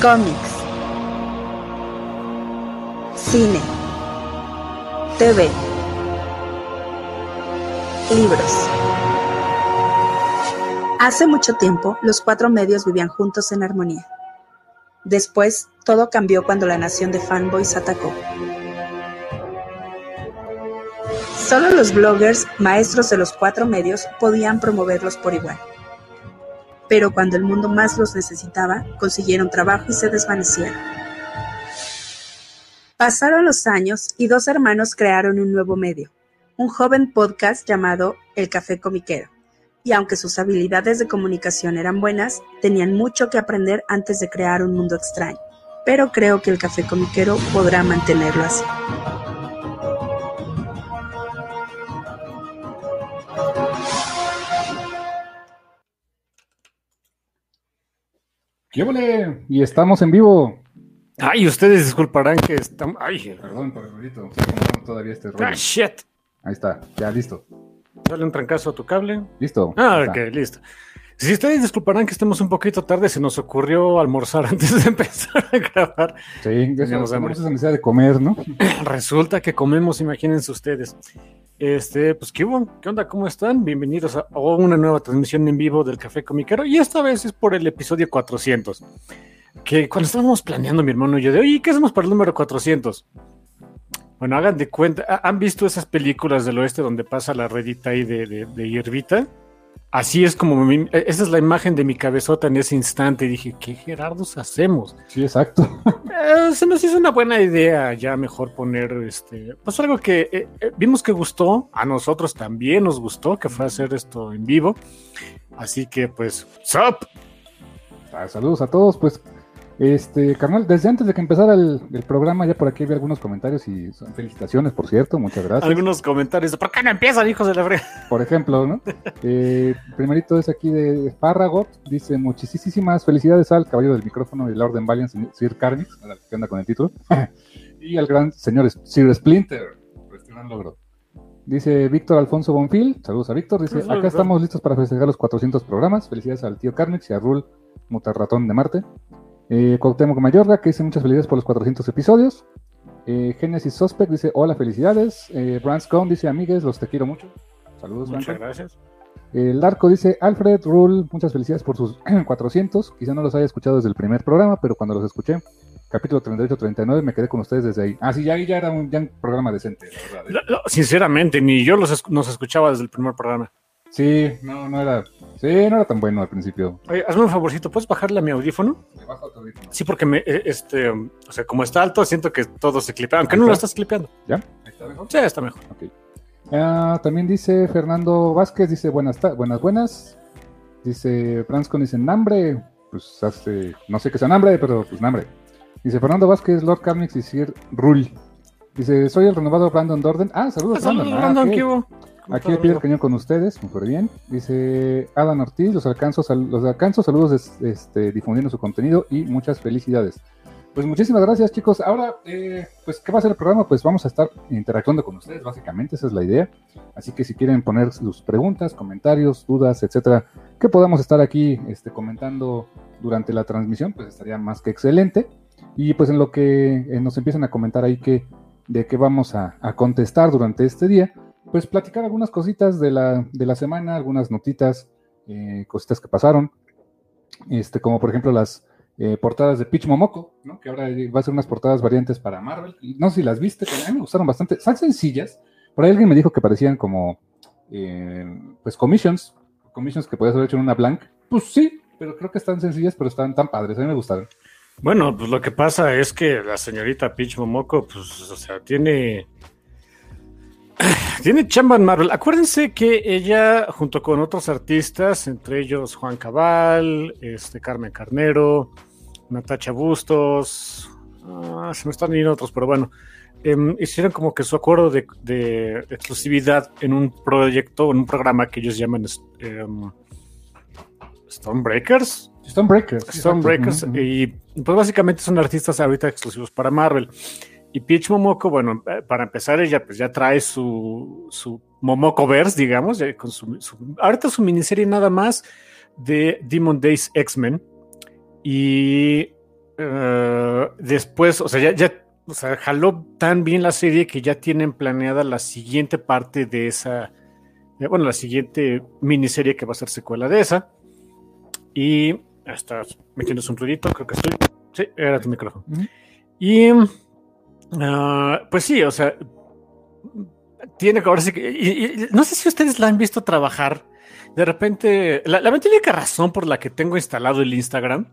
cómics, cine, TV, libros. Hace mucho tiempo, los cuatro medios vivían juntos en armonía. Después, todo cambió cuando la nación de fanboys atacó. Solo los bloggers, maestros de los cuatro medios, podían promoverlos por igual. Pero cuando el mundo más los necesitaba, consiguieron trabajo y se desvanecieron. Pasaron los años y dos hermanos crearon un nuevo medio, un joven podcast llamado El Café Comiquero. Y aunque sus habilidades de comunicación eran buenas, tenían mucho que aprender antes de crear un mundo extraño. Pero creo que el Café Comiquero podrá mantenerlo así. ¿Qué vole? Y estamos en vivo. Ay, ustedes disculparán que estamos. Ay, Perdón por el ruidito. O sea, como todavía este rollo. ah, shit. Ahí está, ya listo. Dale un trancazo a tu cable. Listo. Ah, ok, listo. Si ustedes disculparán que estemos un poquito tarde, se nos ocurrió almorzar antes de empezar a grabar. Sí, eso, tenemos esa necesidad de comer, ¿no? Resulta que comemos, imagínense ustedes. Este, pues, ¿qué onda? ¿Cómo están? Bienvenidos a, una nueva transmisión en vivo del Café Comiquero. Y esta vez es por el episodio 400. Que cuando estábamos planeando, mi hermano y yo, de, oye, ¿qué hacemos para el número 400? Bueno, hagan de cuenta, ¿ha- ¿han visto esas películas del oeste donde pasa la redita ahí de, de, de hierbita? Así es como, mi- esa es la imagen de mi cabezota en ese instante. Dije, ¿qué Gerardos hacemos? Sí, exacto. Eh, se nos hizo una buena idea ya mejor poner este pues algo que eh, eh, vimos que gustó a nosotros también nos gustó que fue hacer esto en vivo así que pues sup Ah, Saludos a todos, pues. Este, carnal, desde antes de que empezara el, el programa, ya por aquí había algunos comentarios y son felicitaciones, por cierto, muchas gracias. algunos comentarios ¿por qué no empiezan hijos de la frega? Por ejemplo, ¿no? Eh, primerito es aquí de Espárrago, dice muchísimas felicidades al caballero del micrófono y la Orden Valiant, Sir Carnix, que anda con el título, y al gran señor Sir Splinter, por este gran logro. Dice Víctor Alfonso Bonfil, saludos a Víctor, dice, acá estamos listos para festejar los 400 programas, felicidades al tío Carnix y a Rul Mutarratón de Marte. Eh, Cuauhtémoc Mayorga, que dice muchas felicidades por los 400 episodios. Eh, Genesis Suspect dice, hola, felicidades. Eh, Branscone dice, amigues, los te quiero mucho. Saludos, muchas Branco. gracias El arco dice Alfred Rule, muchas felicidades por sus 400. Quizá no los haya escuchado desde el primer programa, pero cuando los escuché, capítulo 38-39, me quedé con ustedes desde ahí. Ah, sí, ya, ahí ya era un, ya un programa decente, la verdad. ¿eh? No, no, sinceramente ni yo los nos escuchaba desde el primer programa Sí, no, no era, sí, no era tan bueno al principio. Oye, hazme un favorcito ¿puedes bajarle a mi audífono? Le bajo otro ritmo. sí porque me eh, este o sea como está alto siento que todo se clipea aunque no lo estás clipeando ¿Ya? Ahí está mejor. sí está mejor Ok. Ah, también dice Fernando Vázquez, dice buenas, buenas, buenas. Dice Branscon, dice nambre. Pues hace, no sé qué sea nambre, pero pues nambre. Dice Fernando Vázquez, Lord Carnix y Sir Rule. Dice, soy el renovado Brandon Dorden. Ah, saludos, Saludos, Brandon. Ah, Brandon. ¿qué hubo? ¿Cómo Aquí estás, el Brandon? cañón con ustedes, muy bien. Dice Adam Ortiz, los alcanzo, sal- los alcanzo, saludos des- este, difundiendo su contenido y muchas felicidades. Pues muchísimas gracias chicos. Ahora, eh, pues, ¿qué va a ser el programa? Pues vamos a estar interactuando con ustedes, básicamente, esa es la idea. Así que si quieren poner sus preguntas, comentarios, dudas, etcétera, que podamos estar aquí este, comentando durante la transmisión, pues estaría más que excelente. Y pues en lo que eh, nos empiezan a comentar ahí que, de qué vamos a, contestar durante este día, pues platicar algunas cositas de la, de la semana, algunas notitas, eh, cositas que pasaron, este, como por ejemplo las eh, portadas de Pitch Momoko, ¿no? que ahora va a ser unas portadas variantes para Marvel. No sé si las viste, pero a mí me gustaron bastante. Están sencillas. Por ahí alguien me dijo que parecían como, eh, pues, commissions, commissions que podías haber hecho en una blank. Pues sí, pero creo que están sencillas, pero están tan padres. A mí me gustaron. Bueno, pues lo que pasa es que la señorita Peach Momoko, pues, o sea, tiene. Tiene chamba Marvel. Acuérdense que ella, junto con otros artistas, entre ellos Juan Cabal, este, Carmen Carnero, Natacha Bustos, ah, se me están yendo otros, pero bueno, em, hicieron como que su acuerdo de, de exclusividad en un proyecto, en un programa que ellos llaman em, Stonebreakers. Stonebreakers. Stonebreakers y pues básicamente son artistas ahorita exclusivos para Marvel. Y Peach Momoko, bueno, eh, para empezar ella pues ya trae su, su Momoko Verse, digamos, ya con su, su- ahorita su miniserie nada más de Demon Days X-Men y eh, después, o sea, ya, ya o sea, jaló tan bien la serie que ya tienen planeada la siguiente parte de esa, eh, bueno, la siguiente miniserie que va a ser secuela de esa. Y estás metiéndose un ruidito, creo que estoy. Sí, era tu micrófono. Ujú. Y ah, pues sí, o sea, tiene que ahora sí que. y- y- no sé si ustedes la han visto trabajar. De repente, la, la única razón por la que tengo instalado el Instagram,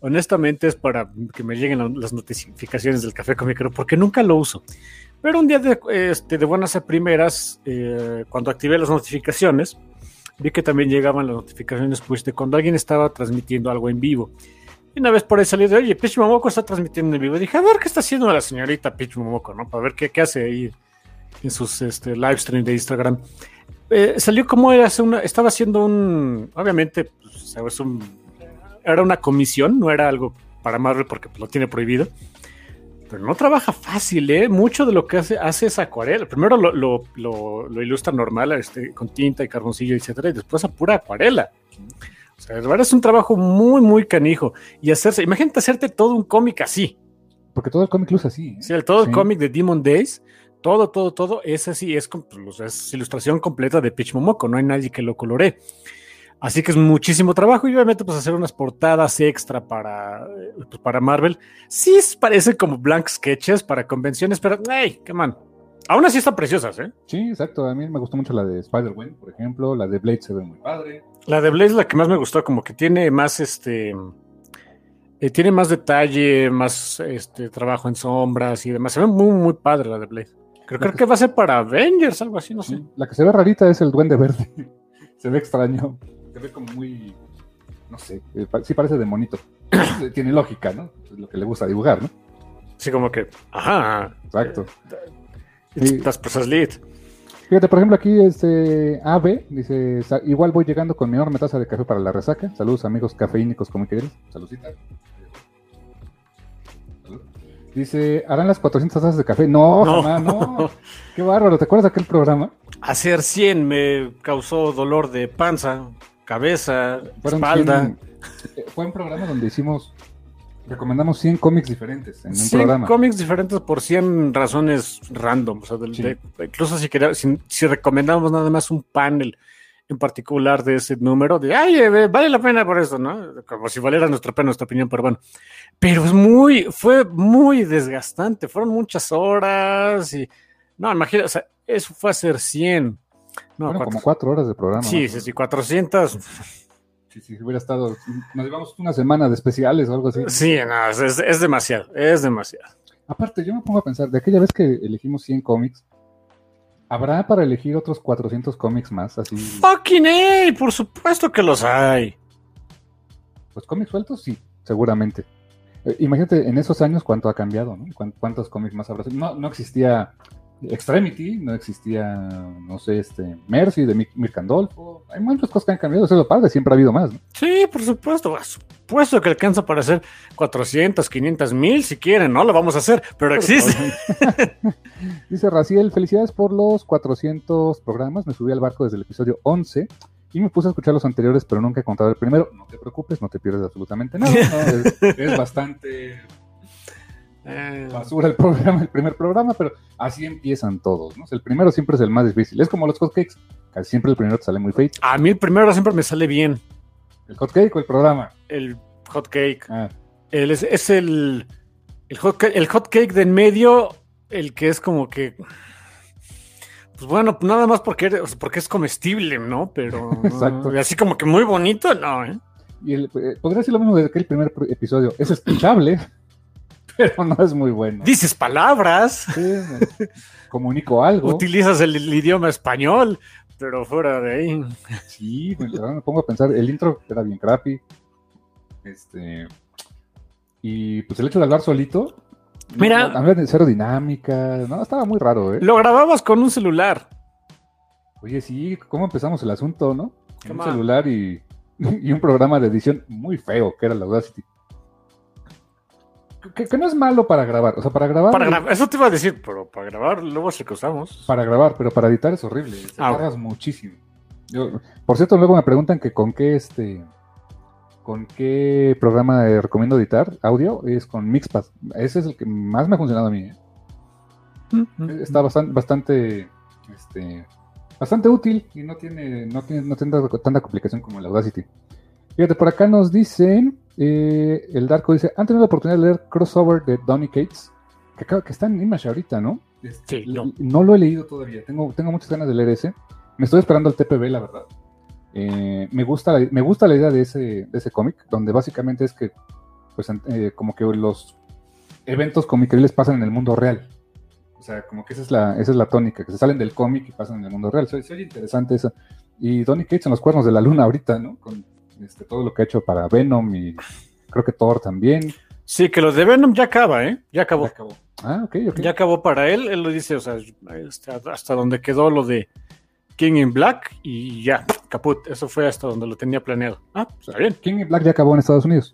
honestamente, es para que me lleguen la- las notificaciones del café con micro, porque nunca lo uso. Pero un día de, este, de buenas a primeras, eh, cuando activé las notificaciones, vi que también llegaban las notificaciones pues, de cuando alguien estaba transmitiendo algo en vivo. Y una vez por ahí salió de, oye, Pitch Momoko está transmitiendo en vivo. dije, a ver qué está haciendo la señorita Pitch Momoko, ¿no? Para ver qué, qué hace ahí en sus este, live stream de Instagram. Eh, salió como era, una, estaba haciendo un, obviamente, pues, un, era una comisión, no era algo para Marvel porque pues, lo tiene prohibido. Pero no trabaja fácil, ¿eh? Mucho de lo que hace, hace es acuarela. Primero lo, lo, lo- lo ilustra normal, este, con tinta y carboncillo, etcétera, y después a pura acuarela. O sea, de verdad es un trabajo muy, muy canijo. Y hacerse, imagínate hacerte todo un cómic así. Porque todo el cómic luce así. ¿eh? Sí, el, todo el cómic de Demon Days, todo, todo, todo es así, es, pues, es ilustración completa de Pitch Momoko, no hay nadie que lo coloree. Así que es muchísimo trabajo y obviamente pues hacer unas portadas extra para, eh, pues, para Marvel. Sí parece como blank sketches para convenciones, pero hey, qué man. Aún así están preciosas, ¿eh? Sí, exacto. A mí me gustó mucho la de Spider-Man, por ejemplo. La de Blade se ve muy padre. La de Blaze es la que más me gustó, como que tiene más este. eh, tiene más detalle, más este trabajo en sombras y demás. Se ve muy, muy padre la de Blaze. Creo, creo que va a ser para Avengers, algo así, no sé. La que se ve rarita es el Duende Verde. se ve extraño. Se ve como muy. No sé. eh, Sí parece de monito. Tiene lógica, ¿no? Es lo que le gusta dibujar, ¿no? Así como que, ajá, Exacto. Sí. that's Process Lead. Fíjate, por ejemplo, aquí este AB dice: "Sa- Igual voy llegando con mi enorme taza de café para la resaca. Saludos, amigos cafeínicos como quieres. Saludcita. Salud. Dice: ¿Harán las 400 tazas de café? No, No. jamás, no. Qué bárbaro. ¿Te acuerdas de aquel programa? Hacer 100 me causó dolor de panza, cabeza, Fueron espalda. 100 eh, fue un programa donde hicimos, recomendamos 100 cómics diferentes en un 100 programa. cómics diferentes por 100 razones random. O sea, del- Sí. de- incluso si, quería- si, si recomendamos nada más un panel en particular de ese número, de ay, eh, vale la pena por eso, ¿no? Como si valiera nuestra pena, nuestra opinión, pero bueno. Pero es muy, fue muy desgastante. Fueron muchas horas y. No, imagínate, o sea, eso fue hacer 100. No, cuatro- como cuatro horas de programa. sí, ¿no? sí, sí, 400. Sí, sí, hubiera estado, nos llevamos una semana de especiales o algo así. Sí, no, es, es- demasiado, es demasiado. Aparte, yo me pongo a pensar, de aquella vez que elegimos 100 cómics, ¿habrá para elegir otros 400 cómics más? Así, Fucking A, por supuesto que los hay. pues cómics sueltos, sí, seguramente. Eh, imagínate, en esos años cuánto ha cambiado, ¿no? ¿Cuán- ¿Cuántos cómics más habrá? No, no existía Extremity, no existía, no sé, este, Mercy de Mir- Mircandolfo. Hay muchas cosas que han cambiado, eso es lo padre, siempre ha habido más, ¿no? Sí, por supuesto, por supuesto que alcanza para hacer 400, 500 mil si quieren, no lo vamos a hacer, pero existe. Dice Raciel, felicidades por los 400 programas. Me subí al barco desde el episodio 11 y me puse a escuchar los anteriores, pero nunca he contado el primero. No te preocupes, no te pierdes absolutamente nada. ¿no? Es, es bastante Eh, basura el programa, el primer programa, pero así empiezan todos. ¿no? O sea, el primero siempre es el más difícil. Es como los hotcakes. Casi siempre el primero te sale muy feito. a mí el primero siempre me sale bien, ¿El hotcake o el programa? el hot cake. Ah, El- es, es el, el, hot, ca- el hot cake de en medio, el que es como que... Pues bueno, nada más porque, o sea, porque es comestible, ¿no? Pero Exacto. y así como que muy bonito, no, ¿eh? y el, eh, podría decir lo mismo de aquel primer pr- episodio. Es escuchable, pero no es muy bueno. Dices palabras, Sí, comunico algo. utilizas el, el idioma español, pero fuera de ahí. Sí, me pongo a pensar, el intro era bien crappy. Este. Y pues el hecho de hablar solito. Mira. No, hablar de cero dinámica. No, estaba muy raro, ¿eh? Lo grababas con un celular. Oye, sí, ¿cómo empezamos el asunto, no? Con un celular y, y un programa de edición muy feo, que era la Audacity. Que, que no es malo para grabar, o sea, para grabar. Para grabar, eso te iba a decir, pero para grabar luego que usamos. Para grabar, pero para editar es horrible. Te Ah, tardas muchísimo. Yo- por cierto, luego me preguntan que con qué este. con qué programa eh, recomiendo editar audio, es con Mixpad. Ese es el que más me ha funcionado a mí. ¿eh? Está bastante, bastante, este, bastante útil y no tiene, no tiene, no tiene tanta complicación como el Audacity. Fíjate, por acá nos dicen, eh, el Darko dice, ¿han tenido la oportunidad de leer Crossover de Donny Cates? Que, que está en Image ahorita, ¿no? Sí, no. no. lo he leído todavía, tengo, tengo muchas ganas de leer ese. Me estoy esperando el TPB, la verdad. Eh, me, gusta la, me gusta la idea de ese, de ese cómic, donde básicamente es que, pues, eh, como que los eventos comiquiles pasan en el mundo real. O sea, como que esa es la, esa es la tónica, que se salen del cómic y pasan en el mundo real. Soy, soy interesante eso. Y Donny Cates en los cuernos de la luna ahorita, ¿no? Con este, todo lo que ha hecho para Venom y creo que Thor también. Sí, que lo de Venom ya acaba, ¿eh? Ya acabó. Ya acabó. Ah, ok, ok. Ya acabó para él, él lo dice, o sea, hasta, hasta donde quedó lo de King in Black y ya, caput. Eso fue hasta donde lo tenía planeado. Ah, pues, está bien. King in Black ya acabó en Estados Unidos.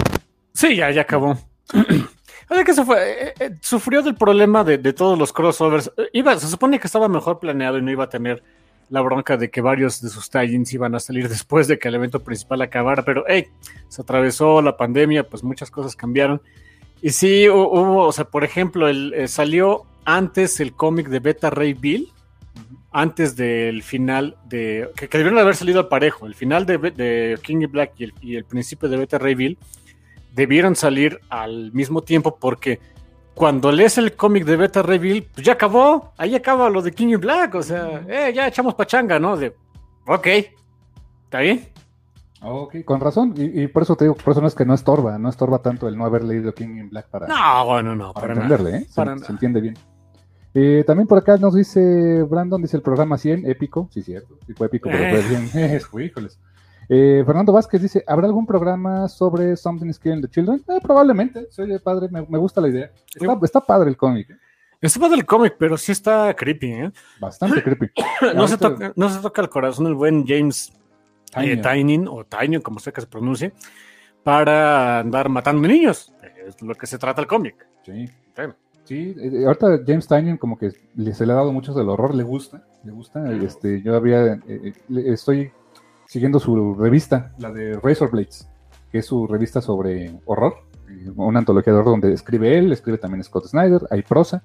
Sí, ya, ya acabó. o sea que eso fue, eh, eh, sufrió del problema de, de, todos los crossovers. Iba, se supone que estaba mejor planeado y no iba a tener la bronca de que varios de sus tie-ins iban a salir después de que el evento principal acabara, pero hey, se atravesó la pandemia, pues muchas cosas cambiaron. Y sí, hubo, o sea, por ejemplo, el, eh, salió antes el cómic de Beta Ray Bill, antes del final de. Que, debieron haber salido al parejo. El final de, de King Black y el, y el, principio de Beta Ray Bill debieron salir al mismo tiempo porque cuando lees el cómic de Beta Bill, pues ya acabó. Ahí acaba lo de King Black. O sea, eh, ya echamos pachanga, ¿no? De. Ok. ¿Está bien? Ok, con razón. Y, y, por eso te digo, por eso no es que no estorba, no estorba tanto el no haber leído King in Black para, no, bueno, no, para, para entenderle, ¿eh? Se, se, entiende bien. Eh, también por acá nos dice Brandon, dice el programa 100, épico, sí, cierto, fue épico, pero fue bien. híjoles. Eh, Fernando Vázquez dice, ¿habrá algún programa sobre Something is Killing the Children? Eh, probablemente, soy padre, me, me, gusta la idea. Está, está padre el cómic. ¿eh? Está padre el cómic, pero sí está creepy, ¿eh? Bastante creepy. no, se toca, no se toca el corazón el buen James Tynion, o Tynion, como sea que se pronuncie, para andar matando niños. Es lo que se trata el cómic. Sí. sí. Sí, eh, ahorita James Tynion como que se le ha dado mucho del horror, le gusta, le gusta. Este, yo había, eh, estoy siguiendo su revista, la de Razor Blades, que es su revista sobre horror, una antología de horror donde escribe él, escribe también Scott Snyder, hay prosa.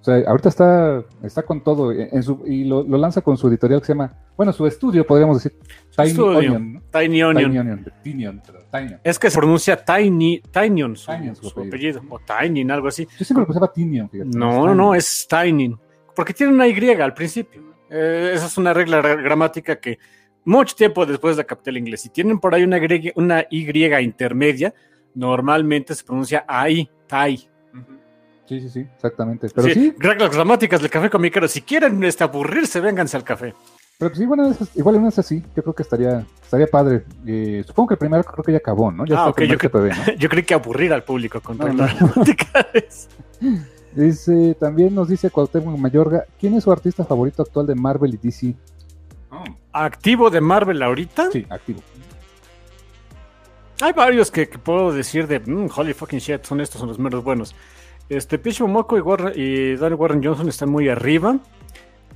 O sea, ahorita está, está con todo en su, y lo, lo lanza con su editorial que se llama, bueno, su estudio, podríamos decir, Tiny Studio. Onion. ¿no? Tiny Onion. Tiny Onion, pero Tinion. Es que se pronuncia Tiny, Tinion, su, Tinion, su apellido, o Tiny, algo así. Yo siempre lo pensaba Tinion, fíjate. No, no, no, es Tiny, porque tiene una Y al principio. Eh, esa es una regla gramática que mucho tiempo después la capté el inglés. Si tienen por ahí una Y, una y intermedia, normalmente se pronuncia AI, Tai. Sí, sí, sí, exactamente. Pero sí, sí, reglas gramáticas del café comiquero. Si quieren este, aburrirse, vénganse al café. pero pues, igual, vez, igual una vez así, yo creo que estaría, estaría padre. Eh, supongo que el primero creo que ya acabó, ¿no? Ya Ah, está yo, TPB, ¿no? yo creí que aburrir al público con No, no. Dice, también nos dice Cuauhtémoc Mayorga, ¿quién es su artista favorito actual de Marvel y DC? Activo de Marvel ahorita. Sí, activo. Hay varios que, que puedo decir de "Mm, holy fucking shit, son estos, son los meros buenos. Este Pitch Momoko y, Warren- y Danny Warren Johnson están muy arriba.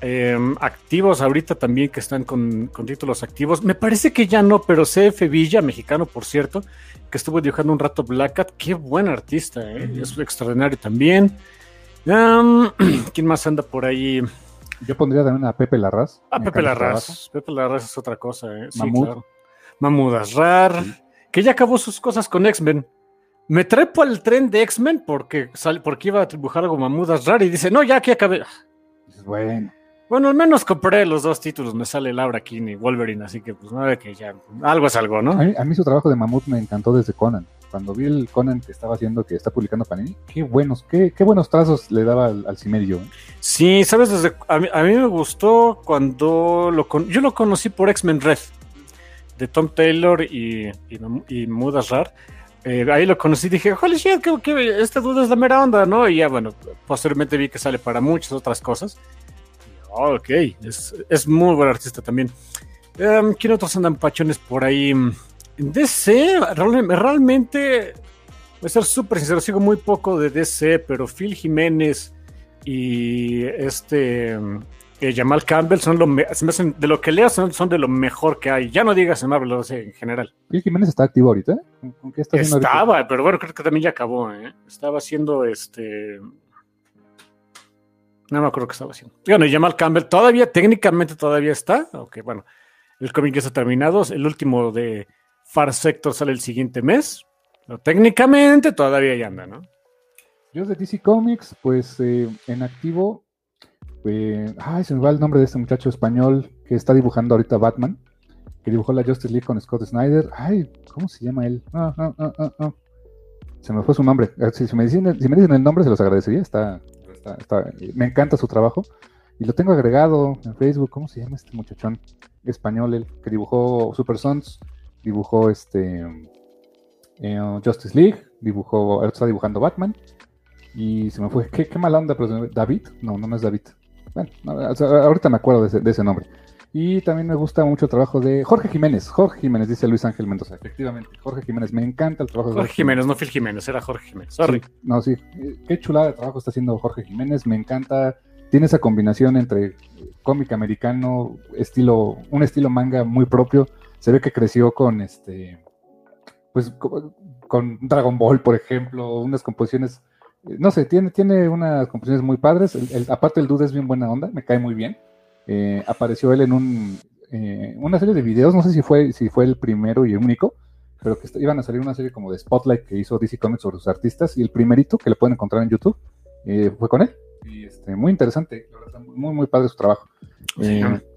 Eh, activos ahorita también que están con, con títulos activos. Me parece que ya no, pero CF Villa, mexicano por cierto, que estuvo dibujando un rato Black Cat. Qué buen artista, ¿eh? es extraordinario también. Um, ¿Quién más anda por ahí? Yo pondría también a Pepe Larraz. Ah, Me Pepe Larraz. Pepe Larraz es otra cosa, ¿eh? Sí, Mamut. claro. Asrar, que ya acabó sus cosas con X-Men. Me trepo al tren de X-Men porque, porque iba a dibujar algo Mamut Asrar y dice, no, ya aquí acabé. Bueno, Bueno, al menos compré los dos títulos, me sale Laura King y Wolverine, así que pues no que ya, algo es algo, a ¿no? mí, a mí su trabajo de Mamut me encantó desde Conan. Cuando vi el Conan que estaba haciendo, que está publicando Panini, qué buenos, qué, qué buenos trazos le daba al, al. ¿eh? Sí, sabes, desde, a, mí, a mí me gustó cuando lo con, yo lo conocí por X-Men Red, de Tom Taylor y, y, y Mahmoud Asrar. Eh, ahí lo conocí y dije, holy shit, que, que este dude es la mera onda, ¿no? Y ya, bueno, posteriormente vi que sale para muchas otras cosas. Oh, ok, es, es muy buen artista también. Em, ¿Quién otros andan pachones por ahí? DC, real- realmente, voy a ser súper sincero, sigo muy poco de DC, pero Phil Jiménez y este eh, Jamal Campbell son lo de lo que leas son, son, de lo mejor que hay. Ya no digas en Marvel, lo sé, en general. Phil Jiménez está activo ahorita. ¿Con qué está Estaba, pero bueno, creo que también ya acabó. ¿eh? Estaba haciendo este. No me acuerdo qué estaba haciendo. Bueno, y Jamal Campbell todavía, técnicamente todavía está. Ok, bueno, el cómic ya está terminado. El último de Far Sector sale el siguiente mes. Pero técnicamente todavía ya anda, ¿no? Yo de DC Comics, pues eh, en activo eh, ay, se me va el nombre de este muchacho español que está dibujando ahorita Batman, que dibujó la Justice League con Scott Snyder. Ay, ¿cómo se llama él? Ah, ah, ah, se me fue su nombre. Si, me dicen, el nombre, se los agradecería. Está, me encanta su trabajo. Y lo tengo agregado en Facebook. ¿Cómo se llama este muchachón español? El que dibujó Super Sons, dibujó este eh, Justice League, dibujó, ahora está dibujando Batman. Y se me fue. Qué, qué mala onda, pero David. No, no, no es David. Bueno, ahorita me acuerdo de ese, nombre. Y también me gusta mucho el trabajo de Jorge Jiménez. Jorge Jiménez, dice Luis Ángel Mendoza. Efectivamente, Jorge Jiménez. Me encanta el trabajo de Jorge Jiménez. no Phil Jiménez, era Jorge Jiménez. Sorry. no, sí. Qué chulada de trabajo está haciendo Jorge Jiménez. Me encanta. Tiene esa combinación entre cómic americano, estilo, un estilo manga muy propio. Se ve que creció con este. Pues con Dragon Ball, por ejemplo, unas composiciones no sé, tiene, tiene unas composiciones muy padres. aparte, el dude es bien buena onda, me cae muy bien. Eh, apareció él en un, eh, una serie de videos, no sé si fue, si fue el primero y el único, pero que iban a salir una serie como de Spotlight que hizo DC Comics sobre sus artistas. Y el primerito que le pueden encontrar en YouTube eh, fue con él. Y este, muy interesante, muy, muy padre su trabajo.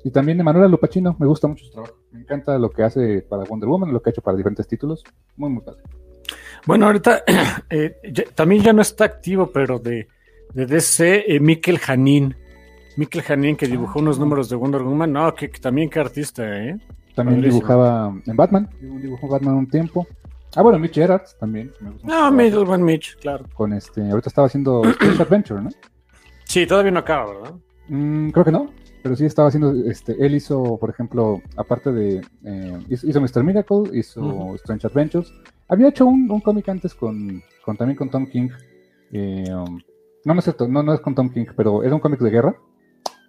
y también Emanuela Lupachino, me gusta mucho su trabajo. Me encanta lo que hace para Wonder Woman, lo que ha hecho para diferentes títulos. Muy, muy padre. Bueno, ahorita eh, también ya no está activo, pero de, de DC, eh, Mikel Janin. Mikel Janin que dibujó unos números de Wonder Woman. No, que, también qué artista, ¿eh? También dibujaba en Batman. Dibujó Batman un tiempo. Ah, bueno, Mitch Gerards también. no, Middleman Mitch, claro. Con este, ahorita estaba haciendo Space Adventure, ¿no? Sí, todavía no acaba, ¿verdad? Mm, creo que no. Pero sí estaba haciendo, este, él hizo, por ejemplo, aparte de, eh, hizo, Mr. Miracle, hizo Strange Adventures, había hecho un, cómic antes con, también con Tom King. Eh, um, no, no es cierto, no, no es con Tom King, pero era un cómic de guerra.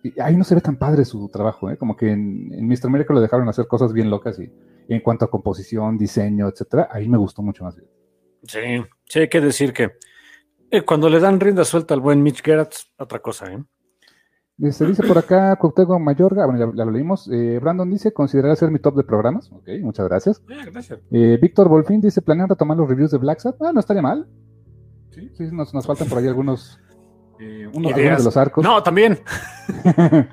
Y ahí no se ve tan padre su trabajo, ¿eh? Como que en, en Mr. Miracle lo dejaron hacer cosas bien locas y, en cuanto a composición, diseño, etcétera, ahí me gustó mucho más bien. Sí, sí, hay que decir que eh, cuando le dan rienda suelta al buen Mitch Gerrard, otra cosa, ¿eh? Se dice por acá Cuauhtémoc Mayorga, bueno, ya, lo leímos. Eh, Brandon dice, considerar ser mi top de programas. Ok, muchas gracias. gracias. Eh, Víctor Volfín dice, ¿planean retomar los reviews de Black Sat? Ah, no estaría mal. Sí, sí nos, nos faltan por ahí algunos, eh, unos, de los arcos. No, también.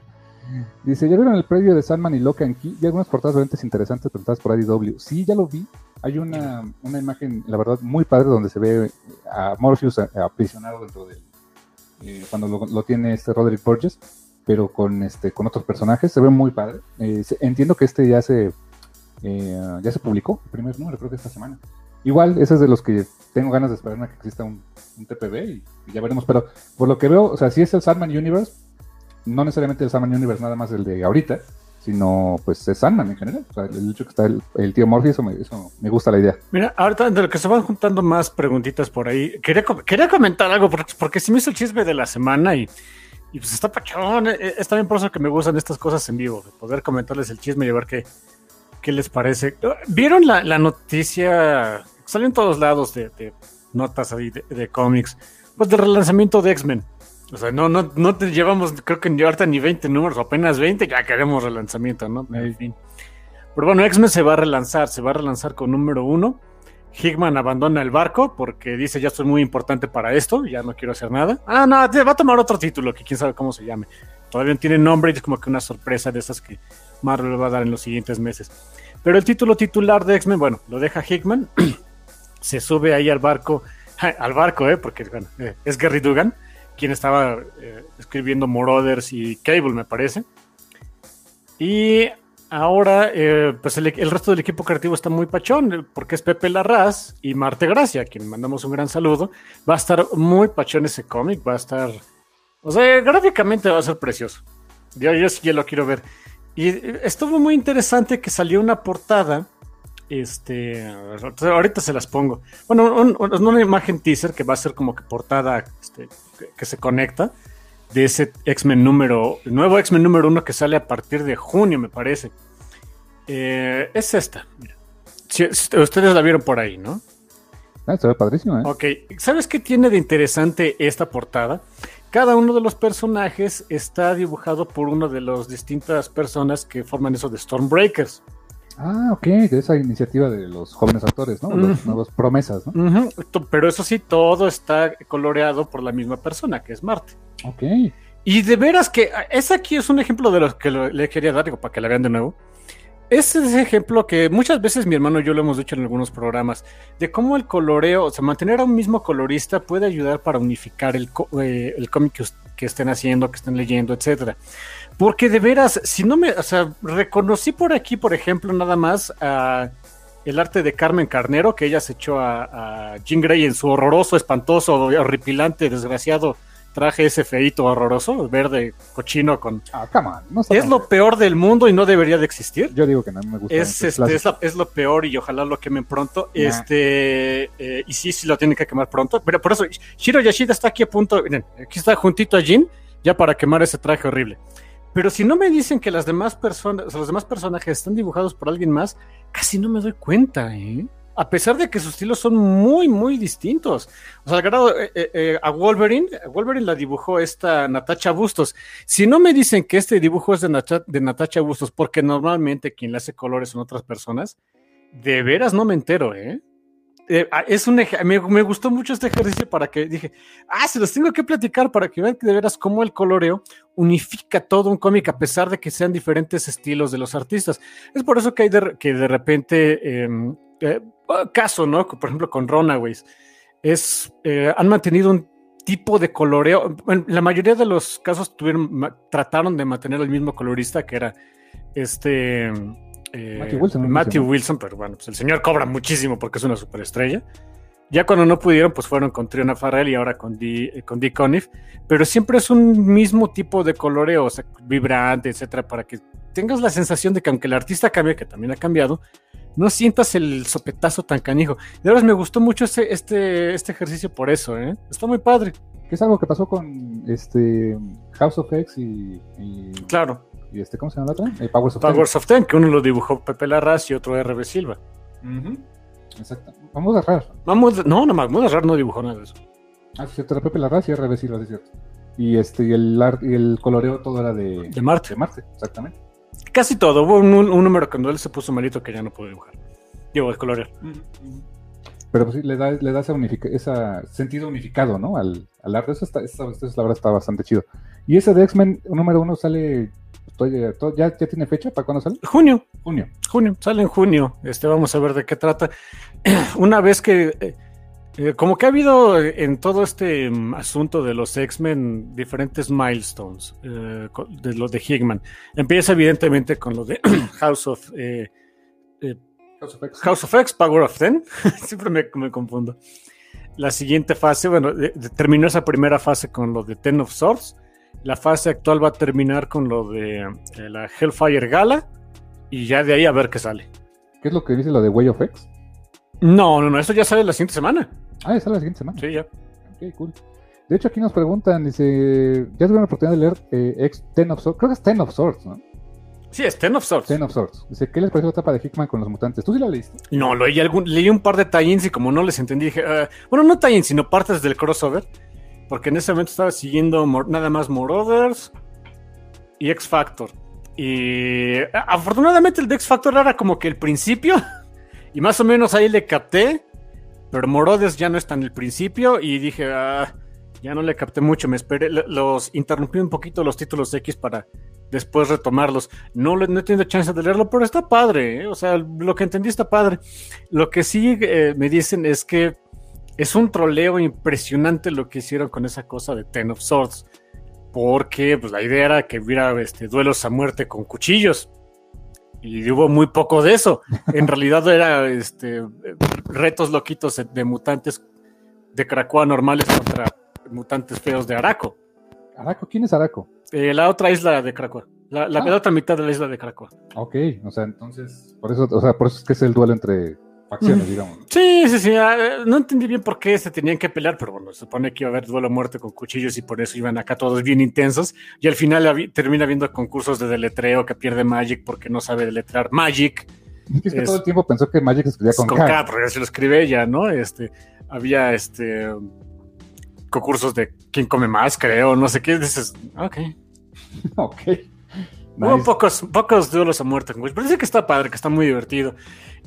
dice, ¿ya vieron el previo de Sandman y Loca en Key? Y algunas portadas realmente interesantes presentadas por IDW. Sí, ya lo vi. Hay una, una imagen, la verdad, muy padre donde se ve a Morpheus aprisionado dentro del eh, cuando lo, tiene este Roderick Burgess, pero con este con otros personajes, se ve muy padre. Eh, entiendo que este ya se eh, ya se publicó, el primer número, creo que esta semana. Igual, ese es de los que tengo ganas de esperar a que exista un, TPB y, ya veremos, pero por lo que veo, o sea, si es el Sandman Universe, no necesariamente el Sandman Universe, nada más el de ahorita, sino pues es Sandman en general. El hecho que está el, tío Morphy, eso me, gusta la idea. Mira, ahorita de lo que se van juntando más preguntitas por ahí, quería, quería comentar algo, porque, porque sí me hizo el chisme de la semana y, y pues está pachón. Eh, eh, es también por eso que me gustan estas cosas en vivo, poder comentarles el chisme y ver qué, qué les parece. ¿Vieron la, la noticia? Salió en todos lados de, notas ahí de, de cómics, pues del relanzamiento de X-Men. O sea, no, no, no te llevamos, creo que ahorita ni 20 números, apenas 20, ya queremos relanzamiento, ¿no? En fin. Pero bueno, X-Men se va a relanzar, se va a relanzar con número uno. Hickman abandona el barco porque dice ya soy muy importante para esto, ya no quiero hacer nada. Ah, no, va a tomar otro título que quién sabe cómo se llame. Todavía no tiene nombre y es como que una sorpresa de esas que Marvel va a dar en los siguientes meses. Pero el título titular de X-Men, bueno, lo deja Hickman, se sube ahí al barco, al barco, ¿eh? Porque bueno, eh, es Gary Dugan quien estaba eh, escribiendo Morothers y Cable, me parece. Y ahora, eh, pues el, resto del equipo creativo está muy pachón, porque es Pepe Larraz y Marte Gracia, a quien mandamos un gran saludo. Va a estar muy pachón ese cómic, va a estar. O sea, gráficamente va a ser precioso. Yo, yo sí lo quiero ver. Y estuvo muy interesante que salió una portada. Este, ahorita se las pongo. Bueno, una imagen teaser que va a ser como que portada que se conecta. de ese X-Men número, el nuevo X-Men número uno que sale a partir de junio, me parece. Eh, es esta. Mira. Si- si ustedes la vieron por ahí, ¿no? Ah, se ve padrísimo, ¿eh? Ok, ¿sabes qué tiene de interesante esta portada? Cada uno de los personajes está dibujado por una de las distintas personas que forman eso de Stormbreakers. Ah, ok, de esa iniciativa de los jóvenes actores, ¿no? Los Ujú. nuevos promesas, ¿no? Pero eso sí, todo está coloreado por la misma persona, que es Marte. Ok. Y de veras que ah, ese aquí es un ejemplo de los que lo- le quería dar, digo, para que la vean de nuevo. Ese es ese ejemplo que muchas veces mi hermano y yo lo hemos dicho en algunos programas, de cómo el coloreo, o sea, mantener a un mismo colorista puede ayudar para unificar el, eh, el cómic que, que estén haciendo, que estén leyendo, etcétera. Porque de veras, si no me, o sea, reconocí por aquí, por ejemplo, nada más a el arte de Carmen Carnero, que ella se echó a, a Jean Grey en su horroroso, espantoso, horripilante, desgraciado traje ese feito horroroso, verde cochino con... Ah, come on. No Es lo peor del mundo y no debería de existir. Yo digo que no me gusta. Es, este, es, la- es lo peor y ojalá lo quemen pronto. Nah. Este eh, y sí, sí lo tienen que quemar pronto. Pero por eso Shiro Yashida está aquí a punto. Miren, aquí está juntito a Jin ya para quemar ese traje horrible. Pero si no me dicen que las demás personas, los demás personajes están dibujados por alguien más, casi no me doy cuenta, ¿eh? A pesar de que sus estilos son muy, muy distintos. O sea, al grado, eh, eh, eh, a Wolverine, Wolverine la dibujó esta Natacha Bustos. Si no me dicen que este dibujo es de, Nata- de Natacha Bustos, porque normalmente quien le hace colores son otras personas, de veras no me entero, ¿eh? Eh, ah, es un me, me gustó mucho este ejercicio para que dije, ah, se los tengo que platicar para que vean que de veras cómo el coloreo unifica todo un cómic a pesar de que sean diferentes estilos de los artistas. Es por eso que hay de, que de repente, eh, eh, caso, ¿no? Por ejemplo, con Runaways, es, eh, han mantenido un tipo de coloreo. Bueno, la mayoría de los casos tuvieron, trataron de mantener el mismo colorista que era este. Eh, Matthew Wilson. Matthew Wilson, pero bueno, pues el señor cobra muchísimo porque es una superestrella. Ya cuando no pudieron, pues fueron con Triona Farrell y ahora con Dee, eh, con Dee Conniff. Pero siempre es un mismo tipo de coloreo, o sea, vibrante, etcétera, para que tengas la sensación de que aunque el artista cambie, que también ha cambiado, no sientas el sopetazo tan canijo. De verdad me gustó mucho este, este, este ejercicio por eso, ¿eh? Está muy padre. Que es algo que pasó con este House of X y, y, Claro. Y este, ¿cómo se llama la otra? Eh, Powers of Ten. Powers of Ten, que uno lo dibujó Pepe Larraz y otro RB Silva. Exacto. Vamos a agarrar. Vamos, no, no, Mahmoud Azrar no dibujó nada de eso. Ah, sí, cierto, era Pepe Larraz y RB Silva, es cierto. Y este, y el art, y el coloreo todo era de, De Marte. de Marte, exactamente. Casi todo. Hubo un, un número cuando él se puso malito que ya no pudo dibujar. Digo, de colorear. Pero pues sí, le da, le da ese, unifica- esa sentido unificado, ¿no? Al, al arte. Eso, está, eso, eso, la verdad está bastante chido. Y ese de X-Men número uno sale. Estoy- todo- ¿ya, ¿Ya tiene fecha? ¿Para cuándo sale? Junio, Junio. junio, sale en junio. Este, vamos a ver de qué trata. Una vez que, eh, eh, como que ha habido en todo este mm, asunto de los X-Men diferentes milestones eh, de lo de Hickman. Empieza evidentemente con lo de House of eh, House of X. House of X, Power of Ten. Siempre me, me confundo. La siguiente fase, bueno, de- de- terminó esa primera fase con lo de Ten of Swords. La fase actual va a terminar con lo de eh, la Hellfire Gala. Y ya de ahí a ver qué sale. ¿Qué es lo que dice lo de Way of X? No, no, no, eso ya sale la siguiente semana. Ah, ya sale la siguiente semana. Sí, ya. Ok, cool. De hecho, aquí nos preguntan, dice, ya tuvieron la oportunidad de leer eh, X Ten of Swords, creo que es Ten of Swords, ¿no? Sí, es Ten of Swords. Ten of Swords. Dice, ¿qué les pareció la etapa de Hickman con los mutantes? ¿Tú sí la leíste? No, leí, algún, leí un par de tie-ins y como no les entendí, dije, ah, bueno, no tie-ins, sino partes del crossover. Porque en ese momento estaba siguiendo nada más Marauders y X Factor. Y afortunadamente el de X Factor era como que el principio. Y más o menos ahí le capté. Pero Marauders ya no está en el principio. Y dije, ah, ya no le capté mucho. Me esperé, los interrumpí un poquito los títulos X para después retomarlos. No, no he tenido chance de leerlo, pero está padre. ¿eh? O sea, lo que entendí está padre. Lo que sí eh, me dicen es que es un troleo impresionante lo que hicieron con esa cosa de Ten of Swords. Porque pues, la idea era que hubiera este, duelos a muerte con cuchillos. Y hubo muy poco de eso. En realidad era este, retos loquitos de, mutantes de Krakoa normales contra mutantes feos de Araco. Araco, ¿quién es Araco? Eh, la otra isla de Krakoa. La, la Ah. otra mitad de la isla de Krakoa. Ok, o sea, entonces, por eso, o sea, por eso es que es el duelo entre facciones, digamos. Sí, sí, sí. ah, No entendí bien por qué se tenían que pelear, pero bueno, se supone que iba a haber duelo a muerte con cuchillos y por eso iban acá todos bien intensos. Y al final termina habiendo concursos de deletreo que pierde Magic porque no sabe deletrear Magic. Es que Es- todo el tiempo pensó que Magic escribía con, con K. K, porque así lo escribe ella, ¿no? Este, había este concursos de quién come más, creo, no sé qué. Dices, ok. ok. Hubo Nice. pocos, pocos duelos a muerte con Wish, pero dice que está padre, que está muy divertido.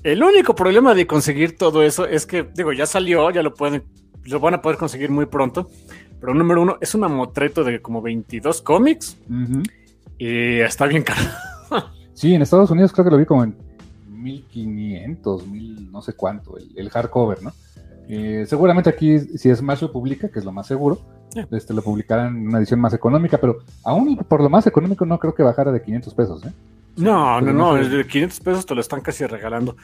El único problema de conseguir todo eso es que, digo, ya salió, ya lo pueden, lo van a poder conseguir muy pronto. Pero número uno, es un mamotreto de como 22 cómics Ujú. y está bien caro. Sí, en Estados Unidos creo que lo vi como en 1500, 1000, no sé cuánto, el, el hardcover, ¿no? Eh, seguramente aquí, si Smash lo publica, que es lo más seguro. Este, lo publicarán en una edición más económica, pero aún por lo más económico no creo que bajara de 500 pesos, ¿eh? No, no, Pero no, de 500 pesos te lo están casi regalando.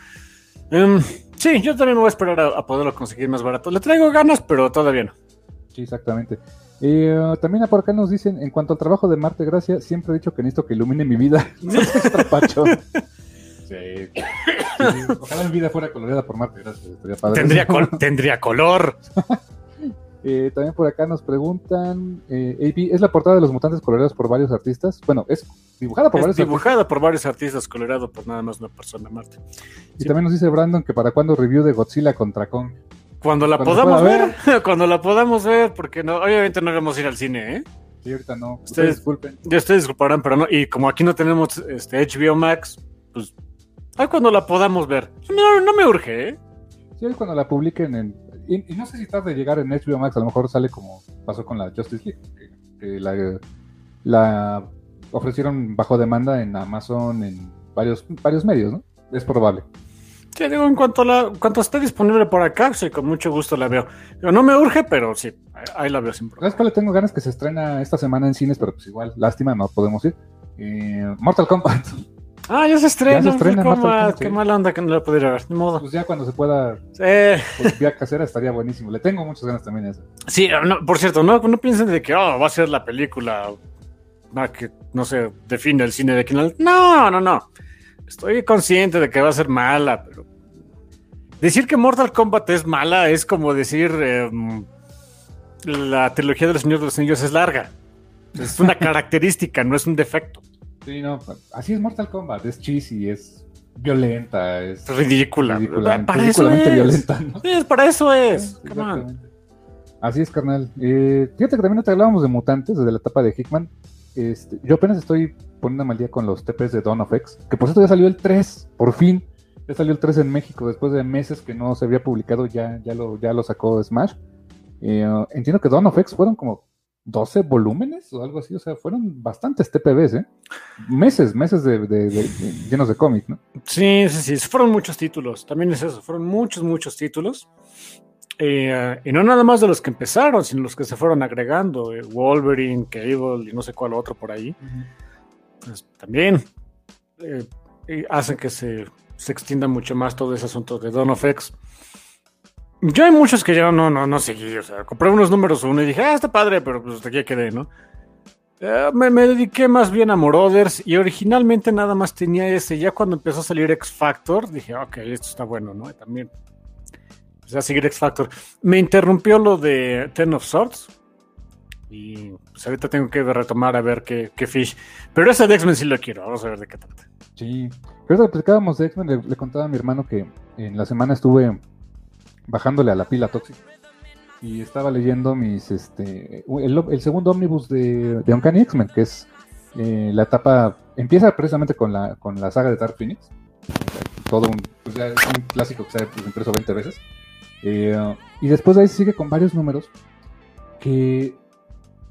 Em, sí, yo también me voy a esperar a, a poderlo conseguir más barato. Le traigo ganas, pero todavía no. Sí, exactamente. Eh, también por acá nos dicen, en cuanto al trabajo de Marte Gracia, siempre he dicho que necesito que ilumine mi vida. Sí. Sí, Ojalá mi vida fuera coloreada por Marte Gracia. estaría padre. Tendría, col- tendría color. Eh, también por acá nos preguntan, eh, AB, ¿es la portada de los mutantes coloreados por varios artistas? Bueno, es dibujada por Es varios dibujada por varios artistas, colorado por nada más una persona, Marte. artistas. Y también nos dice Brandon que para cuándo review de Godzilla contra Kong. Cuando la Cuando podamos ver, cuando la podamos ver, porque no, obviamente no vamos a ir al cine, ¿eh? Sí, ahorita no. Ustedes Ustedes- disculpen. Ya ustedes disculparán, pero no. Y como aquí no tenemos este HBO Max, pues. Ay, cuando la podamos ver. No, no me urge, ¿eh? Sí, cuando la publiquen en... Y, y no sé si tarde de llegar en HBO Max, a lo mejor sale como pasó con la Justice League, que, que la, la ofrecieron bajo demanda en Amazon, en varios, varios medios, ¿no? Es probable. Sí, digo, en cuanto, la, en cuanto esté disponible por acá, sí, con mucho gusto la veo. Digo, no me urge, pero sí, ahí, la veo sin problema. ¿Sabes le tengo ganas que se estrena esta semana en cines? Pero pues igual, lástima, no podemos ir. Eh, Mortal Kombat. Ah, ya se estrena. Ya se estrena. Mortal Kombat, Qué sí. mala onda que no la pudiera ver. Ni modo. Pues ya cuando se pueda, Eh, pues, vía casera, estaría buenísimo. Le tengo muchas ganas también a eso. sí, no, por cierto, no, no piensen de que oh, va a ser la película ah, que, no sé, define el cine de Kinal. No, no, no. Estoy consciente de que va a ser mala, pero decir que Mortal Kombat es mala es como decir em, la trilogía de los Señores de los Anillos es larga. Es una característica, no es un defecto. Sí, no, así es Mortal Kombat. Es cheesy, es violenta, es ridícula. ridículamente, para eso es. violenta. ¿no? Sí, para eso es. Sí. Así es, carnal. Eh, fíjate que también te hablábamos de mutantes desde la etapa de Hickman. Este, yo apenas estoy poniendo mal día con los TPs de Dawn of X, que por cierto ya salió el 3, por fin. Ya salió el 3 en México, después de meses que no se había publicado, ya, ya, lo, ya lo sacó Smash. Eh, entiendo que Dawn of X fueron como 12 volúmenes o algo así, o sea, fueron bastantes TPBs, ¿eh? Meses, meses de, de- de- de- llenos de cómic, ¿no? Sí, sí, sí, fueron muchos títulos. También es eso, fueron muchos, muchos títulos. Eh, y no nada más de los que empezaron, sino los que se fueron agregando. eh, Wolverine, Cable y no sé cuál otro por ahí. Pues, también eh, hacen que se, se extienda mucho más todo ese asunto de Dawn of X. Yo hay muchos que ya no, no, no seguí. O sea, compré unos números uno y dije, ah, está padre, pero pues hasta aquí quedé, ¿no? Eh, me, me dediqué más bien a Marauders y originalmente nada más tenía ese. Ya cuando empezó a salir X Factor, dije, ok, esto está bueno, ¿no? También empecé a seguir X Factor. Me interrumpió lo de Ten of Swords y pues ahorita tengo que retomar a ver qué, qué fish. Pero ese de X-Men sí lo quiero, vamos a ver de qué trata. Sí, pero que platicábamos de X-Men, le, le contaba a mi hermano que en la semana estuve bajándole a la pila tóxica. Y estaba leyendo mis, este, el, segundo ómnibus de, de Uncanny X-Men, que es eh, la etapa, empieza precisamente con la, con la saga de Dark Phoenix, todo un, pues es un clásico que se ha impreso 20 veces, Eh, y después de ahí sigue con varios números que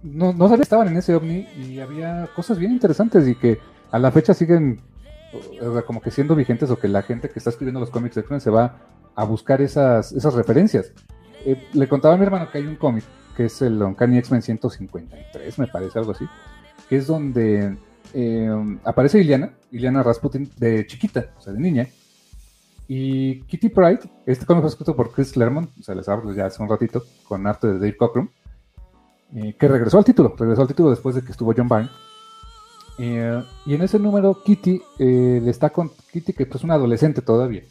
no, no sabía estaban en ese ovni y había cosas bien interesantes y que a la fecha siguen o sea, como que siendo vigentes o que la gente que está escribiendo los cómics de X-Men se va a buscar esas, esas referencias. Eh, le contaba a mi hermano que hay un cómic que es el Uncanny X-Men 153, me parece, algo así, que es donde eh, aparece Iliana, Iliana Rasputin de chiquita, o sea, de niña, y Kitty Pride, este cómic fue escrito por Chris Claremont, o sea, les hablo ya hace un ratito, con arte de Dave Cockrum, eh, que regresó al título, regresó al título después de que estuvo John Byrne. Eh, y en ese número Kitty eh, le está con Kitty que pues, es una adolescente todavía.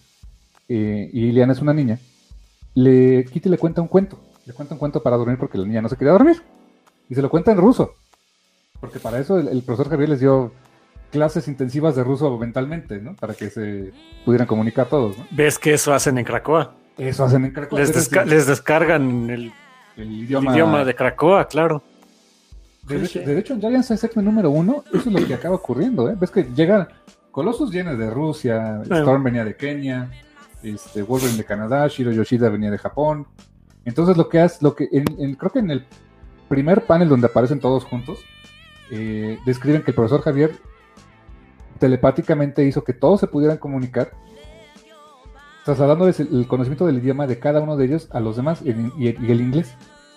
Eh, y Liliana es una niña, le, Kitty le cuenta un cuento. Le cuenta un cuento para dormir porque la niña no se quería dormir. Y se lo cuenta en ruso. Porque para eso el, el profesor Javier les dio clases intensivas de ruso mentalmente, ¿no? Para que se pudieran comunicar todos, ¿no? ¿Ves que eso hacen en Cracoa? Eso hacen en Cracoa. Les, desca les descargan el, el el idioma. de Cracoa, claro. De hecho, de hecho, en Giant Size X-Men número uno, eso es lo que acaba ocurriendo, ¿eh? Ves que llega Colossus viene de Rusia. Storm venía de Kenia, este, Wolverine de Canadá, Shiro Yoshida venía de Japón. Entonces lo que hace, lo que en- en- creo que en el primer panel donde aparecen todos juntos, eh, describen que el profesor Javier telepáticamente hizo que todos se pudieran comunicar, trasladándoles el, el conocimiento del idioma de cada uno de ellos a los demás y, y el inglés.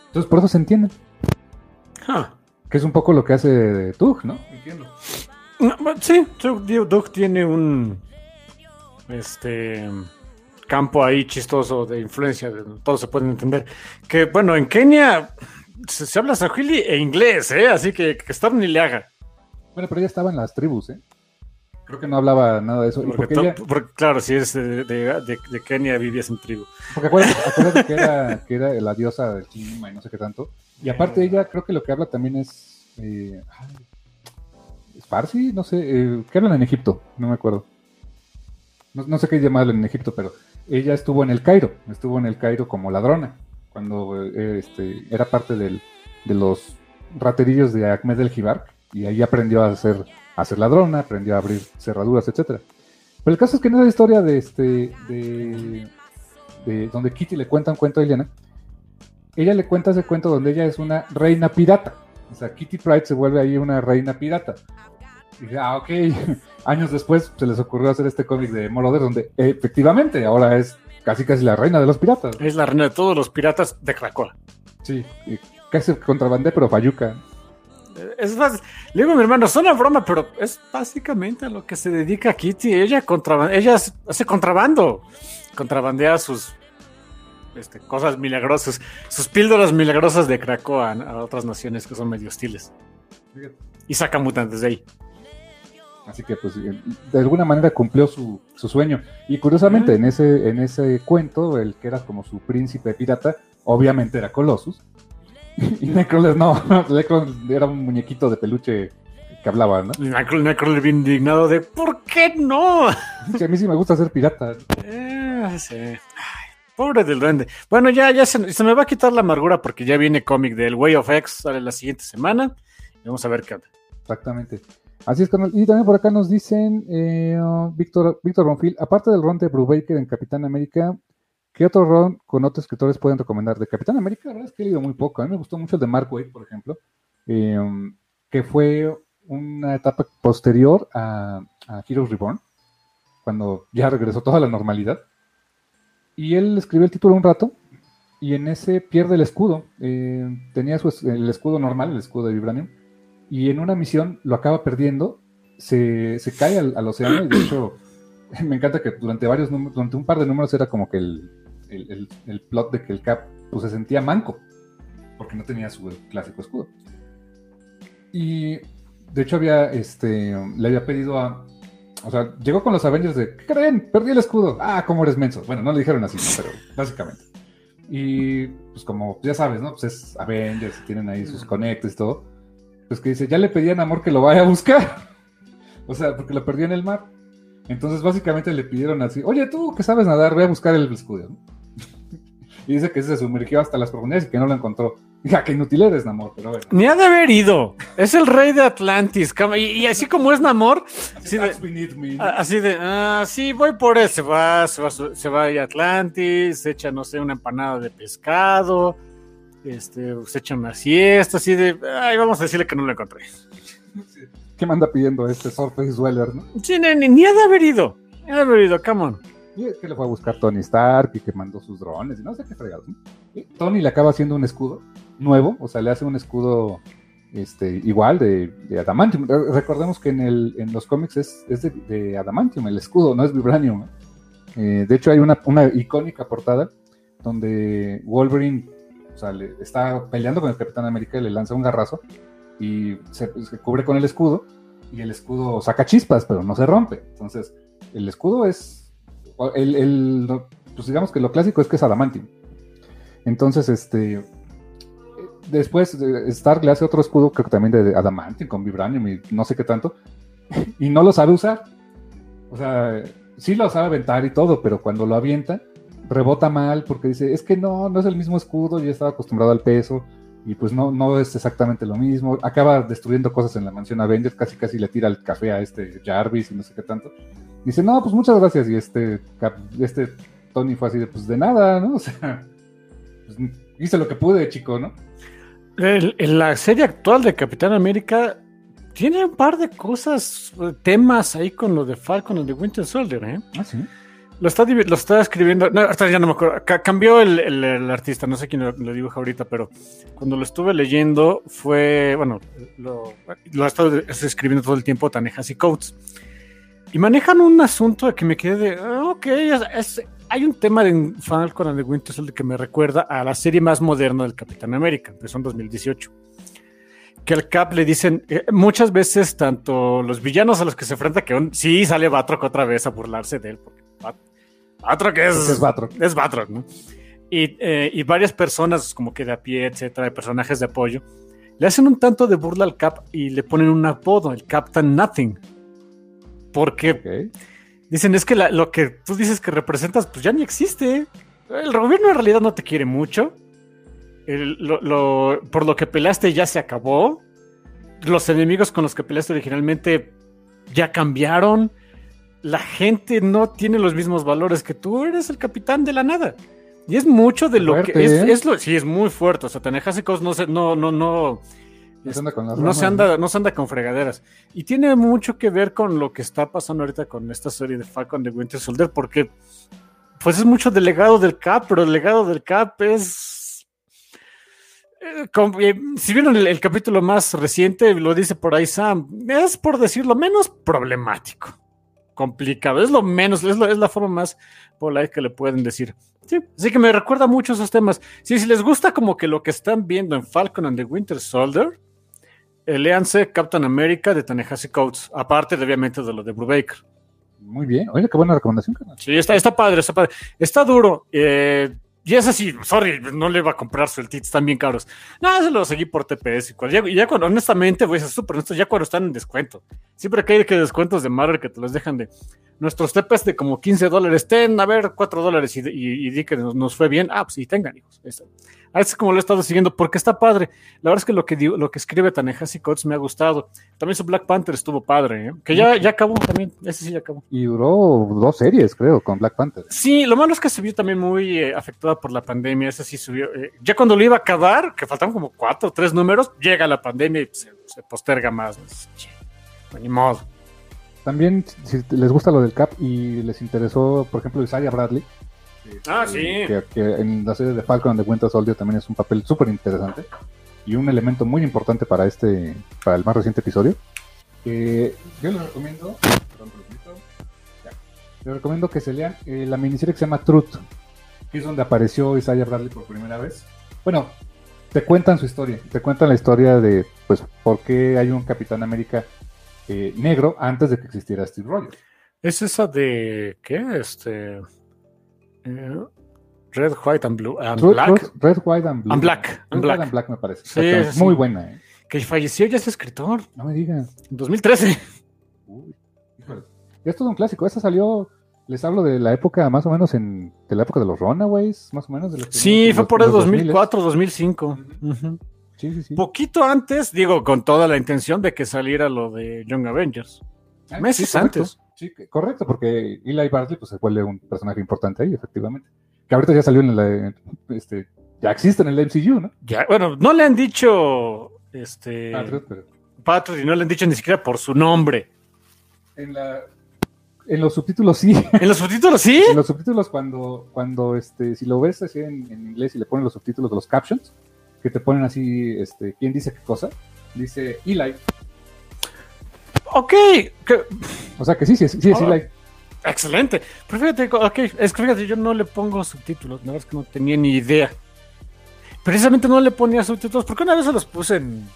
Entonces por eso se entienden, que es un poco lo que hace Tug, ¿no? Entiendo. No, Sí, Doug, Doug tiene un este campo ahí chistoso de influencia, de- todos se pueden entender. Que bueno, en Kenia se, se habla sahili e inglés, ¿eh? así que que Storm ni le haga. Bueno, pero ella estaba en las tribus, ¿eh? Creo que no hablaba nada de eso. Porque, porque, to- ella, porque, claro, si es de, de- de- de Kenia vivías en tribu. porque acuérdate, acuérdate que, era, que era la diosa del clima y no sé qué tanto. Y aparte ella creo que lo que habla también es... Eh, ¿Es Farsi? No sé. Eh, ¿Qué hablan en Egipto? No me acuerdo. No, no sé qué llamarlo en Egipto, pero ella estuvo en el Cairo. Estuvo en el Cairo como ladrona. Cuando eh, este, era parte de los raterillos de Ahmed el Jibar. Y ahí aprendió a ser, a ser ladrona, aprendió a abrir cerraduras, etcétera. Pero el caso es que en esa historia de este de, de donde Kitty le cuenta un cuento a Eliana, ella le cuenta ese cuento donde ella es una reina pirata. O sea, Kitty Pride se vuelve ahí una reina pirata. Y dije, ah, ok. Años después se les ocurrió hacer este cómic de Moroder, donde efectivamente ahora es casi casi la reina de los piratas. Es la reina de todos los piratas de Cracoa. Sí, y casi contrabandé, pero Fayuca. Eh, Es más, le digo a mi hermano, suena broma, pero es básicamente a lo que se dedica Kitty. Ella, contraban- ella hace contrabando, contrabandea sus este, cosas milagrosas, sus píldoras milagrosas de Cracoa a, a otras naciones que son medio hostiles. Y saca mutantes de ahí. Así que, pues, de alguna manera cumplió su, su sueño. Y curiosamente, en ese, en ese cuento, el que era como su príncipe pirata, obviamente era Colossus. Y Necroles no, Necroles era un muñequito de peluche que hablaba, ¿no? Y Necro Necro bien indignado de ¿por qué no? Sí, a mí sí me gusta ser pirata. Eh, sí. Ay, pobre del duende. Bueno, ya, ya se, se me va a quitar la amargura porque ya viene cómic del Way of X, sale la siguiente semana. Y vamos a ver qué onda. Exactamente. Así es, carnal. Y también por acá nos dicen, eh, oh, Víctor, Víctor aparte del ron de Brubaker en Capitán América, ¿qué otro ron con otros escritores pueden recomendar? De Capitán América, la verdad es que he leído muy poco. A mí me gustó mucho el de Mark Waid, por ejemplo, eh, que fue una etapa posterior a, a Heroes Reborn, cuando ya regresó toda la normalidad. Y él escribió el título un rato, y en ese pierde el escudo. Eh, tenía su, el escudo normal, el escudo de Vibranium, y en una misión lo acaba perdiendo, se, se cae al, al océano y de hecho me encanta que durante varios números, durante un par de números era como que el, el- el- el plot de que el Cap pues, se sentía manco porque no tenía su clásico escudo. Y de hecho había, este, le había pedido a, o sea, llegó con los Avengers de, ¿qué creen? Perdí el escudo. Ah, ¿cómo eres menso? Bueno, no le dijeron así, ¿no? pero básicamente. Y pues como ya sabes, ¿no? Pues es Avengers, tienen ahí sus conectes y todo. Pues que dice, ya le pedían a Amor que lo vaya a buscar. o sea, porque lo perdió en el mar. Entonces básicamente le pidieron así, oye tú que sabes nadar, ve a buscar el escudo. ¿no? y dice que se sumergió hasta las profundidades y que no lo encontró. Ya, que inútil eres, Namor, pero bueno. Ni ha de haber ido. Es el rey de Atlantis. Y, y así como es Namor, así de, así de, ah, sí, voy por él. Se va, se va, se va a Atlantis, se echa, no sé, una empanada de pescado, este, se echa una siesta, así de, ay, vamos a decirle que no lo encontré. ¿Qué me anda pidiendo este Surface Dweller, no? Sí, ni, ni- ni ha de haber ido. Ni ha de haber ido, come on. Y es que le fue a buscar Tony Stark y que mandó sus drones y no sé qué fregados. Tony le acaba haciendo un escudo nuevo, o sea, le hace un escudo este, igual de, de Adamantium. Re- Recordemos que en, el, en los cómics es, es de, de Adamantium el escudo, no es Vibranium. Eh, de hecho, hay una, una icónica portada donde Wolverine sea, le- está peleando con el Capitán América y le lanza un garrazo y se, se cubre con el escudo y el escudo saca chispas, pero no se rompe. Entonces, el escudo es el, el, pues digamos que lo clásico es que es adamantium. Entonces, este, después Stark le hace otro escudo, creo que también de adamantium, con vibranium y no sé qué tanto, y no lo sabe usar. O sea, sí lo sabe aventar y todo, pero cuando lo avienta, rebota mal porque dice, es que no, no es el mismo escudo, yo estaba acostumbrado al peso y pues no, no es exactamente lo mismo. Acaba destruyendo cosas en la mansión Avengers, casi casi le tira el café a este Jarvis y no sé qué tanto. Dice, no, pues muchas gracias. Y este, este Tony fue así de, pues de nada, ¿no? O sea, pues, hice lo que pude, chico, ¿no? en la serie actual de Capitán América tiene un par de cosas, temas ahí con lo de Falcon y de Winter Soldier, ¿eh? Ah, sí. Lo está, lo está escribiendo, no, hasta ya no me acuerdo, cambió el, el, artista, no sé quién lo, dibuja ahorita, pero cuando lo estuve leyendo fue, bueno, lo, lo ha estado escribiendo todo el tiempo Tanehasi Coates. Y manejan un asunto que me quedé de, ah, ok, es, hay un tema de Falcon and the Winter Soldier que me recuerda a la serie más moderna del Capitán América, que son 2018 que al Cap le dicen eh, muchas veces tanto los villanos a los que se enfrenta que sí sale Batroc otra vez a burlarse de él porque Batroc es, es Batroc. Es Batroc, ¿no? Y, eh, y, varias personas como que de a pie, etcétera, de personajes de apoyo, le hacen un tanto de burla al Cap y le ponen un apodo, el Captain Nothing. Porque dicen es que lo que tú dices que representas pues ya ni existe. El gobierno en realidad no te quiere mucho por lo que peleaste ya se acabó. Los enemigos con los que peleaste originalmente ya cambiaron. La gente no tiene los mismos valores que tú. Eres el capitán de la nada. Y es mucho de lo que. ¿eh? Es, lo, sí, es muy fuerte. O sea, Tanejasicos no se, no, no, no. No se, anda con no, se anda, no se anda con fregaderas. Y tiene mucho que ver con lo que está pasando ahorita con esta serie de Falcon de Winter Soldier, porque pues es mucho del legado del Cap, pero el legado del Cap es eh, si vieron el, capítulo más reciente, lo dice por ahí Sam, es por decirlo menos problemático, complicado, es lo menos, es, es la forma más polite que le pueden decir. Sí, así que me recuerda mucho esos temas. si les gusta como que lo que están viendo en Falcon and the Winter Soldier, léanse Captain America de Tanehasi Coates, aparte de, obviamente de lo de Brubaker. Muy bien, oye, qué buena recomendación. Sí, está, está padre, está padre. Está duro. Eh, y es así, sorry, no le va a comprar sueltitos, están bien caros. No, se lo seguí por TPS. Y ya, cuando, honestamente, voy a ser súper honesto, ya cuando están en descuento. Siempre que hay que descuentos de Marvel que te los dejan de nuestros TPS de como 15 dólares, ten, a ver, 4 dólares y, y, di que nos, fue bien. Ah, pues sí, tengan, hijos. Eso. A es como lo he estado siguiendo porque está padre. La verdad es que lo que, lo que escribe Coates me ha gustado. También su Black Panther estuvo padre, ¿eh? que ya, ya acabó también. Ese sí ya acabó. Y duró dos series, creo, con Black Panther. Sí, lo malo es que se vio también muy eh, afectada por la pandemia. Ese sí subió. Eh, ya cuando lo iba a acabar, que faltaban como cuatro o tres números, llega la pandemia y se, posterga más. Pues, ni modo. También, si les gusta lo del Cap y les interesó, por ejemplo, Isaiah Bradley Ah, sí. Que, en la serie de Falcon de Winter Soldier también es un papel súper interesante y un elemento muy importante para este, para el más reciente episodio. yo les recomiendo, les recomiendo que se lean eh, la miniserie que se llama Truth, que es donde apareció Isaiah Bradley por primera vez. Bueno, te cuentan su historia, te cuentan la historia de, pues, por qué hay un Capitán América eh, negro antes de que existiera Steve Rogers. Es esa de, ¿qué? Este... Eh, Red, White and Blue. And Black. Red, White and Blue. And Black. And Black. and Black me parece. Sí, Muy buena, ¿eh? Que falleció ya ese escritor. No me digas. En 2013. Uy, Ya es un clásico. Esta salió, les hablo de la época más o menos en, de la época de los Runaways, más o menos. De sí, fue por el 2004, 2005. Sí, sí, sí. Poquito antes, digo, con toda la intención de que saliera lo de Young Avengers. Ah, Meses antes. Sí, correcto, porque Eli Bartley pues, se vuelve un personaje importante ahí, efectivamente. Que ahorita ya salió en la. Este, ya existe en el MCU, ¿no? Ya, bueno, no le han dicho. Este. Patriot, y no le han dicho ni siquiera por su nombre. En la. En los subtítulos sí. ¿En los subtítulos sí? en los subtítulos cuando, cuando este, si lo ves así en, inglés y le ponen los subtítulos de los captions, que te ponen así, este, ¿quién dice qué cosa? Dice Eli, Ok. O sea que sí, sí, sí, sí, oh, Excelente. Pero fíjate, ok, es que fíjate, yo no le pongo subtítulos, la verdad es que no tenía ni idea. Precisamente no le ponía subtítulos, porque una vez se los puse en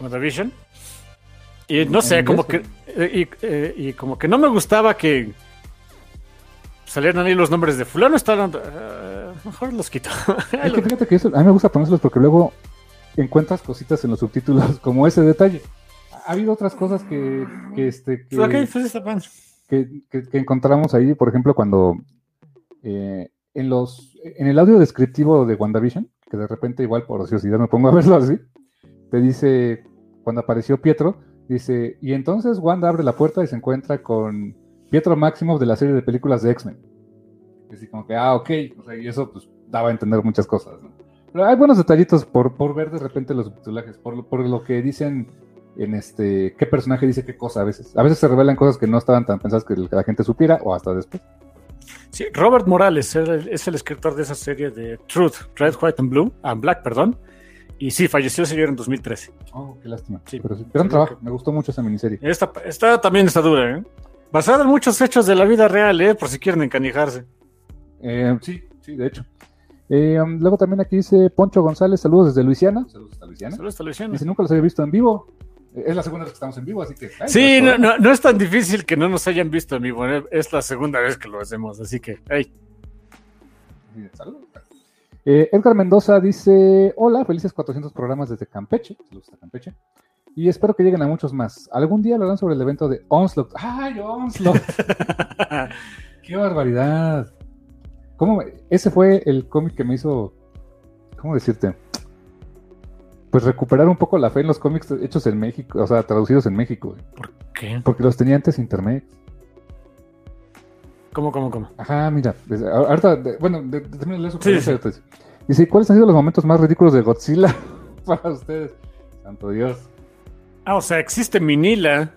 WandaVision. Y no sé, como que. Eh, y, eh, y, como que no me gustaba que. salieron ahí los nombres de fulano, estaban... eh, mejor los quito. Es que fíjate que eso, a mí me gusta ponérselos porque luego encuentras cositas en los subtítulos como ese detalle. Ha habido otras cosas que, que, este, que, Ok, está bien. que- encontramos ahí, por ejemplo, cuando eh, en los en el audio descriptivo de WandaVision, que de repente igual por ociosidad me pongo a verlo así, te dice, cuando apareció Pietro, dice, y entonces Wanda abre la puerta y se encuentra con Pietro Maximoff de la serie de películas de X-Men. Así como que, ah, ok, o sea, y eso pues daba a entender muchas cosas, ¿no? Pero hay buenos detallitos por, por ver de repente los subtitulajes, por, por lo que dicen en este, qué personaje dice qué cosa a veces. A veces se revelan cosas que no estaban tan pensadas que la gente supiera o hasta después. Sí, Robert Morales es el escritor de esa serie de Truth, Red, White and Blue, and Black, perdón. Y sí, falleció el señor en 2013. Oh, qué lástima. Sí. Pero sí, gran trabajo, me gustó mucho esa miniserie. Esta, esta también está dura, ¿eh? Basada en muchos hechos de la vida real, ¿eh? Por si quieren encanijarse. Eh, sí, sí, de hecho. Eh, um, luego también aquí dice Poncho González, saludos desde Luisiana. Saludos hasta Luisiana. Solo está Luciano. Dice, nunca los había visto en vivo. Es la segunda vez que estamos en vivo, así que... ay, Sí, no, no, no es tan difícil que no nos hayan visto en vivo. ¿eh? Es la segunda vez que lo hacemos, así que, hey. Saludos. Eh, Edgar Mendoza dice, hola, felices 400 programas desde Campeche. Saludos a Campeche. Y espero que lleguen a muchos más. Algún día hablarán sobre el evento de Onslaught. ¡Ay, Onslaught! ¡Qué barbaridad! ¿Cómo me- Ese fue el cómic que me hizo, ¿cómo decirte? Pues recuperar un poco la fe en los cómics hechos en México, o sea, traducidos en México, güey. ¿Qué? porque los tenía antes Internet. ¿Cómo, cómo, cómo? Ajá, mira, pues, ahorita, de- bueno, de, de- de leer su Sí, sí. dice, Dice, ¿cuáles han sido los momentos más ridículos de Godzilla para ustedes? Santo Dios. Ah, o sea, existe Minila.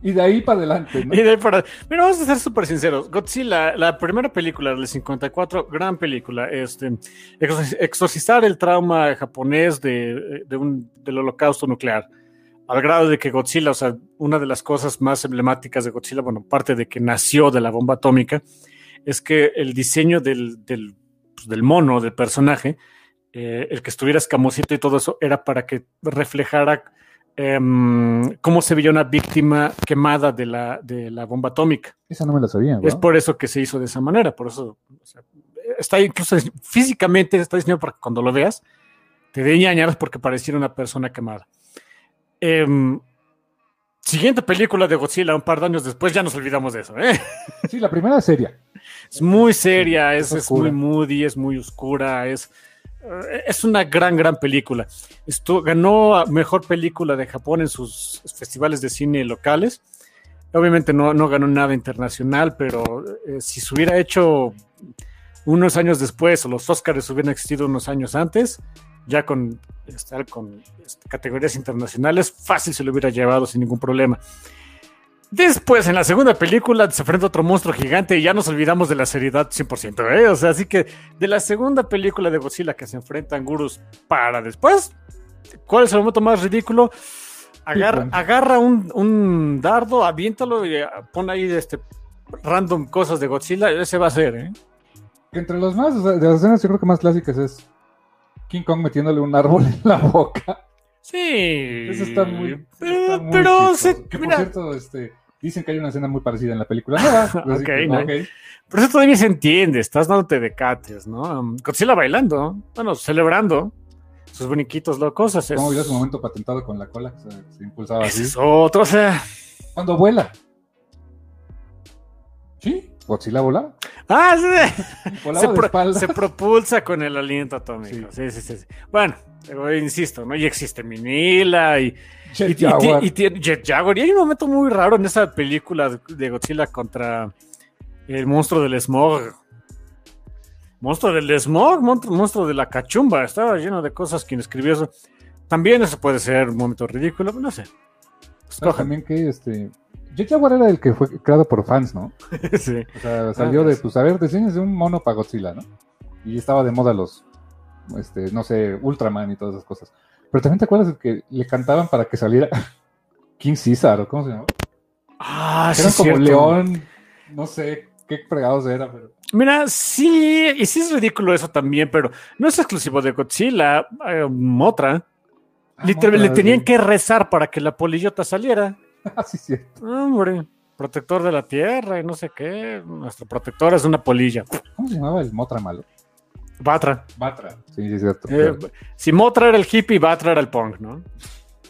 Y de ahí para adelante, ¿no? Y de ahí para... Mira, vamos a ser súper sinceros. Godzilla, la primera película del 54, gran película. Este, exorci- exorcizar el trauma japonés de, de un, del holocausto nuclear. Al grado de que Godzilla, o sea, una de las cosas más emblemáticas de Godzilla, bueno, parte de que nació de la bomba atómica, es que el diseño del, del, pues, del mono, del personaje, eh, el que estuviera escamosito y todo eso, era para que reflejara em, cómo se veía una víctima quemada de la, de la bomba atómica. Esa no me la sabía, Es ¿no? por eso que se hizo de esa manera. Por eso o sea, está incluso físicamente está diseñado para que cuando lo veas te dé ñañaras porque pareciera una persona quemada. Em, siguiente película de Godzilla, un par de años después, ya nos olvidamos de eso. ¿eh? Sí, la primera es seria. Es muy seria, es, Es es muy moody, es muy oscura, es, es una gran, gran película. Esto, ganó mejor película de Japón en sus festivales de cine locales. Obviamente no, no ganó nada internacional, pero eh, si se hubiera hecho unos años después o los Oscars hubieran existido unos años antes, ya con estar con este, categorías internacionales, fácil se lo hubiera llevado sin ningún problema. Después, en la segunda película, se enfrenta a otro monstruo gigante y ya nos olvidamos de la seriedad 100%, ¿eh? O sea, así que de la segunda película de Godzilla que se enfrentan gurus para después, ¿cuál es el momento más ridículo? Agarra, un, un dardo, aviéntalo y eh, pone ahí este random cosas de Godzilla, ese va a ser, ¿eh? Entre los más, o sea, de las escenas yo creo que más clásicas es King Kong metiéndole un árbol en la boca. Sí. Eso está muy. Pero, está muy pero se- que por mira, cierto, este, dicen que hay una escena muy parecida en la película. no. pero eso todavía se entiende, estás dándote de cates, ¿no? Um, Godzilla bailando, bueno, celebrando sus boniquitos locos. Es, ¿Cómo vio su momento patentado con la cola? que Se, se impulsaba así. es otro, o sea. Cuando vuela. ¿Sí? Godzilla volaba. Ah, sí, Volaba se, de pro- espalda. se propulsa con el aliento atómico. Sí, Sí. sí, sí. sí. Bueno, pero insisto, ¿no? Y existe Minila y, Jet y, Jaguar. y tiene Jet Jaguar. Y hay un momento muy raro en esa película de- Godzilla contra el monstruo del smog. Monstruo del smog, monstruo, monstruo de la cachumba. Estaba lleno de cosas quien escribió eso. También eso puede ser un momento ridículo, no sé. ¿Sabes Escojan. también que este. Jet Jaguar era el que fue creado por fans, ¿no? sí. O sea, salió Ah, de, pues. pues, a ver, diseños de un mono para Godzilla, ¿no? Y estaba de moda los, este, no sé, Ultraman y todas esas cosas. Pero también te acuerdas de que le cantaban para que saliera King Caesar, o cómo se llama? Ah, sí, Eran es como cierto. león, no sé qué fregados era, pero... Mira, sí, y sí es ridículo eso también, pero no es exclusivo de Godzilla. eh, Motra. Ah, Literal, le tenían sí. que rezar para que la polillota saliera. Ah, sí, cierto. Hombre. protector de la tierra y no sé qué. Nuestro protector es una polilla. ¿Cómo se llamaba el Motra malo? Batra. Batra. Sí, sí, es cierto. Eh, si Motra era el hippie, Batra era el punk, ¿no?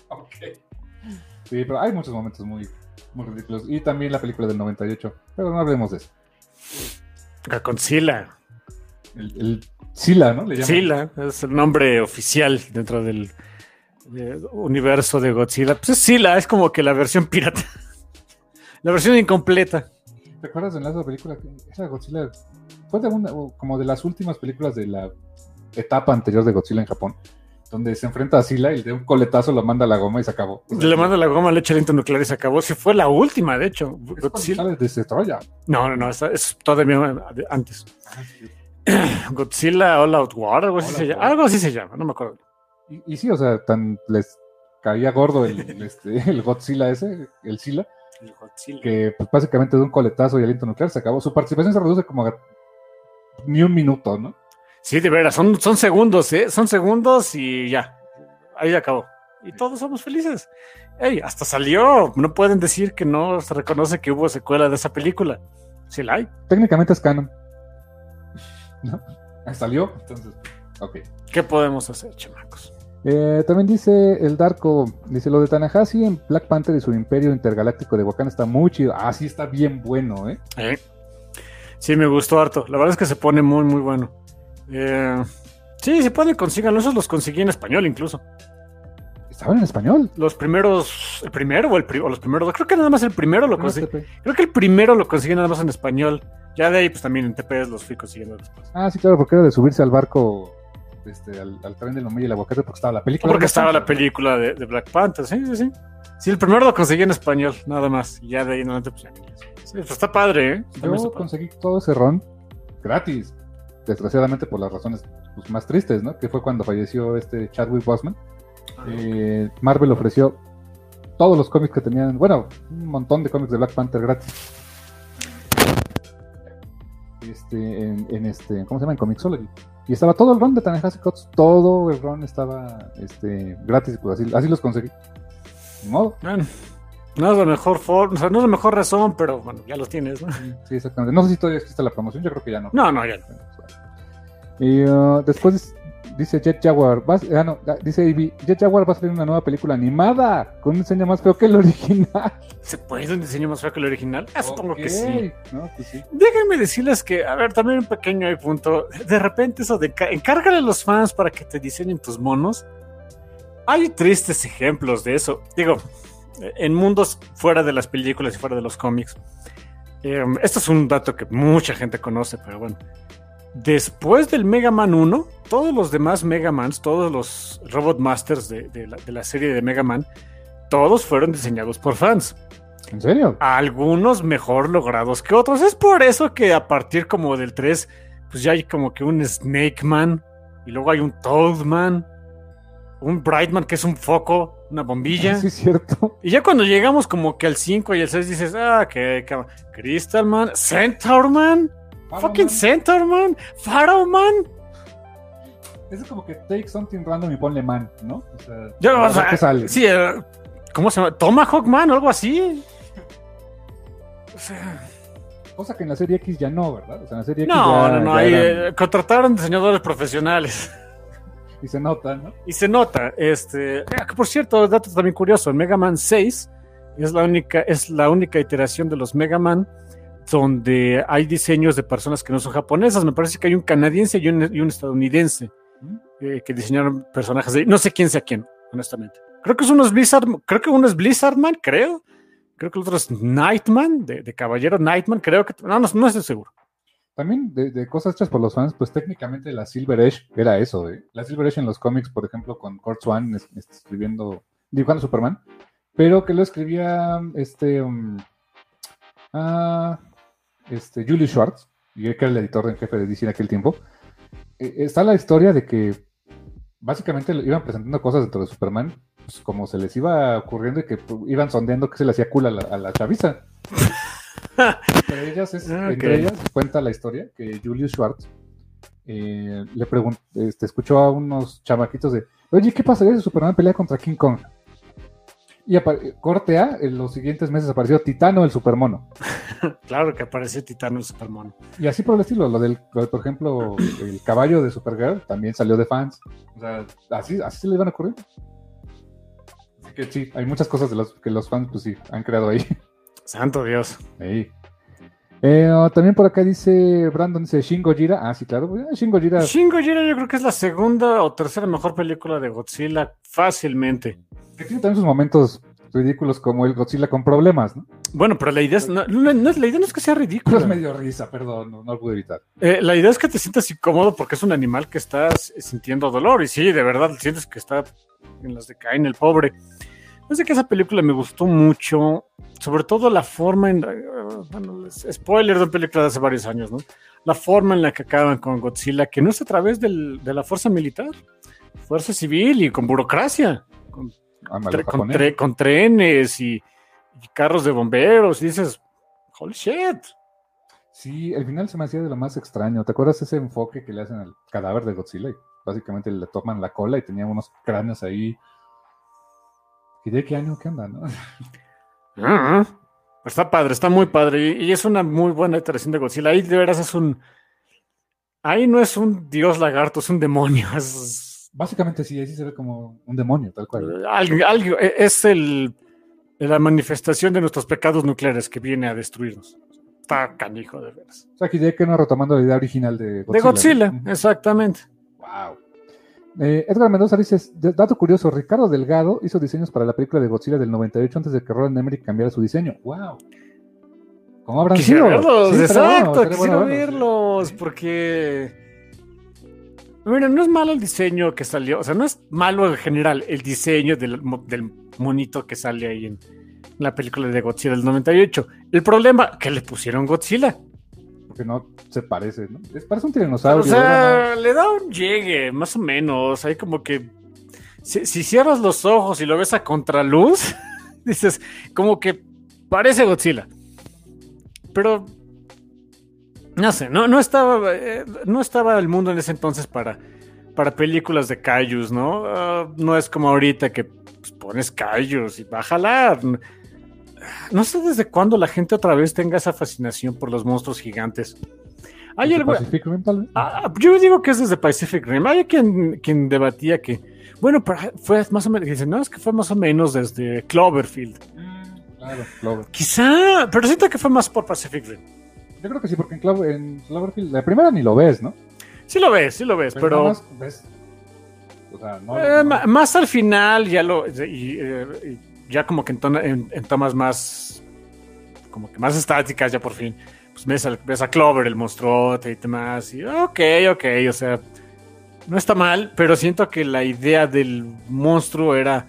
Ok. Sí, pero hay muchos momentos muy, muy ridículos. Y también la película del 98. Pero no hablemos de eso. Con Sila. El, el Sila, ¿no? Le. Sila es el nombre oficial dentro del eh, universo de Godzilla. Pues es Sila, es como que la versión pirata. La versión incompleta. ¿Te acuerdas de la otra película? Esa Godzilla fue de una, como de las últimas películas de la etapa anterior de Godzilla en Japón, donde se enfrenta a Sila y de un coletazo lo manda a la goma y se acabó. O sea, Le manda la goma, le echa aliento nuclear y se acabó. Si fue la última, de hecho. es Godzilla. sale desde Troya. No, no, no, esa- es todavía antes. Godzilla All Out War, algo así, se llama, algo así se llama, no me acuerdo. Y, y sí, o sea, tan les caía gordo el, el, este, el Godzilla ese, el Sila, que pues, básicamente de un coletazo y aliento nuclear se acabó. Su participación se reduce como a ni un minuto, ¿no? Sí, de veras, son, son segundos, ¿eh? Son segundos y ya. Ahí acabó. Y todos somos felices. Ey, hasta salió. No pueden decir que no se reconoce que hubo secuela de esa película. Sí la hay. Técnicamente es canon. ¿No? Ah, Salió, entonces, ok. ¿Qué podemos hacer, chamacos? Eh, también dice el Darko, dice lo de Tanahashi en Black Panther y su imperio intergaláctico de Wakanda está muy chido. Ah, sí, está bien bueno, ¿eh? ¿Eh? Sí, me gustó harto. La verdad es que se pone muy, muy bueno. Eh, sí, se pueden consíganlo. Esos los conseguí en español incluso. Estaban en español. Los primeros, el primero o, el pri- o los primeros, creo que nada más el primero lo No, conseguí. Creo que el primero lo conseguí nada más en español. Ya de ahí, pues también en TPS los fui consiguiendo después. Ah, sí, claro, porque era de subirse al barco, este, al, al tren del Omega y el aguacate, porque estaba la película. Porque de estaba la película de, de Black Panther, sí, sí, sí. Sí, el primero lo conseguí en español, nada más. Y ya de ahí en adelante, pues ya Sí, pues está padre, ¿eh? Está Yo padre. conseguí todo ese ron gratis. Desgraciadamente por las razones pues, más tristes, ¿no? Que fue cuando falleció este Chadwick Boseman. Eh, Marvel ofreció todos los cómics que tenían, bueno, un montón de cómics de Black Panther gratis. Este, en, en este, ¿cómo se llama? En Comixology. Y estaba todo el run de Tanahashi Coats, todo el run estaba este, gratis, pues así, así los conseguí. Ni modo. Bueno, no es la mejor forma, o sea, no es la mejor razón, pero bueno, ya los tienes, ¿no? Sí, exactamente. No sé si todavía existe la promoción, yo creo que ya no. No, no, ya no. Y uh, después dice Jet Jaguar, vas- ah, no, ah, dice Ivy, Jet Jaguar va a salir una nueva película animada con un diseño más feo que el original. ¿Se puede un diseño más feo que el original? Ah, supongo que Ok, sí. No, pues sí. Déjenme decirles que, a ver, también un pequeño punto. De repente eso de encárgale a los fans para que te diseñen tus monos. Hay tristes ejemplos de eso. Digo, en mundos fuera de las películas y fuera de los cómics. Eh, esto es un dato que mucha gente conoce, pero bueno. Después del Mega Man 1, todos los demás Mega Mans, todos los Robot Masters de, de la, de la serie de Mega Man, todos fueron diseñados por fans ¿En serio? algunos mejor logrados que otros. Es por eso que a partir como del 3, pues ya hay como que un Snake Man, y luego hay un Toad Man, un Brightman que es un foco, una bombilla. Sí, es cierto. Y ya cuando llegamos como que al 5 y al 6 dices, ah, que que- Crystal Man, Centaur Man, fucking Centaur Man, Pharaoh Man. Es como que take something random y ponle man, ¿no? O sea, Yo, o sea, sale. sí, eh, ¿cómo se llama? Tomahawk Man o algo así. O sea, Cosa que en la serie X ya no, ¿verdad? O sea, en la serie X No, ya, no, no. ya ahí, eran- eh, contrataron diseñadores profesionales. Y se nota, ¿no? Y se nota. Este, ah, que por cierto, dato también curioso: Mega Man 6 es la única, es la única iteración de los Mega Man donde hay diseños de personas que no son japonesas. Me parece que hay un canadiense y un, y un estadounidense eh, que diseñaron personajes de. No sé quién sea quién, honestamente. Creo que es uno es Blizzard, creo que uno es Blizzardman, creo. Creo que el otro es Nightman, de, de Caballero Nightman, creo que. No, no, no estoy seguro. También de, de cosas hechas por los fans, pues técnicamente la Silver Edge era eso, ¿eh? La Silver Edge en los cómics, por ejemplo, con Kurt Swan es- es- escribiendo, dibujando Superman, pero que lo escribía este, um, ah, este Julius Schwartz, y que era el editor en jefe de DC en aquel tiempo. Eh, está la historia de que básicamente iban presentando cosas dentro de Superman, pues como se les iba ocurriendo y que pues, iban sondeando que se le hacía cool a la, a la chaviza. Entre ellas, es, Ah, entre ellas cuenta la historia que Julius Schwartz eh, le preguntó, este, escuchó a unos chamaquitos de, oye, ¿qué pasaría si Superman pelea contra King Kong? Y corte A, en los siguientes meses apareció Titano, el supermono. Claro que apareció Titano el Supermono. Y así por el estilo, lo del, lo de, por ejemplo, el caballo de Supergirl también salió de fans. O sea, así, así se le iban a ocurrir. Así que sí, hay muchas cosas de los que los fans, pues sí, han creado ahí. Santo Dios. Eh, oh, también por acá dice Brandon, dice Shin Gojira. Ah, sí, claro. eh, Shin Gojira. Shin Gojira yo creo que es la segunda o tercera mejor película de Godzilla fácilmente. Que tiene también sus momentos ridículos como el Godzilla con problemas, ¿no? Bueno, pero la idea es, no, no- no es- la idea no es que sea Pero ridícula. es medio risa, perdón, no, no lo pude evitar. Eh, la idea es que te sientas incómodo porque es un animal que estás sintiendo dolor. Y sí, de verdad, sientes que está en las de Caín, el pobre. Desde que esa película me gustó mucho, sobre todo la forma en. eh, Bueno, spoiler de una película de hace varios años, ¿no? La forma en la que acaban con Godzilla, que no es a través del- de la fuerza militar, fuerza civil y con burocracia, con, Ah, malo tre- con, japonés. tre- con trenes y, y carros de bomberos. Y dices, holy shit. Sí, el final se me hacía de lo más extraño. ¿Te acuerdas ese enfoque que le hacen al cadáver de Godzilla? Y básicamente le toman la cola y tenía unos cráneos ahí. ¿Y de qué año qué onda, no? Ah, Está padre, está muy padre. Y, y es una muy buena iteración de Godzilla. Ahí de veras es un. Ahí no es un dios lagarto, es un demonio. Es, Básicamente sí, ahí sí se ve como un demonio, tal cual. algo, algo- es el, la manifestación de nuestros pecados nucleares que viene a destruirnos. Está canijo, de veras. O sea, que ya que no retomando la idea original de Godzilla. De Godzilla, ¿no? exactamente. Wow. Eh, Edgar Mendoza dice, dato curioso, Ricardo Delgado hizo diseños para la película de Godzilla del 98 antes de que Roland Emmerich cambiara su diseño. Wow. ¿Cómo habrán Quisiera sido? verlos, Sí, bueno, exacto, estaría quisiera bueno verlos, porque. Mira, no es malo el diseño que salió, o sea, no es malo en general el diseño del, del monito que sale ahí en la película de Godzilla del 98. El problema, que le pusieron Godzilla. Porque no se parece, ¿no? Es, parece un O tiranosaurio. sea, le da un llegue, más o menos. Hay como que. Si, si cierras los ojos y lo ves a contraluz, dices, como que parece Godzilla. Pero. No sé, no, no estaba. eh, no estaba el mundo en ese entonces para, para películas de Kaijus, ¿no? Ah, no es como ahorita que pues, pones Kaijus y va a jalar. No sé desde cuándo la gente otra vez tenga esa fascinación por los monstruos gigantes. Hay ¿Desde algo. Pacific Rim, tal vez? Ah, yo digo que es desde Pacific Rim. Hay quien, quien debatía que, bueno, pero fue más o menos, dice, no, es que fue más o menos desde Cloverfield. Claro, Clover. Quizá, pero siento que fue más por Pacific Rim. Yo creo que sí, porque en, Clover- en Cloverfield, la primera ni lo ves, ¿no? Sí lo ves, sí lo ves, pero, más ves. O sea, no. eh, no- más al final ya lo, y, eh, y ya como que en, tona- en- en tomas más, como que más estáticas ya por fin, pues ves, al- ves a Clover, el monstruote y demás, y ok, ok, o sea, no está mal, pero siento que la idea del monstruo era,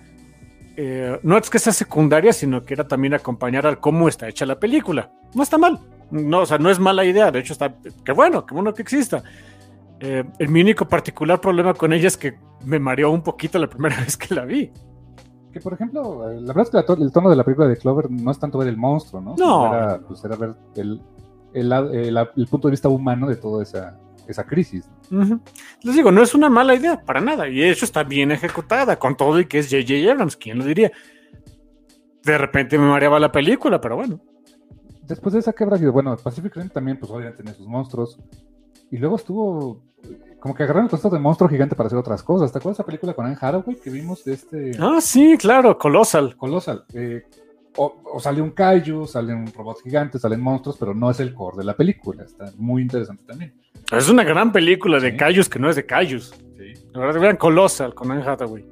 eh, no es que sea secundaria, sino que era también acompañar al cómo está hecha la película. No está mal, no, o sea, no es mala idea, de hecho está, qué bueno, qué bueno que exista. Eh, el mi único particular problema con ella es que me mareó un poquito la primera vez que la vi. Que por ejemplo, eh, la verdad es que la el tono de la película de Clover no es tanto ver el monstruo, ¿no? No. Era, pues, era ver el, el, el- el punto de vista humano de toda esa, esa crisis. Les digo, no es una mala idea, para nada. Y hecho está bien ejecutada, con todo y que es J.J. Abrams, ¿quién lo diría? De repente me mareaba la película, pero bueno. Después de esa quebra, bueno, Pacific Rim también, pues obviamente tenía sus monstruos. Y luego estuvo como que agarraron el concepto de monstruo gigante para hacer otras cosas. ¿Te acuerdas de esa película con Anne Hathaway que vimos de este Ah, sí, claro, Colossal. Colossal? Eh, o, o sale un kaiju, sale un robot gigante, salen monstruos, pero no es el core de la película. Está muy interesante también. Es una gran película de Sí. Que no es de Cayus. Sí. La verdad, vean Colossal con Anne Hathaway.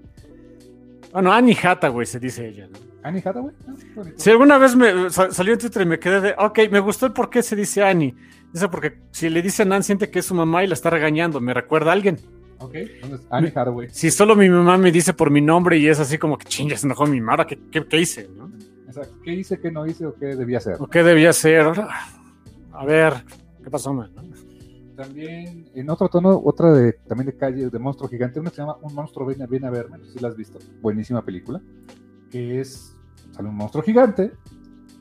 Bueno, Annie Hathaway se dice ella. ¿no? Annie Hathaway. Ah. Si alguna vez me sa- salió en Twitter y me quedé de, ok, me gustó el por qué se dice Annie. Dice porque si le dice Nan siente que es su mamá y la está regañando, me recuerda a alguien. Ok, entonces Annie Hathaway. Si solo mi mamá me dice por mi nombre y es así como que chinga, se enojó mi mamá, ¿qué, qué, qué hice? ¿no? Exacto. ¿Qué hice, qué no hice o qué debía hacer? ¿O qué debía hacer? A ver, ¿qué pasó, man? También, en otro tono, otra de también de calle, de monstruo gigante, una que se llama Un monstruo viene, viene a verme, no sé si la has visto, buenísima película, que es, sale un monstruo gigante,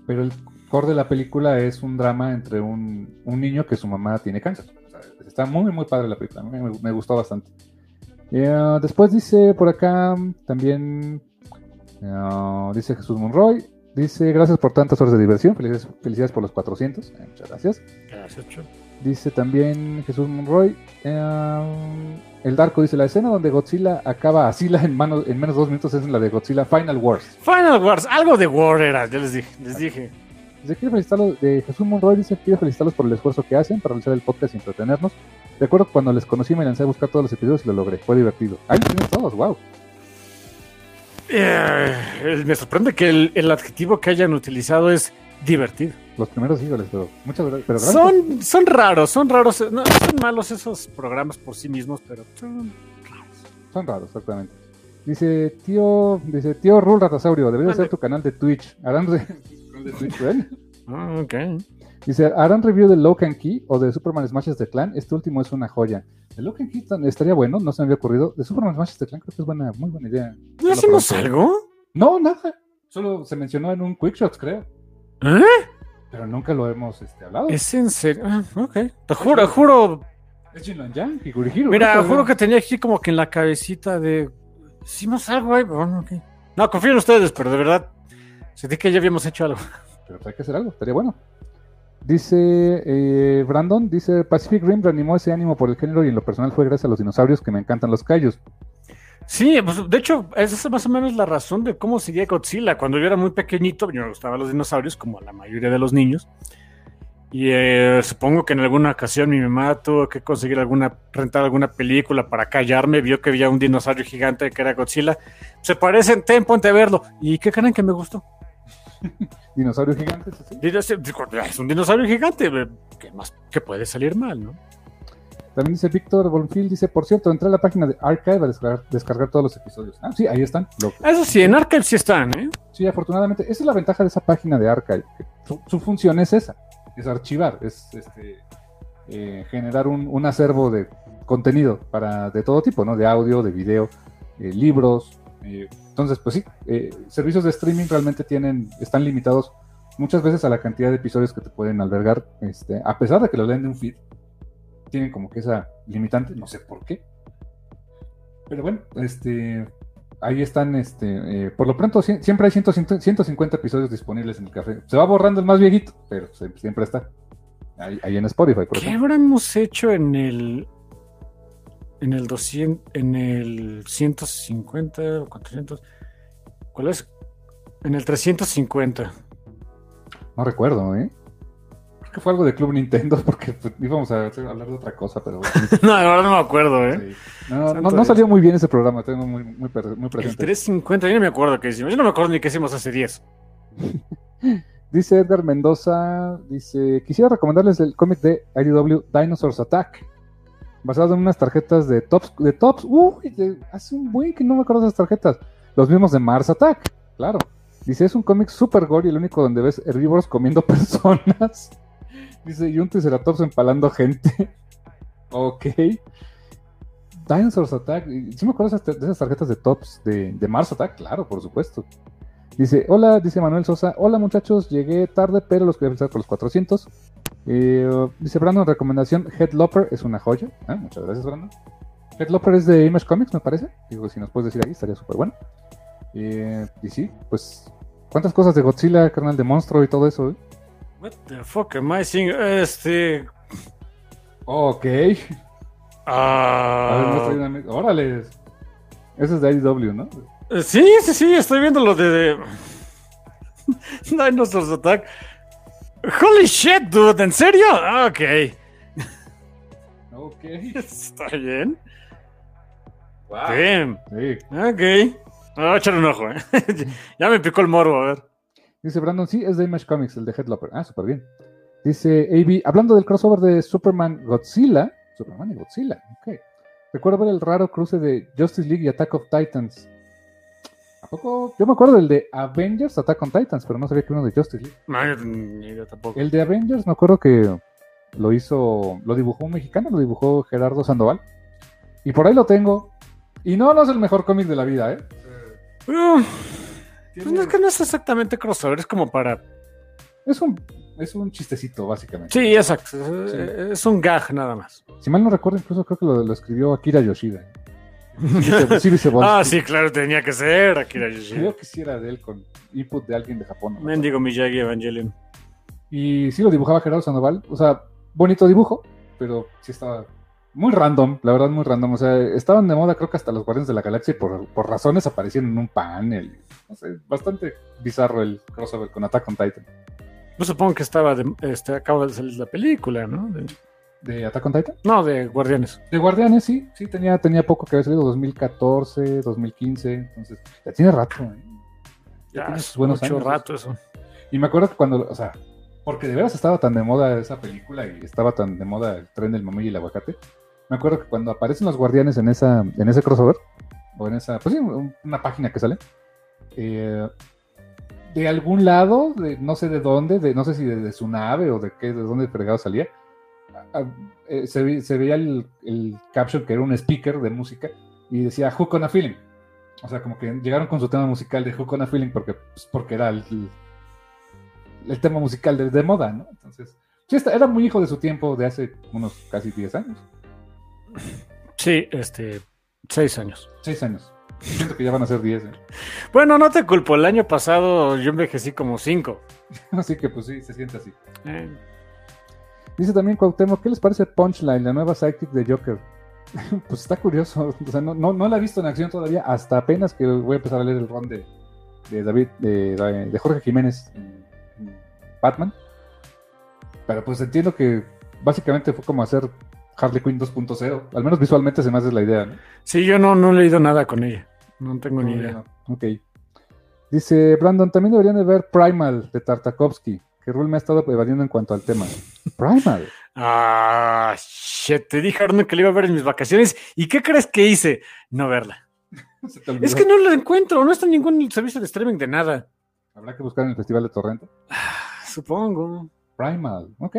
pero el core de la película es un drama entre un, un niño que su mamá tiene cáncer. O sea, está muy, muy padre la película, me, me gustó bastante. Eh, después dice por acá también Eh, dice Jesús Monroy. Dice, gracias por tantas horas de diversión. Felicidades, felicidades por los 400. Eh, muchas gracias. Gracias. Dice también Jesús Monroy. el Darko dice, la escena donde Godzilla acaba a Sila en, mano- en menos de dos minutos es la de Godzilla Final Wars. Final Wars, algo de War era, ya les dije. Les dije. Dice, quiero felicitarlos, de Jesús Monroy dice, quiero felicitarlos por el esfuerzo que hacen para realizar el podcast y entretenernos. Recuerdo que cuando les conocí me lancé a buscar todos los episodios y lo logré. Fue divertido. Ahí los tienen todos, wow. Eh, me sorprende que el, el adjetivo que hayan utilizado es divertido. Los primeros híjoles, pero muchas gracias. Son, son raros, son raros. No, son malos esos programas por sí mismos, pero son raros. Son raros, exactamente. Dice, tío, dice, tío Rul Ratasaurio, deberías hacer tu canal de Twitch. Harán de. Ah, ok. Dice, ¿harán review de Locan Key o de Superman Smashes the Clan? Este último es una joya. El Locan Key estaría bueno, no se me había ocurrido. De Superman Smashes the Clan creo que es buena, muy buena idea. ¿No hacemos pronto. algo? No, nada. Solo se mencionó en un Quick Shots, creo. ¿Eh? Pero nunca lo hemos este, hablado. ¿Es en serio? Ah, ok. Te juro, juro. Es Jinlan Yang y Gurihiro. Mira, creo juro que tenía aquí como que en la cabecita de. Hicimos algo ahí, pero bueno, ok. No, confío en ustedes, pero de verdad. Sentí que ya habíamos hecho algo. Pero hay que hacer algo, estaría bueno. Dice eh, Brandon, dice Pacific Rim reanimó ese ánimo por el género y en lo personal fue gracias a los dinosaurios que me encantan los callos. Sí, pues de hecho, esa es más o menos la razón de cómo seguía Godzilla. Cuando yo era muy pequeñito, mí me gustaban los dinosaurios, como a la mayoría de los niños. Y eh, supongo que en alguna ocasión mi mamá tuvo que conseguir alguna, rentar alguna película para callarme. Vio que había un dinosaurio gigante que era Godzilla. Se parecen, ten, ponte a verlo. ¿Y qué creen que me gustó? Dinosaurios gigantes. Dinos- Es un dinosaurio gigante. eh, ¿Qué más? ¿Qué puede salir mal, no? También dice Víctor Bonfield, dice, por cierto, entré a la página de Archive a descargar, descargar todos los episodios. Ah, sí, ahí están. Eso sí, en Archive sí están, ¿eh? sí, afortunadamente, esa es la ventaja de esa página de Archive. que Su, su función es esa, es archivar, es este, eh, generar un, un acervo de contenido para de todo tipo, ¿no? De audio, de video, eh, libros. eh, entonces, pues sí, eh, servicios de streaming realmente tienen, están limitados muchas veces a la cantidad de episodios que te pueden albergar, este, a pesar de que lo leen de un feed, tienen como que esa limitante, no sé por qué. Pero bueno, este, ahí están, este, eh, por lo pronto sie- siempre hay 100 150 episodios disponibles en el café. Se va borrando el más viejito, pero siempre está. Ahí, ahí en Spotify, por ¿Qué ejemplo. habremos hecho en el. En el 200. En el 150 o 400? ¿Cuál es? En el 350. No recuerdo, ¿eh? Creo que fue algo de Club Nintendo porque pues, íbamos a hablar de otra cosa, pero no, ahora no me acuerdo, ¿eh? sí. no, no, salió muy bien ese programa, tengo muy, muy, muy El presente. 350, yo no me acuerdo qué hicimos. Yo no me acuerdo ni qué hicimos hace 10. Dice Edgar Mendoza, dice, quisiera recomendarles el cómic de IDW Dinosaurs Attack, basado en unas tarjetas de Tops, de Tops, uy, de- hace un buen que no me acuerdo de esas tarjetas, los mismos de Mars Attack, claro. Dice, es un cómic super gore y el único donde ves herbívoros comiendo personas. Dice, y un triceratops empalando gente. ok. Dinosaurs Attack, sí me acuerdo de esas tarjetas de Tops de, de Mars Attack, claro, por supuesto. Dice, hola, dice Manuel Sosa, hola muchachos, llegué tarde, pero los quería felicitar por los 400. Eh, dice Brandon, recomendación, Headlopper es una joya. Ah, muchas gracias, Brandon. Headlopper es de Image Comics, me parece. Digo, si nos puedes decir ahí, estaría súper bueno. Eh, y sí, pues, ¿cuántas cosas de Godzilla, carnal, de monstruo y todo eso? eh? What the fuck am I seeing? Este. Ok. Ah. una- Órale. Ese es de IDW, ¿no? Sí, sí, sí, estoy viendo lo de, de... Dinosaurs Attack. Holy shit, dude, ¿en serio? Ah, Ok, Ok. está bien. Wow. Damn. Sí. Ok. Me voy a echar un ojo, eh. ya me picó el morbo, a ver. Dice Brandon, sí, es de Image Comics, el de Headlopper. Ah, súper bien. Dice AB, hablando del crossover de Superman Godzilla. Superman y Godzilla, ok. Recuerdo ver el raro cruce de Justice League y Attack of Titans. ¿A poco? Yo me acuerdo del de Avengers, Attack on Titans, pero no sabía que uno de Justice League. No, yo, ni yo tampoco. El de Avengers, me acuerdo que lo hizo, lo dibujó un mexicano, lo dibujó Gerardo Sandoval. Y por ahí lo tengo. Y no, no es el mejor cómic de la vida, ¿eh? Pues no, es que no es exactamente crossover, es como para... Es un, es un chistecito, básicamente. Sí, exacto. Es, es un gag nada más. Si mal no recuerdo, incluso creo que lo, lo escribió Akira Yoshida. Sí ah, sí, claro, tenía que ser Akira Yoshida. Creo que sí era de él con input de alguien de Japón. ¿no? Mendigo Miyagi Evangelion. Y sí lo dibujaba Gerardo Sandoval. O sea, bonito dibujo, pero sí estaba muy random, la verdad muy random. O sea, estaban de moda creo que hasta los Guardianes de la Galaxia y por, por razones aparecieron en un panel. No sé, bastante bizarro el crossover con Attack on Titan. Yo supongo que estaba de, este, acaba de salir la película, ¿no? De- ¿De Attack on Titan? no, de Guardianes. De Guardianes, sí, sí, tenía, tenía poco que había salido, 2014, 2015, entonces ya tiene rato. ¿eh? Ya Ya, tiene sus buenos mucho años. rato eso. Y me acuerdo que cuando, o sea, porque de veras estaba tan de moda esa película y estaba tan de moda el tren del mamey y el aguacate. Me acuerdo que cuando aparecen los guardianes en esa, en ese crossover, o en esa, pues sí, un- una página que sale, eh, de algún lado, de no sé de dónde, de no sé si de, de su nave o de qué, de dónde fregado salía, eh, se, ve- se veía el, el caption que era un speaker de música y decía Hook on a Feeling. O sea, como que llegaron con su tema musical de Hook on a Feeling porque, pues, porque era el, el tema musical de, de moda, ¿no? Entonces, sí, esta- era muy hijo de su tiempo de hace unos casi 10 años, Sí, este, seis años. 6 años. Siento que ya van a ser 10. ¿eh? Bueno, no te culpo, el año pasado yo envejecí como cinco. Así que pues sí, se siente así. Eh, Dice también Cuauhtémoc, ¿qué les parece Punchline, la nueva sidekick de Joker? pues está curioso, o sea, no, no, no la he visto en acción todavía, hasta apenas que voy a empezar a leer el run de, de David, de, de Jorge Jiménez en- en Batman. Pero pues entiendo que básicamente fue como hacer Harley Quinn 2.0, al menos visualmente se me hace la idea, ¿no? sí, yo no, no he leído nada con ella. No tengo ni idea. Ok. Dice Brandon, también deberían de ver Primal de Tartakovsky, que Rul me ha estado evadiendo en cuanto al tema. Primal. Ah, shit, te dije Arnold que la iba a ver en mis vacaciones. ¿Y qué crees que hice? No verla. Es que no la encuentro, no está en ningún servicio de streaming de nada. Habrá que buscar en el Festival de Torrento. Supongo. Primal, ok.